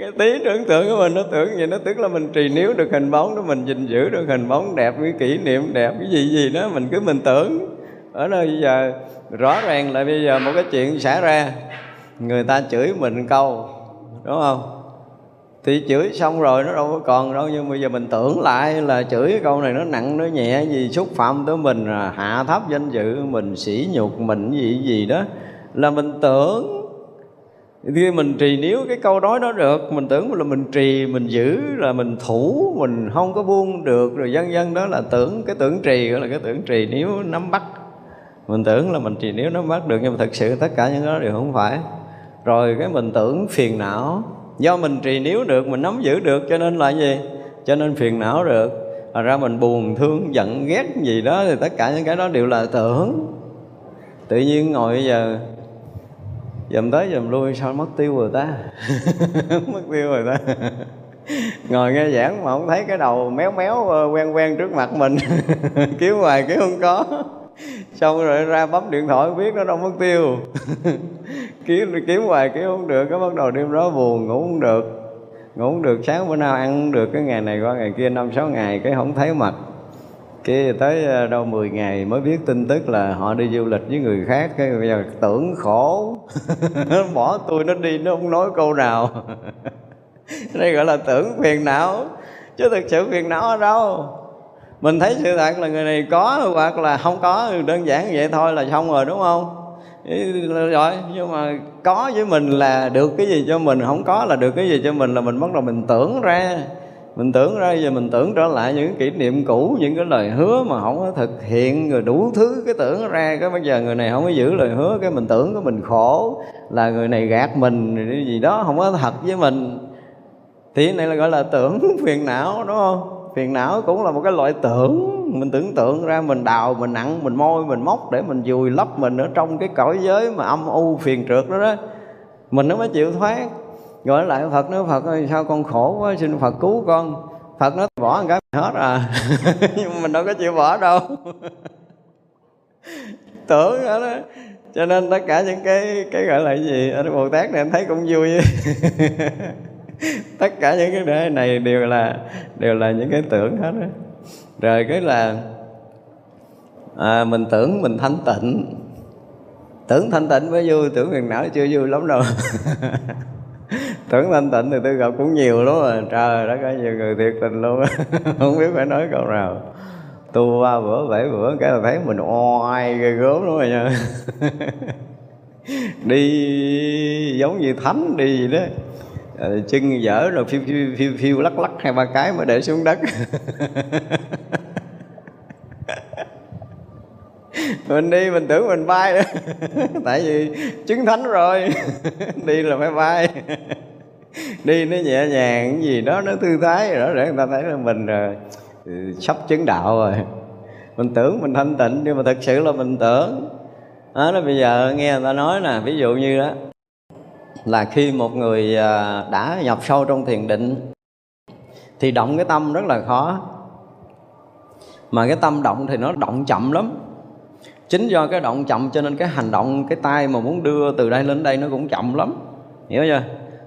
Cái tí tưởng tượng của mình nó tưởng vậy, nó tức là mình trì níu được hình bóng đó, mình gìn giữ được hình bóng đẹp, cái kỷ niệm đẹp, cái gì gì đó, mình cứ mình tưởng. Ở đây bây giờ, rõ ràng là bây giờ một cái chuyện xảy ra, người ta chửi mình câu, đúng không? Thì chửi xong rồi nó đâu có còn đâu, nhưng bây giờ mình tưởng lại là chửi cái câu này nó nặng, nó nhẹ gì xúc phạm tới mình à, hạ thấp danh dự mình, sỉ nhục mình gì gì đó. Là mình tưởng khi mình trì nếu cái câu nói đó được. Mình tưởng là mình trì, mình giữ, là mình thủ, mình không có buông được. Rồi dân dân đó là tưởng, cái tưởng trì, gọi là cái tưởng trì nếu nắm bắt. Mình tưởng là mình trì nếu nắm bắt được, nhưng mà thật sự tất cả những đó đều không phải. Rồi cái mình tưởng phiền não. Do mình trì nếu được, mình nắm giữ được, cho nên là gì? Cho nên phiền não được. Thật ra mình buồn, thương, giận, ghét gì đó, thì tất cả những cái đó đều là tưởng. Tự nhiên ngồi bây giờ dầm tới dầm lui sao mất tiêu rồi ta? Mất tiêu rồi ta. Ngồi nghe giảng mà không thấy cái đầu méo méo ờ, quen quen trước mặt mình. Kiếm hoài, kiếm không có. Xong rồi ra bấm điện thoại biết nó đâu mất tiêu. Kiếm kiếm hoài, kiếm không được, cái bắt đầu đêm đó buồn, ngủ không được. Ngủ không được, sáng bữa nào ăn không được, cái ngày này qua ngày kia năm sáu ngày, cái không thấy mặt cái tới ờ, đâu 10 ngày mới biết tin tức là họ đi du lịch với người khác. Cái bây giờ tưởng khổ. Bỏ tôi nó đi, nó không nói câu nào. Đây gọi là tưởng phiền não. Chứ thực sự phiền não ở đâu? Mình thấy sự thật là người này có hoặc là không có. Đơn giản vậy thôi là xong rồi, đúng không? Rồi, nhưng mà có với mình là được cái gì cho mình, không có là được cái gì cho mình là mình bắt đầu mình tưởng ra mình tưởng ra, giờ mình tưởng trở lại những kỷ niệm cũ, những cái lời hứa mà không có thực hiện, rồi đủ thứ cái tưởng ra, cái bây giờ người này không có giữ lời hứa, cái mình tưởng cái mình khổ, là người này gạt mình gì đó không có thật với mình. Thì này là gọi là tưởng phiền não, đúng không? Phiền não cũng là một cái loại tưởng. Mình tưởng tượng ra, mình đào, mình nặng mình môi, mình móc để mình vùi lấp mình ở trong cái cõi giới mà âm u phiền trượt đó đó. Mình nó mới chịu thoát gọi lại phật nói phật ơi sao con khổ quá xin phật cứu con. Phật nói bỏ một cái hết à. Nhưng mà mình đâu có chịu bỏ đâu. Tưởng đó, đó. Cho nên tất cả những cái cái gọi là gì ở bồ tát này em thấy cũng vui. Tất cả những cái đề này đều là đều là những cái tưởng hết đó. rồi cái là à, mình tưởng mình thanh tịnh. Tưởng thanh tịnh mới vui tưởng phiền não chưa vui lắm đâu tưởng thanh tịnh thì tôi gặp cũng nhiều lắm rồi trời đó có nhiều người thiệt tình luôn không biết phải nói câu nào. Tu ba bữa bảy bữa cái là thấy mình oai ghê gớm lắm rồi nha. Đi giống như thánh đi gì đó. À, chân dở rồi phiêu, phiêu phiêu phiêu lắc lắc hai ba cái mới để xuống đất. mình đi, mình tưởng mình bay nữa tại vì chứng thánh rồi. Đi là phải bay. Đi nó nhẹ nhàng, cái gì đó nó thư thái rồi đó để người ta thấy là mình rồi sắp chứng đạo rồi. Mình tưởng mình thanh tịnh, nhưng mà thật sự là mình tưởng. Đó là bây giờ nghe người ta nói nè, ví dụ như đó, là khi một người ờ, đã nhập sâu trong thiền định, thì động cái tâm rất là khó. Mà cái tâm động thì nó động chậm lắm chính do cái động chậm cho nên cái hành động, cái tay mà muốn đưa từ đây lên đây nó cũng chậm lắm. Hiểu chưa?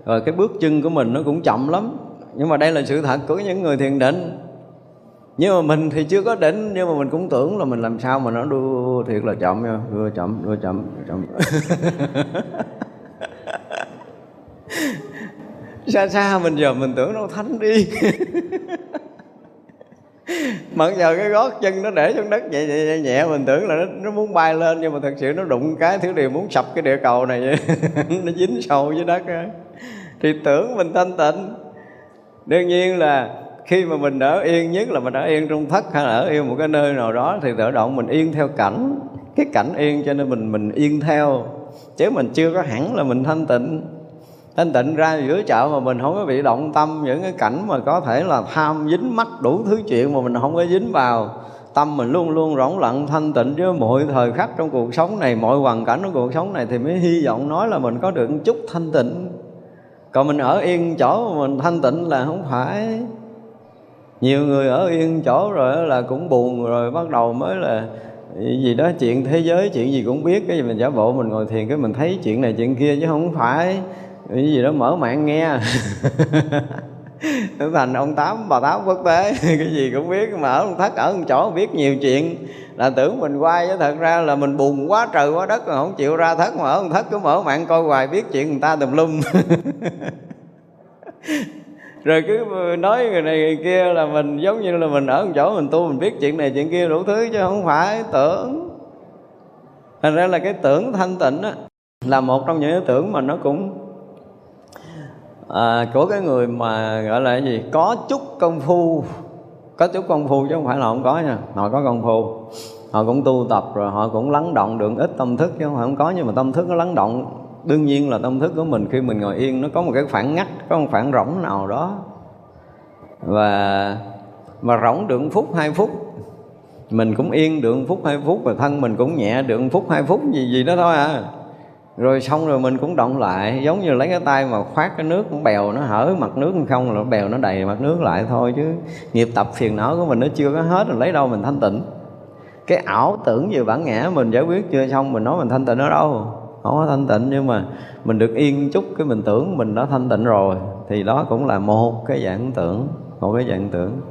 Rồi cái bước chân của mình nó cũng chậm lắm. Nhưng mà đây là sự thật của những người thiền định. Nhưng mà mình thì chưa có đỉnh nhưng mà mình cũng tưởng là mình làm sao mà nó đưa thiệt là chậm nha. Đưa chậm đưa chậm đưa chậm. Xa xa mình giờ mình tưởng nó thánh đi. mặc giờ cái gót chân nó để xuống đất nhẹ nhẹ nhẹ, nhẹ mình tưởng là nó, nó muốn bay lên nhưng mà thật sự nó đụng cái thứ điều muốn sập cái địa cầu này. Vậy nó dính sâu dưới đất á. Thì tưởng mình thanh tịnh. Đương nhiên là khi mà mình ở yên nhất là mình ở yên trong thất hay là ở yên một cái nơi nào đó thì tự động mình yên theo cảnh cái cảnh yên cho nên mình mình yên theo. Chứ mình chưa có hẳn là mình thanh tịnh thanh tịnh ra giữa chợ mà mình không có bị động tâm, những cái cảnh mà có thể là tham dính mắt đủ thứ chuyện mà mình không có dính vào. Tâm mình luôn luôn rỗng lặng, thanh tịnh với mọi thời khắc trong cuộc sống này, mọi hoàn cảnh trong cuộc sống này thì mới hy vọng nói là mình có được một chút thanh tịnh. Còn mình ở yên chỗ mà mình thanh tịnh là không phải. Nhiều người ở yên chỗ rồi là cũng buồn rồi, bắt đầu mới là gì đó, chuyện thế giới, chuyện gì cũng biết, cái gì mình giả bộ, mình ngồi thiền cái mình thấy chuyện này chuyện kia chứ không phải cái gì đó, mở mạng nghe. Thành ông tám, bà tám quốc tế. Cái gì cũng biết, mà ở thất, ở một chỗ biết nhiều chuyện. Là tưởng mình quay chứ thật ra là mình buồn quá trời quá đất mà không chịu ra thất, mà ở thất cứ mở mạng coi hoài biết chuyện người ta tùm lum. Rồi cứ nói người này người kia là mình, giống như là mình ở một chỗ mình tu mình biết chuyện này chuyện kia đủ thứ chứ không phải tưởng. Thành ra là cái tưởng thanh tịnh á, là một trong những cái tưởng mà nó cũng à, của cái người mà gọi là cái gì? Có chút công phu. Có chút công phu chứ không phải là không có nha. Họ có công phu. Họ cũng tu tập rồi họ cũng lắng động được ít tâm thức chứ không phải không có. Nhưng mà tâm thức nó lắng động đương nhiên là tâm thức của mình khi mình ngồi yên nó có một cái khoảng ngắt có một khoảng rỗng nào đó. Và mà rỗng được một phút hai phút. Mình cũng yên được một phút hai phút. Và thân mình cũng nhẹ được một phút hai phút gì gì đó thôi à rồi xong rồi mình cũng động lại, giống như lấy cái tay mà khoát cái nước cũng bèo, nó hở mặt nước không, là bèo nó đầy mặt nước lại thôi chứ nghiệp tập phiền não của mình nó chưa có hết rồi lấy đâu mình thanh tịnh. Cái ảo tưởng về bản ngã mình giải quyết chưa xong, mình nói mình thanh tịnh ở đâu? Không có thanh tịnh, nhưng mà mình được yên chút cái mình tưởng mình đã thanh tịnh rồi, thì đó cũng là một cái dạng tưởng, một cái dạng tưởng.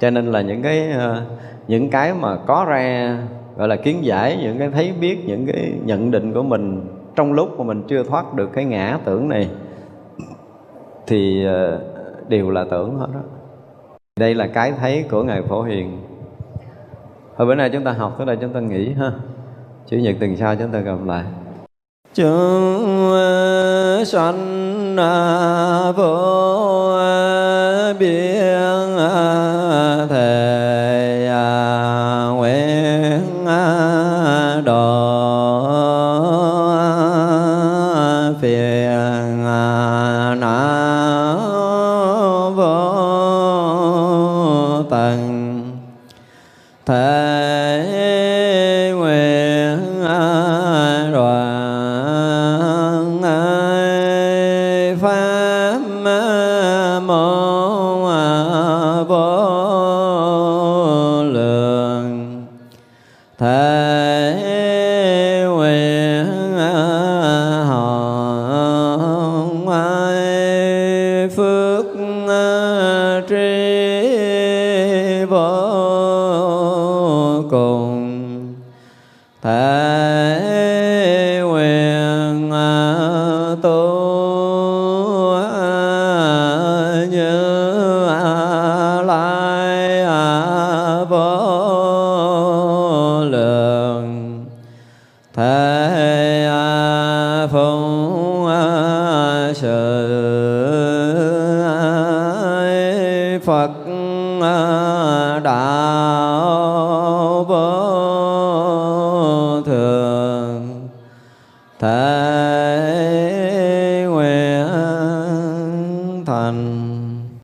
Cho nên là những cái ờ, những cái mà có ra, gọi là kiến giải, những cái thấy biết, những cái nhận định của mình trong lúc mà mình chưa thoát được cái ngã tưởng này, thì ờ, đều là tưởng hết đó. Đây là cái thấy của ngài phổ hiền. Hồi bữa nay chúng ta học, tới đây chúng ta nghỉ ha. Chủ nhật tuần sau chúng ta gặp lại. Chúng ờ, sanh à, vô à, biên à, thể